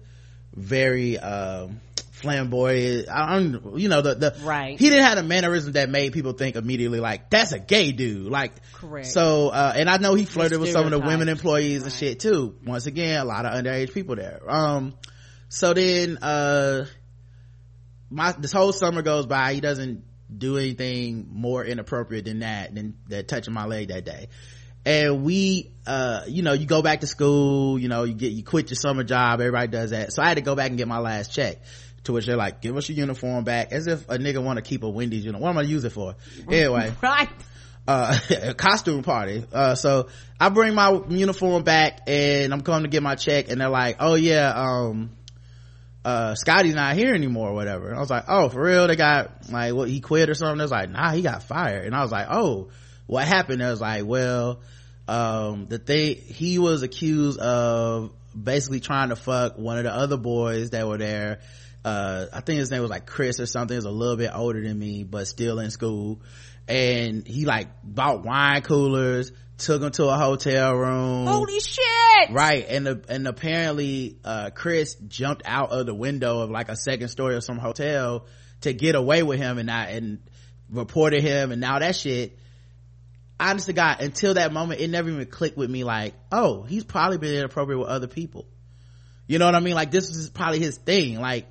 very um flamboyant i don't you know the, the Right. he didn't have the mannerism that made people think immediately like that's a gay dude like Correct. so uh and i know he flirted with some of the women employees and shit too once again a lot of underage people there um so then uh my this whole summer goes by he doesn't do anything more inappropriate than that than that touching my leg that day and we uh you know you go back to school you know you get you quit your summer job everybody does that. So i had to go back and get my last check to which they're like give us your uniform back as if a nigga want to keep a wendy's uniform. What am i gonna use it for? Anyway. Right uh a costume party. Uh so i bring my uniform back and i'm coming to get my check and they're like oh yeah um uh scotty's not here anymore or whatever. And i was like oh for real? They got like what he quit or something? They was like nah he got fired. And i was like oh what happened i was like well um the thing he was accused of basically trying to fuck one of the other boys that were there. Uh i think his name was like chris or something. He was a little bit older than me but still in school. And he like bought wine coolers took him to a hotel room. Holy shit! right and the, and apparently uh chris jumped out of the window of like a second story of some hotel to get away with him and I and reported him and now that shit honest to god until that moment it never even clicked with me like oh he's probably been inappropriate with other people. You know what i mean? Like this is probably his thing. Like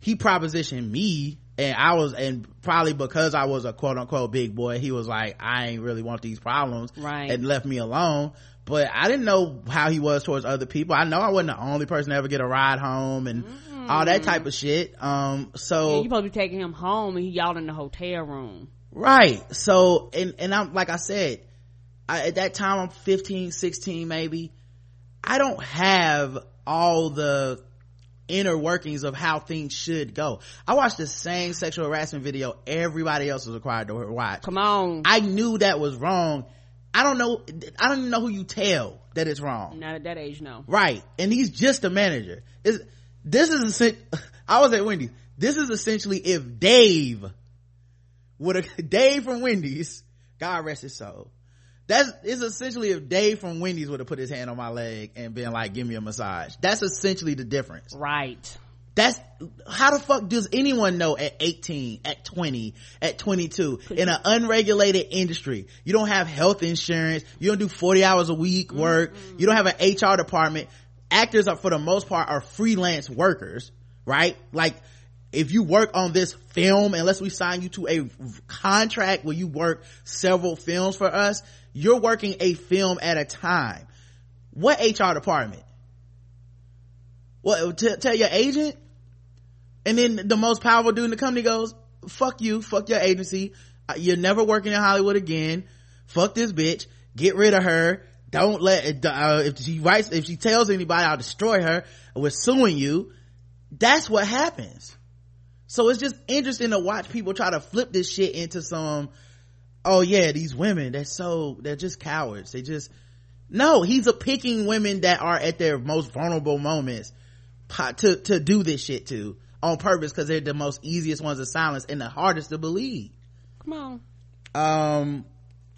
he propositioned me and i was and probably because i was a quote-unquote big boy he was like i ain't really want these problems Right. and left me alone. But i didn't know how he was towards other people. I know i wasn't the only person to ever get a ride home and all that type of shit. Um so Yeah, you supposed to be taking him home and he y'all in the hotel room. Right so and and i'm like i said I, at that time i'm 15 16 maybe i don't have all the inner workings of how things should go i watched the same sexual harassment video everybody else was required to watch Come on. i knew that was wrong i don't know i don't even know who you tell that it's wrong Not at that age, no. Right. And he's just a manager. Is this is I was at Wendy's. This is essentially if Dave would a Dave from Wendy's, God rest his soul. That's is essentially if Dave from Wendy's would have put his hand on my leg and been like, give me a massage. That's essentially the difference. Right. That's how the fuck does anyone know at 18, at 20, at 22 in an unregulated industry? You don't have health insurance. You don't do 40 hours a week work. You don't have an HR department. Actors are for the most part are freelance workers, right? Like if you work on this film, unless we sign you to a contract where you work several films for us, you're working a film at a time. What HR department? What, t- tell your agent? And then the most powerful dude in the company goes, fuck you, fuck your agency. Uh, You're never working in Hollywood again. Fuck this bitch. Get rid of her. Don't let, uh, if she writes, if she tells anybody, I'll destroy her. We're suing you. That's what happens. So it's just interesting to watch people try to flip this shit into some, oh yeah, these women, they're so, they're just cowards. They just, no, he's a picking women that are at their most vulnerable moments to, to do this shit to on purpose because they're the most easiest ones to silence and the hardest to believe. Come on. Um,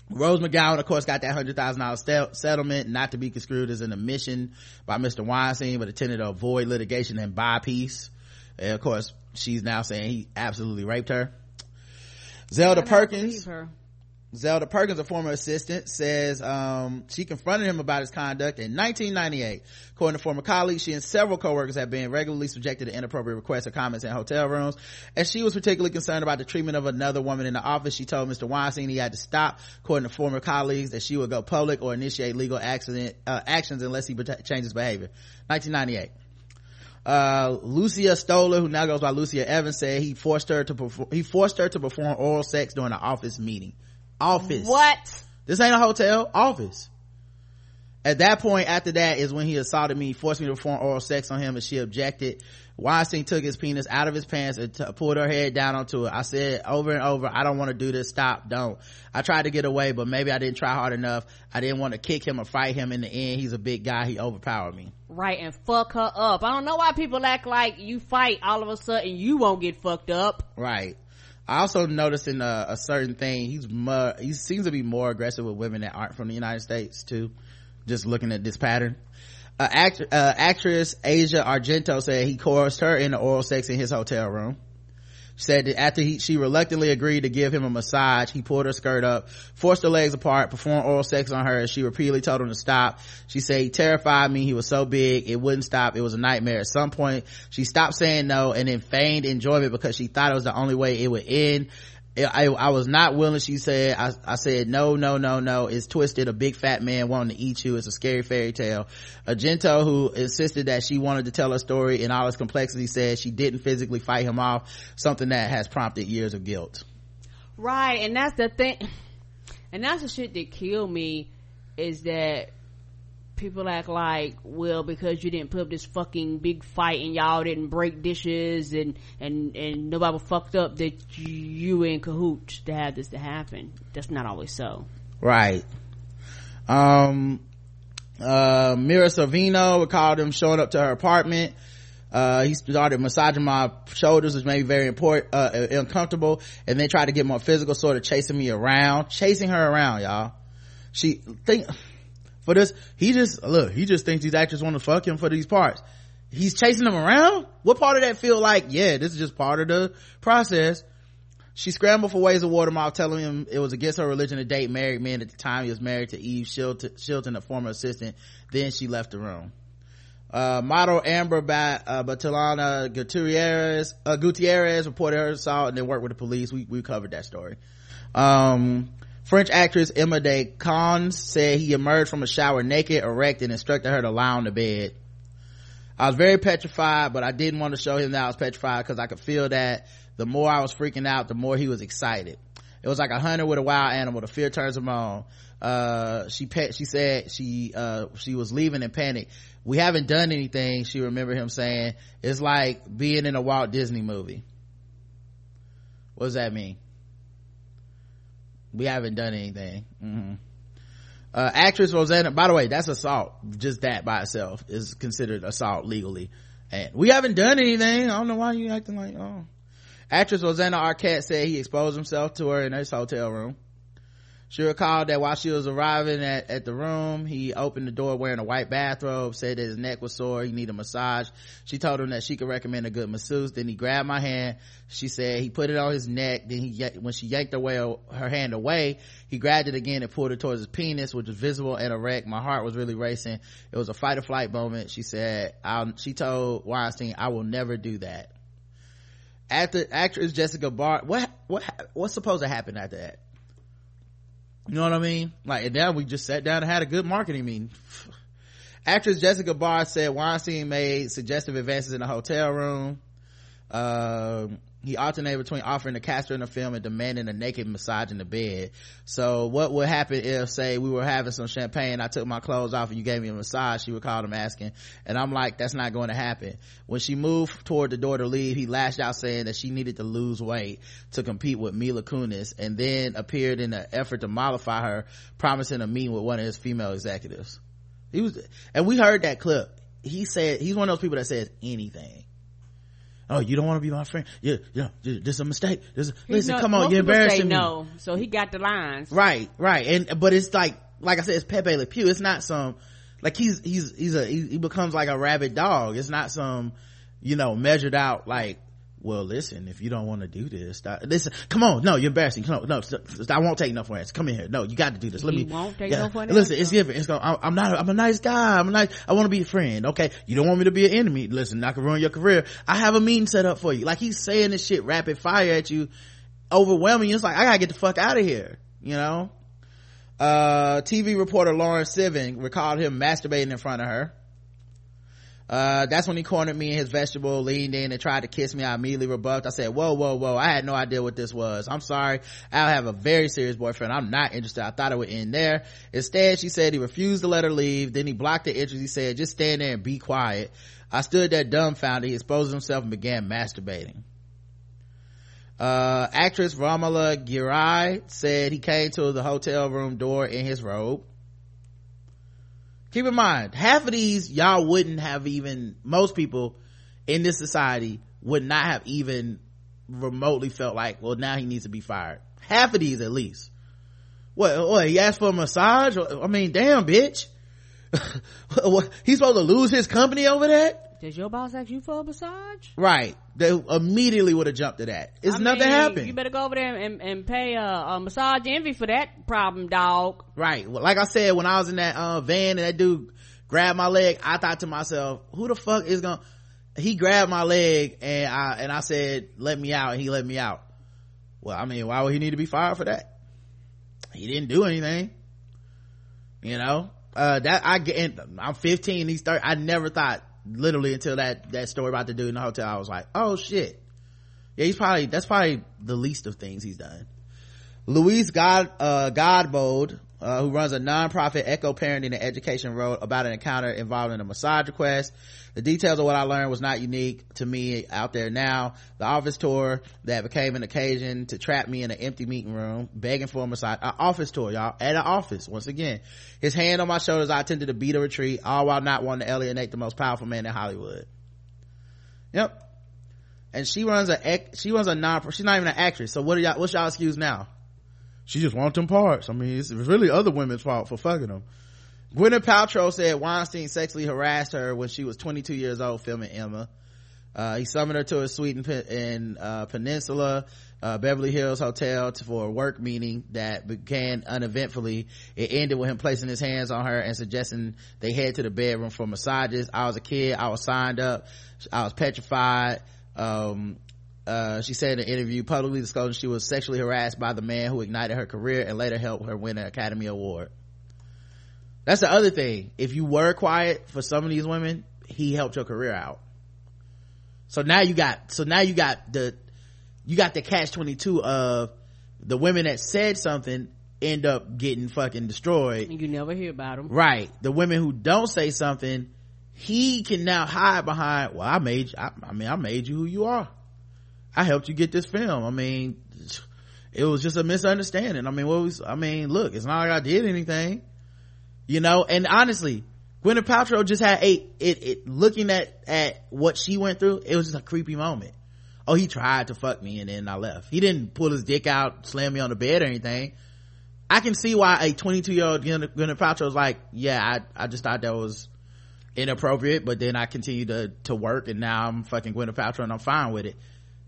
Rose McGowan, of course, got that hundred thousand dollar settlement, not to be construed as an admission by Mr. Weinstein, but intended to avoid litigation and buy peace. And of course, she's now saying he absolutely raped her. Zelda Perkins, her. Zelda Perkins, a former assistant, says um, she confronted him about his conduct in 1998. According to former colleagues, she and several coworkers have been regularly subjected to inappropriate requests or comments in hotel rooms. And she was particularly concerned about the treatment of another woman in the office. She told Mr. Weinstein he had to stop. According to former colleagues, that she would go public or initiate legal accident, uh, actions unless he bet- changes behavior. 1998 uh lucia stoller who now goes by lucia evans said he forced her to perform he forced her to perform oral sex during an office meeting. Office. What? this ain't a hotel. Office. At that point after that is when he assaulted me forced me to perform oral sex on him and she objected Weinstein took his penis out of his pants and t- pulled her head down onto it. I said over and over, I don't want to do this. Stop. Don't. I tried to get away, but maybe I didn't try hard enough. I didn't want to kick him or fight him in the end. He's a big guy. He overpowered me. Right, and fuck her up. I don't know why people act like you fight all of a sudden you won't get fucked up. Right. I also noticed in a, a certain thing, he's more, he seems to be more aggressive with women that aren't from the United States too. Just looking at this pattern. Uh, act, uh, actress Asia Argento said he coerced her into oral sex in his hotel room. She said that after he, she reluctantly agreed to give him a massage, he pulled her skirt up, forced her legs apart, performed oral sex on her, she repeatedly told him to stop. She said he terrified me. He was so big, it wouldn't stop. It was a nightmare. At some point, she stopped saying no and then feigned enjoyment because she thought it was the only way it would end. I, I was not willing, she said. I, I said, no, no, no, no. It's twisted. A big fat man wanting to eat you. It's a scary fairy tale. Argento, who insisted that she wanted to tell her story in all its complexity, said she didn't physically fight him off, something that has prompted years of guilt. Right, and that's the thing. And that's the shit that killed me is that people act like, well, because you didn't put up this fucking big fight and y'all didn't break dishes and, and, and nobody fucked up that you in cahoots to have this to happen. That's not always so. Right. Um, uh, Mira Sorvino recalled him showing up to her apartment. Uh, he started massaging my shoulders, which made me very important, uh, uncomfortable, and then tried to get more physical, sort of chasing me around, chasing her around, y'all. She think, for this, he just, look, he just thinks these actors want to fuck him for these parts. He's chasing them around? What part of that feel like, yeah, this is just part of the process. She scrambled for ways to ward him off, telling him it was against her religion to date married men at the time he was married to Eve Shilton, Shilton a former assistant. Then she left the room. Uh, model Amber ba- uh, Gutierrez, uh, Gutierrez reported her assault and then worked with the police. We, we covered that story. Um, French actress Emma de Caunes said he emerged from a shower naked, erect, and instructed her to lie on the bed. I was very petrified, but I didn't want to show him that I was petrified because I could feel that the more I was freaking out, the more he was excited. It was like a hunter with a wild animal. The fear turns him on. Uh, she she said she, uh, she was leaving in panic. We haven't done anything. She remembered him saying, it's like being in a Walt Disney movie. What does that mean? We haven't done anything. Mm-hmm. Uh, actress Rosanna, by the way, that's assault. Just that by itself is considered assault legally. And we haven't done anything. I don't know why you acting like, oh. Actress Rosanna Arquette said he exposed himself to her in his hotel room. She recalled that while she was arriving at, at the room, he opened the door wearing a white bathrobe, said that his neck was sore, he needed a massage. She told him that she could recommend a good masseuse. Then he grabbed my hand. She said he put it on his neck. Then he, when she yanked away, her hand away, he grabbed it again and pulled it towards his penis, which was visible and erect. My heart was really racing. It was a fight or flight moment. She said, I'll, she told Weinstein, I will never do that. After actress Jessica Barr, what, what, what's supposed to happen after that? You know what I mean? Like, and then we just sat down and had a good marketing meeting. Actress Jessica Barr said Weinstein made suggestive advances in the hotel room. Uh, he alternated between offering to cast her in the film and demanding a naked massage in the bed. So what would happen if, say, we were having some champagne, I took my clothes off and you gave me a massage, she recalled him asking. And I'm like, that's not going to happen. When she moved toward the door to leave, he lashed out saying that she needed to lose weight to compete with Mila Kunis and then appeared in an effort to mollify her, promising a meeting with one of his female executives. He was, and we heard that clip. He said, he's one of those people that says anything oh you don't want to be my friend? Yeah yeah this is a mistake. This listen know, come on you're embarrassing me. no so he got the lines. Right right and but it's like like i said it's pepe le pew. It's not some like he's he's he's a he, he becomes like a rabid dog. It's not some you know measured out like well listen if you don't want to do this listen come on no you're embarrassing no no i won't take no for answer come in here no you got to do this let he me won't take yeah. no for an listen answer. it's different it's going I'm not i'm a nice guy i'm a nice i want to be a friend okay you don't want me to be an enemy listen i can ruin your career i have a meeting set up for you like he's saying this shit rapid fire at you overwhelming you it's like i gotta get the fuck out of here you know uh tv reporter lauren sivan recalled him masturbating in front of her Uh, that's when he cornered me in his vegetable, leaned in and tried to kiss me. I immediately rebuffed. I said, whoa, whoa, whoa. I had no idea what this was. I'm sorry. I have a very serious boyfriend. I'm not interested. I thought it would end there. Instead, she said he refused to let her leave. Then he blocked the interest. He said, just stand there and be quiet. I stood there dumbfounded. He exposed himself and began masturbating. Uh, actress Ramola Garai said he came to the hotel room door in his robe keep in mind half of these y'all wouldn't have even most people in this society would not have even remotely felt like well now he needs to be fired. Half of these at least. What what he asked for a massage? I mean damn bitch. What, he's supposed to lose his company over that Does your boss ask you for a massage? right they immediately would have jumped to that it's I nothing mean, happened You better go over there and, and pay a, a massage envy for that problem, dog. Right. Well, like I said, when I was in that uh, van and that dude grabbed my leg, I thought to myself, who the fuck is gonna, he grabbed my leg and I, and I said, let me out. And he let me out. Well, I mean, why would he need to be fired for that? He didn't do anything. You know, uh, that I get, I'm 15, he's 30. I never thought literally until that, that story about the dude in the hotel, I was like, oh shit. Yeah, he's probably, that's probably the least of things he's done. Louise God, uh, Godbold, uh, who runs a nonprofit Echo Parenting and Education wrote about an encounter involving a massage request. The details of what I learned was not unique to me out there now. The office tour that became an occasion to trap me in an empty meeting room, begging for a massage. An office tour, y'all. At an office, once again. His hand on my shoulders, I attempted to beat a retreat, all while not wanting to alienate the most powerful man in Hollywood. Yep. And she runs a, she runs a non, she's not even an actress. So what are y'all, what's y'all excuse now? She just wants them parts. I mean, it's really other women's fault for fucking them. Gwyneth Paltrow said Weinstein sexually harassed her when she was 22 years old filming Emma. Uh, he summoned her to a suite in, in uh, Peninsula, uh, Beverly Hills Hotel to, for a work meeting that began uneventfully. It ended with him placing his hands on her and suggesting they head to the bedroom for massages. I was a kid. I was signed up. I was petrified. Um, uh, she said in an interview publicly disclosing she was sexually harassed by the man who ignited her career and later helped her win an Academy Award. That's the other thing. If you were quiet for some of these women, he helped your career out. So now you got, so now you got the, you got the catch 22 of the women that said something end up getting fucking destroyed. You never hear about them. Right. The women who don't say something, he can now hide behind, well, I made, I, I mean, I made you who you are. I helped you get this film. I mean, it was just a misunderstanding. I mean, what was, I mean, look, it's not like I did anything, you know, and honestly, Gwyneth Paltrow just had a, it, it, looking at, at what she went through, it was just a creepy moment. Oh, he tried to fuck me and then I left. He didn't pull his dick out, slam me on the bed or anything. I can see why a 22 year old Gwyneth Paltrow was like, yeah, I, I just thought that was inappropriate, but then I continued to, to work and now I'm fucking Gwyneth Paltrow and I'm fine with it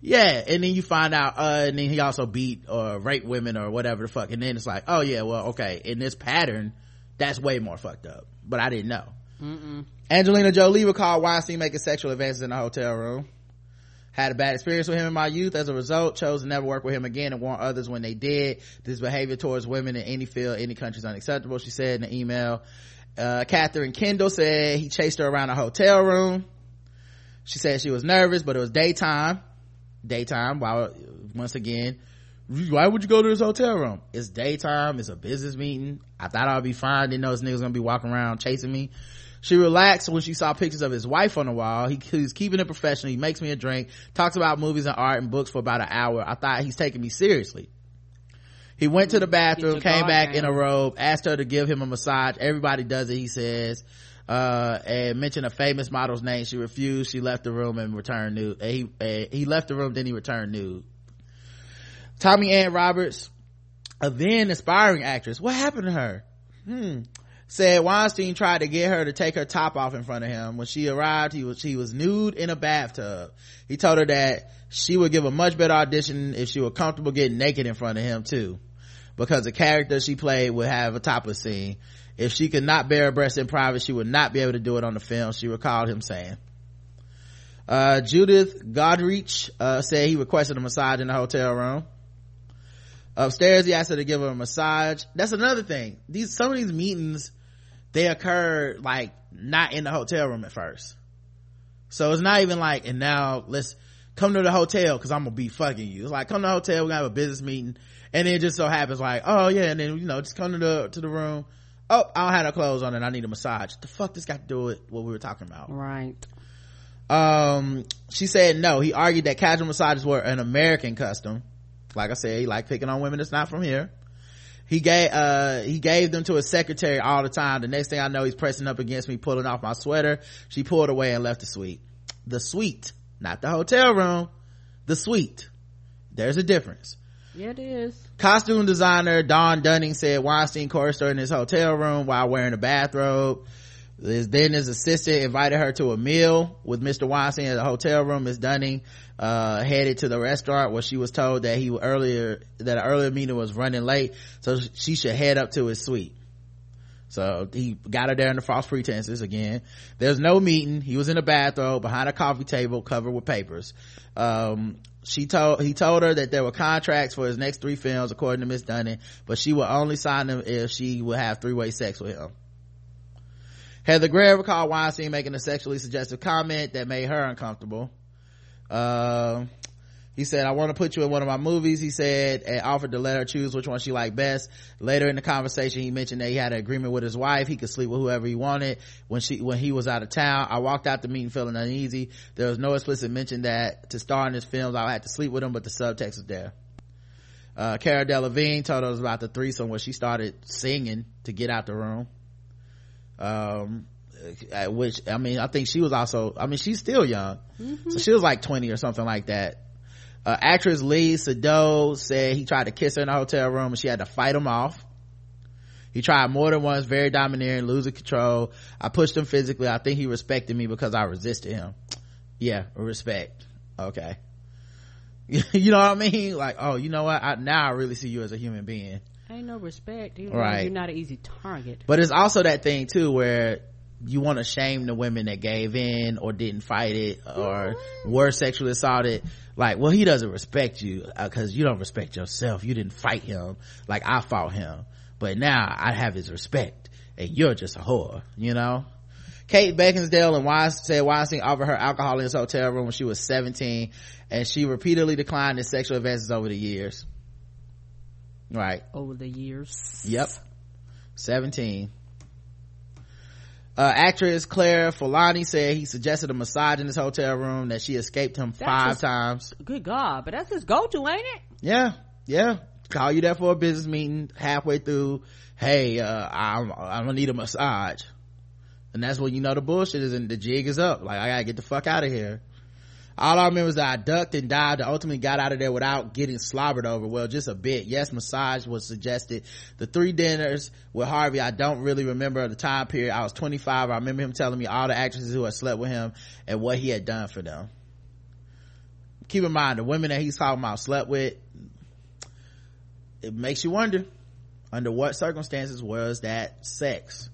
yeah and then you find out uh and then he also beat or raped women or whatever the fuck and then it's like oh yeah well okay in this pattern that's way more fucked up but i didn't know. Mm-mm. angelina jolie recalled weinstein making sexual advances in the hotel room. Had a bad experience with him in my youth. As a result chose to never work with him again and warn others when they did. This behavior towards women in any field any country is unacceptable she said in an email. Uh, katherine kendall said he chased her around a hotel room. She said she was nervous but it was daytime daytime while once again why would you go to this hotel room? It's daytime it's a business meeting. I thought i'd be fine. Didn't know this nigga's gonna be walking around chasing me. She relaxed when she saw pictures of his wife on the wall. He, he's keeping it professional. He makes me a drink talks about movies and art and books for about an hour. I thought he's taking me seriously. He went to the bathroom came back in a robe asked her to give him a massage. Everybody does it he says uh, and mentioned a famous model's name. She refused. She left the room and returned nude. He, he left the room, then he returned nude. Tomi-Ann Roberts, a then aspiring actress. What happened to her? Hmm. Said Weinstein tried to get her to take her top off in front of him. When she arrived, he was, she was nude in a bathtub. He told her that she would give a much better audition if she were comfortable getting naked in front of him too. Because the character she played would have a topless scene if she could not bear a breast in private, she would not be able to do it on the film, she recalled him saying. Uh, Judith Godrèche, uh, said he requested a massage in the hotel room. Upstairs, he asked her to give her a massage. That's another thing. These, some of these meetings, they occur like not in the hotel room at first. So it's not even like, and now let's come to the hotel because I'm gonna be fucking you. It's like come to the hotel, we're gonna have a business meeting, and then it just so happens like, oh yeah, and then you know just come to the to the room. Oh, I don't have no clothes on and I need a massage. The fuck this got to do with what we were talking about? Right. Um, she said no. He argued that casual massages were an American custom. Like I said, he liked picking on women that's not from here. He gave, uh, he gave them to his secretary all the time. The next thing I know, he's pressing up against me, pulling off my sweater. She pulled away and left the suite. The suite, not the hotel room, the suite. There's a difference. Yeah, it is. Costume designer Dawn Dunning said Weinstein coerced her in his hotel room while wearing a bathrobe. His then his assistant invited her to a meal with Mr. Weinstein at the hotel room. Ms. Dunning uh, headed to the restaurant where she was told that he earlier that an earlier meeting was running late, so she should head up to his suite. So he got her there under false pretenses again. There's no meeting. He was in a bathrobe behind a coffee table covered with papers. Um, she told he told her that there were contracts for his next three films according to miss dunning but she would only sign them if she would have three-way sex with him. Heather gray recalled weinstein making a sexually suggestive comment that made her uncomfortable. Uh, he said, I want to put you in one of my movies, he said, and offered to let her choose which one she liked best. Later in the conversation, he mentioned that he had an agreement with his wife. He could sleep with whoever he wanted when she, when he was out of town. I walked out the meeting feeling uneasy. There was no explicit mention that to star in his films, I had to sleep with him, but the subtext was there. Uh, Cara Delevingne told us about the threesome where she started singing to get out the room. Um, at which, I mean, I think she was also, I mean, she's still young. So she was like 20 or something like that uh, actress Léa Seydoux said he tried to kiss her in a hotel room and she had to fight him off. He tried more than once, very domineering, losing control. I pushed him physically. I think he respected me because I resisted him. Yeah, respect. Okay. you know what I mean? Like, oh, you know what? I, now I really see you as a human being. Ain't no respect. Right. right. You're not an easy target. But it's also that thing too where you want to shame the women that gave in or didn't fight it or were sexually assaulted. Like, well, he doesn't respect you uh, because you don't respect yourself. You didn't fight him like I fought him. But now I have his respect and you're just a whore, you know? Kate Beckinsale and Weinstein said Weinstein offered her alcohol in his hotel room when she was 17 and she repeatedly declined his sexual advances over the years. Right. Over the years. Yep. 17. Uh, actress Claire Forlani said he suggested a massage in his hotel room that she escaped him five just- times. Good God, but that's his go-to, ain't it? Yeah. Yeah. Call you there for a business meeting halfway through. Hey, uh, I'm, I'm gonna need a massage. And that's when you know the bullshit is and the jig is up. Like, I gotta get the fuck out of here. All I remember is that I ducked and dived and ultimately got out of there without getting slobbered over. Well, just a bit. Yes, massage was suggested. The three dinners with Harvey, I don't really remember the time period. I was 25. I remember him telling me all the actresses who had slept with him and what he had done for them. Keep in mind, the women that he's talking about slept with, it makes you wonder under what circumstances was that sex?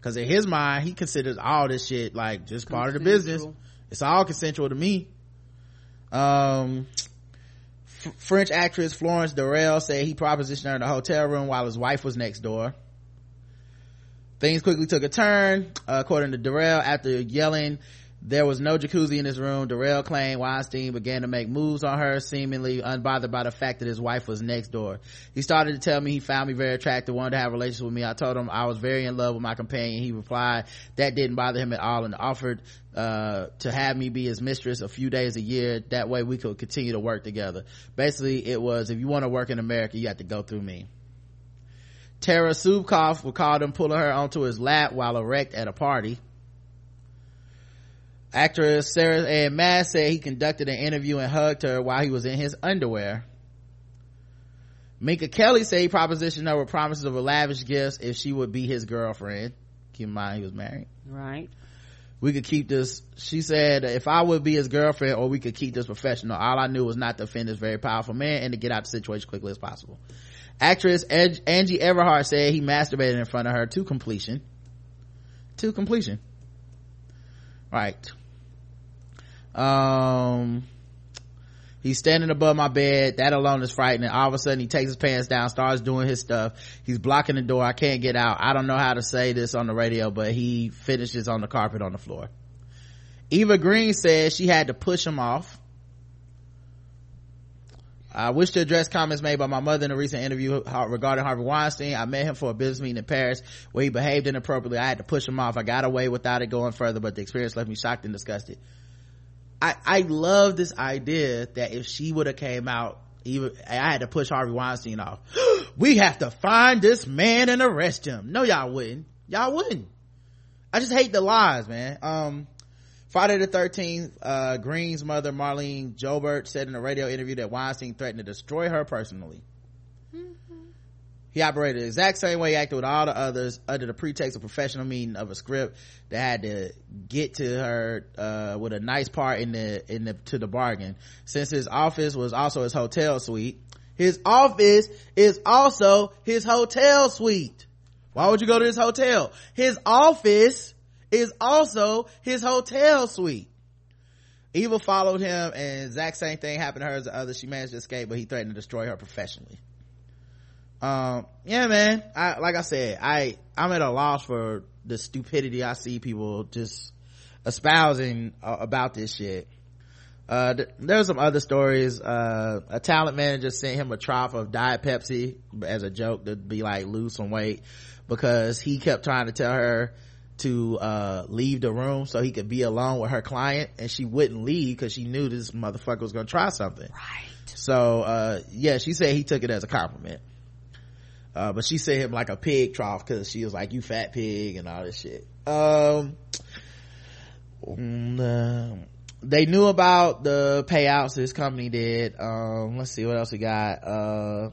Cause in his mind, he considers all this shit like just part of the business. It's all consensual to me. Um, F- French actress Florence Darel said he propositioned her in a hotel room while his wife was next door. Things quickly took a turn, uh, according to Darel. After yelling, there was no jacuzzi in his room. Darel claimed Weinstein began to make moves on her, seemingly unbothered by the fact that his wife was next door. He started to tell me he found me very attractive, wanted to have a relationship with me. I told him I was very in love with my companion. He replied that didn't bother him at all and offered uh, to have me be his mistress a few days a year. That way we could continue to work together. Basically, it was if you want to work in America, you have to go through me. Tara Subkoff recalled him pulling her onto his lap while erect at a party. Actress Sarah Ann Masse said he conducted an interview and hugged her while he was in his underwear. Minka Kelly said he propositioned her with promises of a lavish gifts if she would be his girlfriend. Keep in mind he was married. Right. We could keep this, she said, if I would be his girlfriend or we could keep this professional, all I knew was not to offend this very powerful man and to get out of the situation as quickly as possible. Actress Ed- Angie Everhart said he masturbated in front of her to completion. To completion. Right. Um, he's standing above my bed. That alone is frightening. All of a sudden he takes his pants down, starts doing his stuff. He's blocking the door. I can't get out. I don't know how to say this on the radio, but he finishes on the carpet on the floor. eva green says she had to push him off I wish to address comments made by my mother in a recent interview regarding Harvey Weinstein. I met him for a business meeting in Paris where he behaved inappropriately. I had to push him off. I got away without it going further, but the experience left me shocked and disgusted. I, I love this idea that if she would have came out, even, I had to push Harvey Weinstein off. we have to find this man and arrest him. No, y'all wouldn't. Y'all wouldn't. I just hate the lies, man. Um, Friday the 13th, uh, Green's mother, Marlene Jobert, said in a radio interview that Weinstein threatened to destroy her personally. He operated the exact same way he acted with all the others under the pretext of professional meeting of a script that had to get to her, uh, with a nice part in the, in the, to the bargain. Since his office was also his hotel suite, his office is also his hotel suite. Why would you go to his hotel? His office is also his hotel suite. Eva followed him and exact same thing happened to her as the other. She managed to escape, but he threatened to destroy her professionally. Um, yeah, man. I, like I said, I, I'm at a loss for the stupidity I see people just espousing uh, about this shit. Uh, th- there's some other stories. Uh, a talent manager sent him a trough of Diet Pepsi as a joke to be like lose some weight because he kept trying to tell her to uh, leave the room so he could be alone with her client and she wouldn't leave because she knew this motherfucker was gonna try something Right. so uh, yeah she said he took it as a compliment uh, but she said him like a pig trough because she was like you fat pig and all this shit um mm, uh, they knew about the payouts this company did um let's see what else we got uh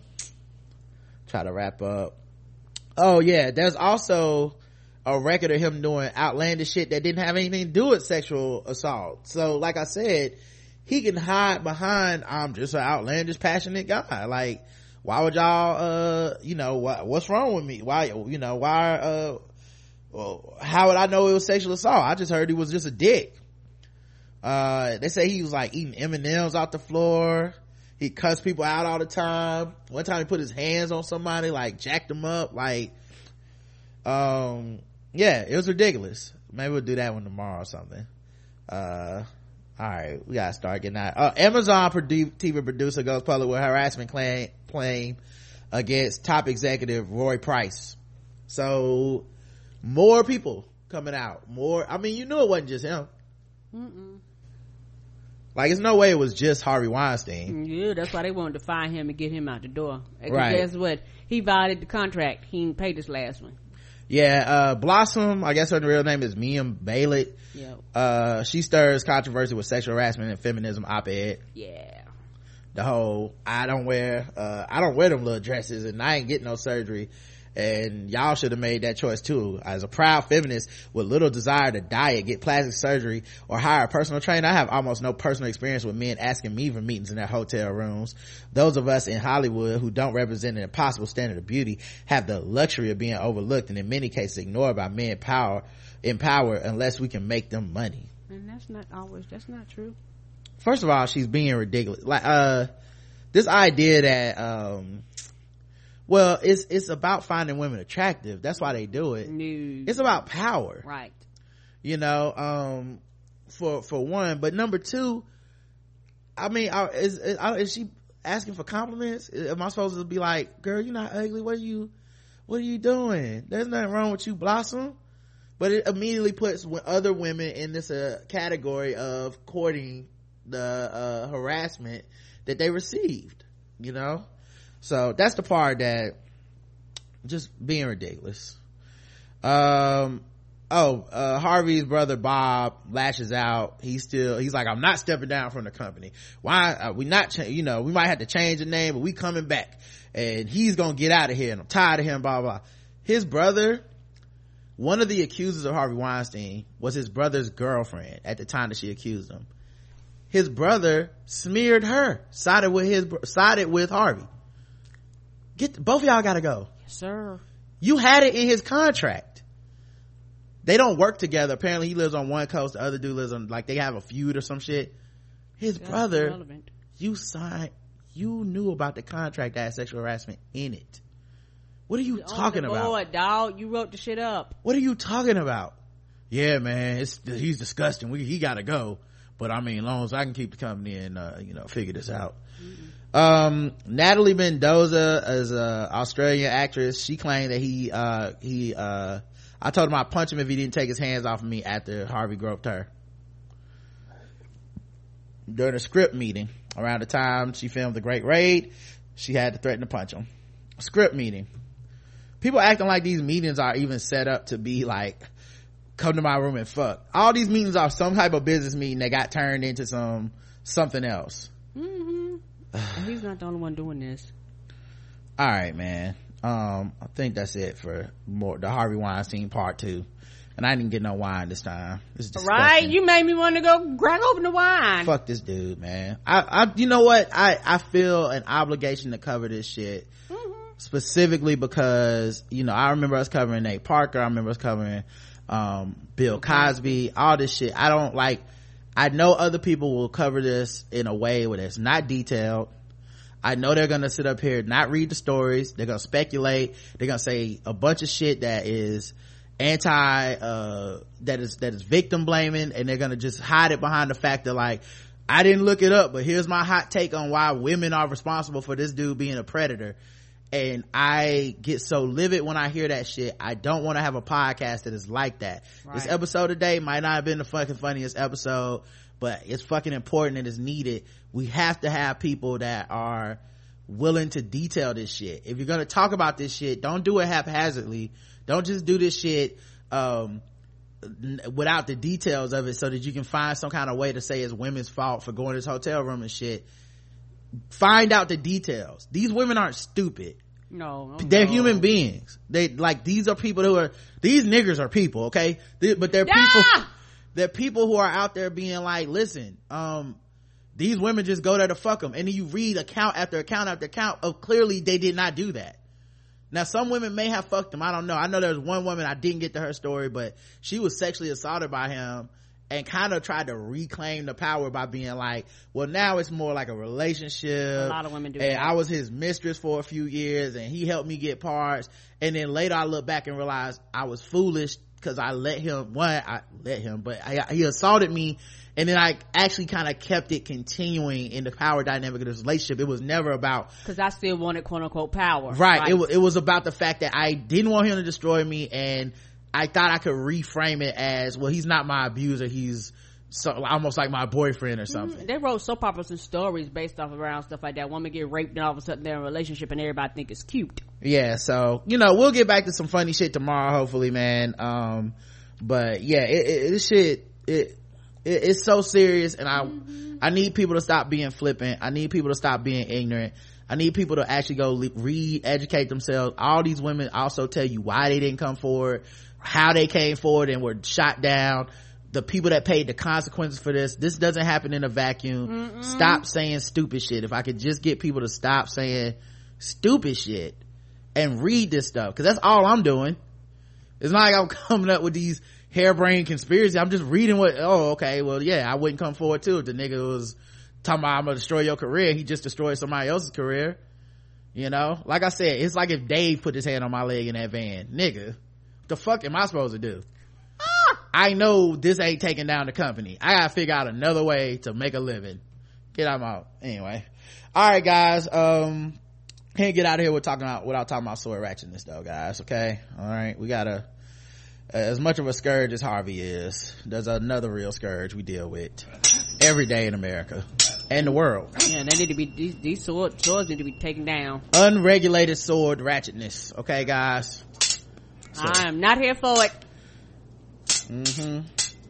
try to wrap up oh yeah there's also a record of him doing outlandish shit that didn't have anything to do with sexual assault. So, like I said, he can hide behind, I'm just an outlandish, passionate guy. Like, why would y'all, uh, you know, what, what's wrong with me? Why, you know, why, uh, well, how would I know it was sexual assault? I just heard he was just a dick. Uh, they say he was like eating M&Ms off the floor. He cussed people out all the time. One time he put his hands on somebody, like jacked them up, like, um, yeah it was ridiculous maybe we'll do that one tomorrow or something uh all right we gotta start getting out uh, amazon produ- tv producer goes public with harassment claim claim against top executive roy price so more people coming out more i mean you knew it wasn't just him Mm-mm. like it's no way it was just harvey weinstein Yeah, that's why they wanted to fire him and get him out the door. Right. Guess what? He violated the contract. He didn't pay this last one. yeah uh blossom i guess her real name is Mayim Bialik. Yeah. uh she stirs controversy with sexual harassment and feminism op-ed Yeah. The whole i don't wear uh i don't wear them little dresses and i ain't getting no surgery. And y'all should have made that choice too. As a proud feminist with little desire to diet get plastic surgery or hire a personal trainer i have almost no personal experience with men asking me for meetings in their hotel rooms. Those of us in hollywood who don't represent an impossible standard of beauty have the luxury of being overlooked and in many cases ignored by men power in power unless we can make them money. And that's not always, that's not true. First of all she's being ridiculous. Like uh this idea that um well it's it's about finding women attractive. That's why they do it. No. it's about power. Right. you know um for for one. But number two i mean I- is is, is she asking for compliments? Am i supposed to be like girl you're not ugly. What are you what are you doing? There's nothing wrong with you blossom. But it immediately puts other women in this uh, category of courting the uh, harassment that they received you know? So that's the part that just being ridiculous. Um oh uh harvey's brother bob lashes out. He's still he's like i'm not stepping down from the company. Why are we not cha- you know we might have to change the name but we coming back. And he's gonna get out of here and i'm tired of him blah blah. His brother one of the accusers of harvey weinstein was his brother's girlfriend at the time that she accused him his brother smeared her sided with his sided with harvey. Get both of y'all gotta go. Yes, sir. you had it in his contract. They don't work together. Apparently he lives on one coast the other dude lives on like they have a feud or some shit. His That's brother irrelevant. you signed you knew about the contract that had sexual harassment in it. What are you oh, On talking the about? board, dog. You wrote the shit up. what are you talking about? Yeah man it's he's disgusting. We he gotta go but i mean as long as i can keep the company and uh, you know figure this out. Um natalie mendoza as a australian actress. She claimed that he uh he uh i told him i'd punch him if he didn't take his hands off of me after harvey groped her. During a script meeting around the time she filmed the great raid she had to threaten to punch him. Script meeting. People acting like these meetings are even set up to be like come to my room and fuck. All these meetings are some type of business meeting that got turned into some something else. And he's not the only one doing this. all right man. Um i think that's it for more the harvey weinstein part two. And i didn't get no wine this time. Right? You made me want to go crack open the wine. fuck this dude man. I i you know what? I i feel an obligation to cover this shit specifically because you know i remember us covering nate parker. I remember us covering um bill cosby all this shit i don't like i know other people will cover this in a way where it's not detailed I know they're gonna sit up here, not read the stories. They're gonna speculate. They're gonna say a bunch of shit that is anti, uh, that is, that is victim blaming and they're gonna just hide it behind the fact that like, I didn't look it up, but here's my hot take on why women are responsible for this dude being a predator. And I get so livid when I hear that shit. I don't want to have a podcast that is like that. This Right. episode today might not have been the fucking funniest episode, but it's fucking important and it's needed. We have to have people that are willing to detail this shit. If you're gonna talk about this shit, don't do it haphazardly. Don't just do this shit, um, without the details of it so that you can find some kind of way to say it's women's fault for going to this hotel room and shit. Find out the details. These women aren't stupid. No, no, they're no. human beings. They like these are people who are these niggers are people okay? They- but they're people Ah! they're people who are out there being like listen um these women just go there to fuck them and then you read account after account after account of clearly they did not do that. Now some women may have fucked him i don't know. I know there's one woman i didn't get to her story but she was sexually assaulted by him and kind of tried to reclaim the power by being like well now it's more like a relationship. A lot of women do and that. i was his mistress for a few years and he helped me get parts. And then later i look back and realize i was foolish because i let him one i let him but I, he assaulted me. And then i actually kind of kept it continuing in the power dynamic of this relationship. It was never about Cause I still wanted quote unquote power. right, It, wa- it was about the fact that i didn't want him to destroy me and i thought i could reframe it as well he's not my abuser he's so, almost like my boyfriend or something. They wrote soap operas and stories based off around stuff like that. Woman get raped and all of a sudden they're in a relationship and everybody think it's cute. yeah so you know we'll get back to some funny shit tomorrow hopefully man. Um but yeah it, it, this shit it, it it's so serious and i i need people to stop being flippant. I need people to stop being ignorant. I need people to actually go re-educate themselves. All these women also tell you why they didn't come forward how they came forward and were shot down. The people that paid the consequences for this this doesn't happen in a vacuum. Stop saying stupid shit. If i could just get people to stop saying stupid shit and read this stuff because that's all i'm doing. It's not like i'm coming up with these harebrained conspiracy i'm just reading what oh okay well yeah i wouldn't come forward too if the nigga was talking about i'm gonna destroy your career he just destroyed somebody else's career. You know? Like i said it's like if dave put his hand on my leg in that van. Nigga the fuck am i supposed to do I know this ain't taking down the company. I gotta figure out another way to make a living. Get out my anyway. All right, guys. Um, can't get out of here with talking about without talking about sword ratchetness, though, guys. Okay. All right. We gotta. As much of a scourge as Harvey is, there's another real scourge we deal with every day in America and the world. Yeah, they need to be these, these sword, swords need to be taken down. Unregulated sword ratchetness. Okay, guys. I am not here for it. Mm-hmm.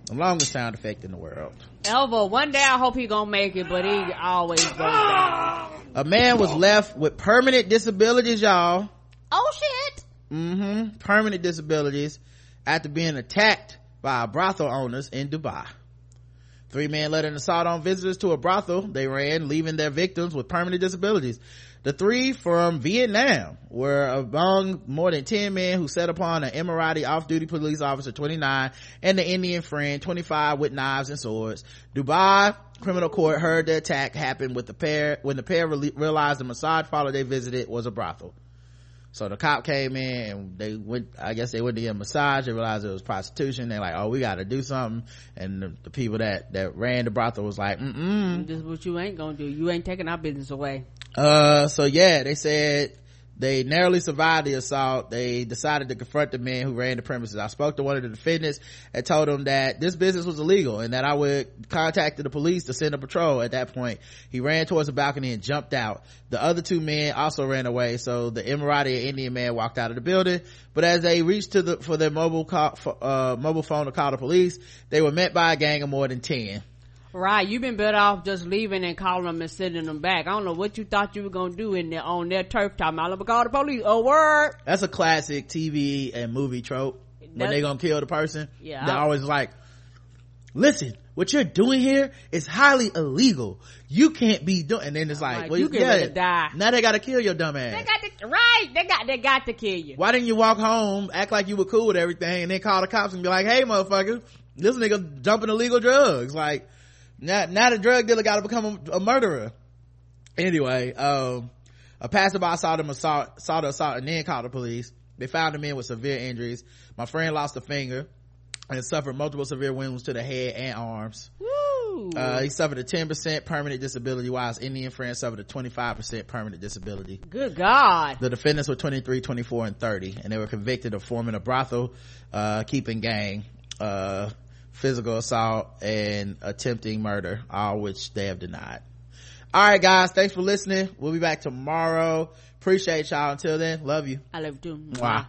The longest sound effect in the world. Elva, one day I hope he gonna make it, but he always goes down. A man was left with permanent disabilities, y'all. Oh shit! Mm-hmm. Permanent disabilities after being attacked by brothel owners in Dubai. Three men led an assault on visitors to a brothel they ran, leaving their victims with permanent disabilities. The three from Vietnam were among more than 10 men who set upon an Emirati off-duty police officer 29 and the Indian friend 25 with knives and swords. Dubai criminal court heard the attack happened with the pair when the pair re- realized the massage parlor they visited was a brothel. So the cop came in and they went i guess they went to get a massage they realized it was prostitution they're like oh we gotta do something and the, the people that that ran the brothel was like mm-mm This is what you ain't gonna do. You ain't taking our business away. uh, so yeah, they said they narrowly survived the assault. They decided to confront the men who ran the premises. I spoke to one of the defendants and told him that this business was illegal and that I would contact the police to send a patrol at that point. He ran towards the balcony and jumped out. The other two men also ran away, so the Emirati Indian man walked out of the building. But as they reached to the, for their mobile call, uh, mobile phone to call the police, they were met by a gang of more than 10. Right, you've been better off just leaving and calling them and sending them back. I don't know what you thought you were gonna do in there on their turf talking about, "Let me call the police. Oh, word. That's a classic TV and movie trope. When they gonna kill the person, Yeah, they're always like, listen, what you're doing here is highly illegal. You can't be doing, and then it's like, Like, well, you yeah, ready die. Now they gotta kill your dumb ass. They got to, right, they got, they got to kill you. Why didn't you walk home, act like you were cool with everything, and then call the cops and be like, hey motherfucker, this nigga dumping illegal drugs. Like, now, now the drug dealer gotta become a, a murderer. Anyway, um, a passerby saw them assault, saw the assault and then called the police. They found the men with severe injuries. My friend lost a finger and suffered multiple severe wounds to the head and arms. Woo. Uh, he suffered a 10% permanent disability while his Indian friend suffered a 25% permanent disability. Good God. The defendants were 23, 24, and 30, and they were convicted of forming a brothel, uh, keeping gang, uh, physical assault, and attempting murder, all which they have denied. Alright guys, thanks for listening. We'll be back tomorrow. Appreciate y'all. Until then, love you. I love you too. Mwah.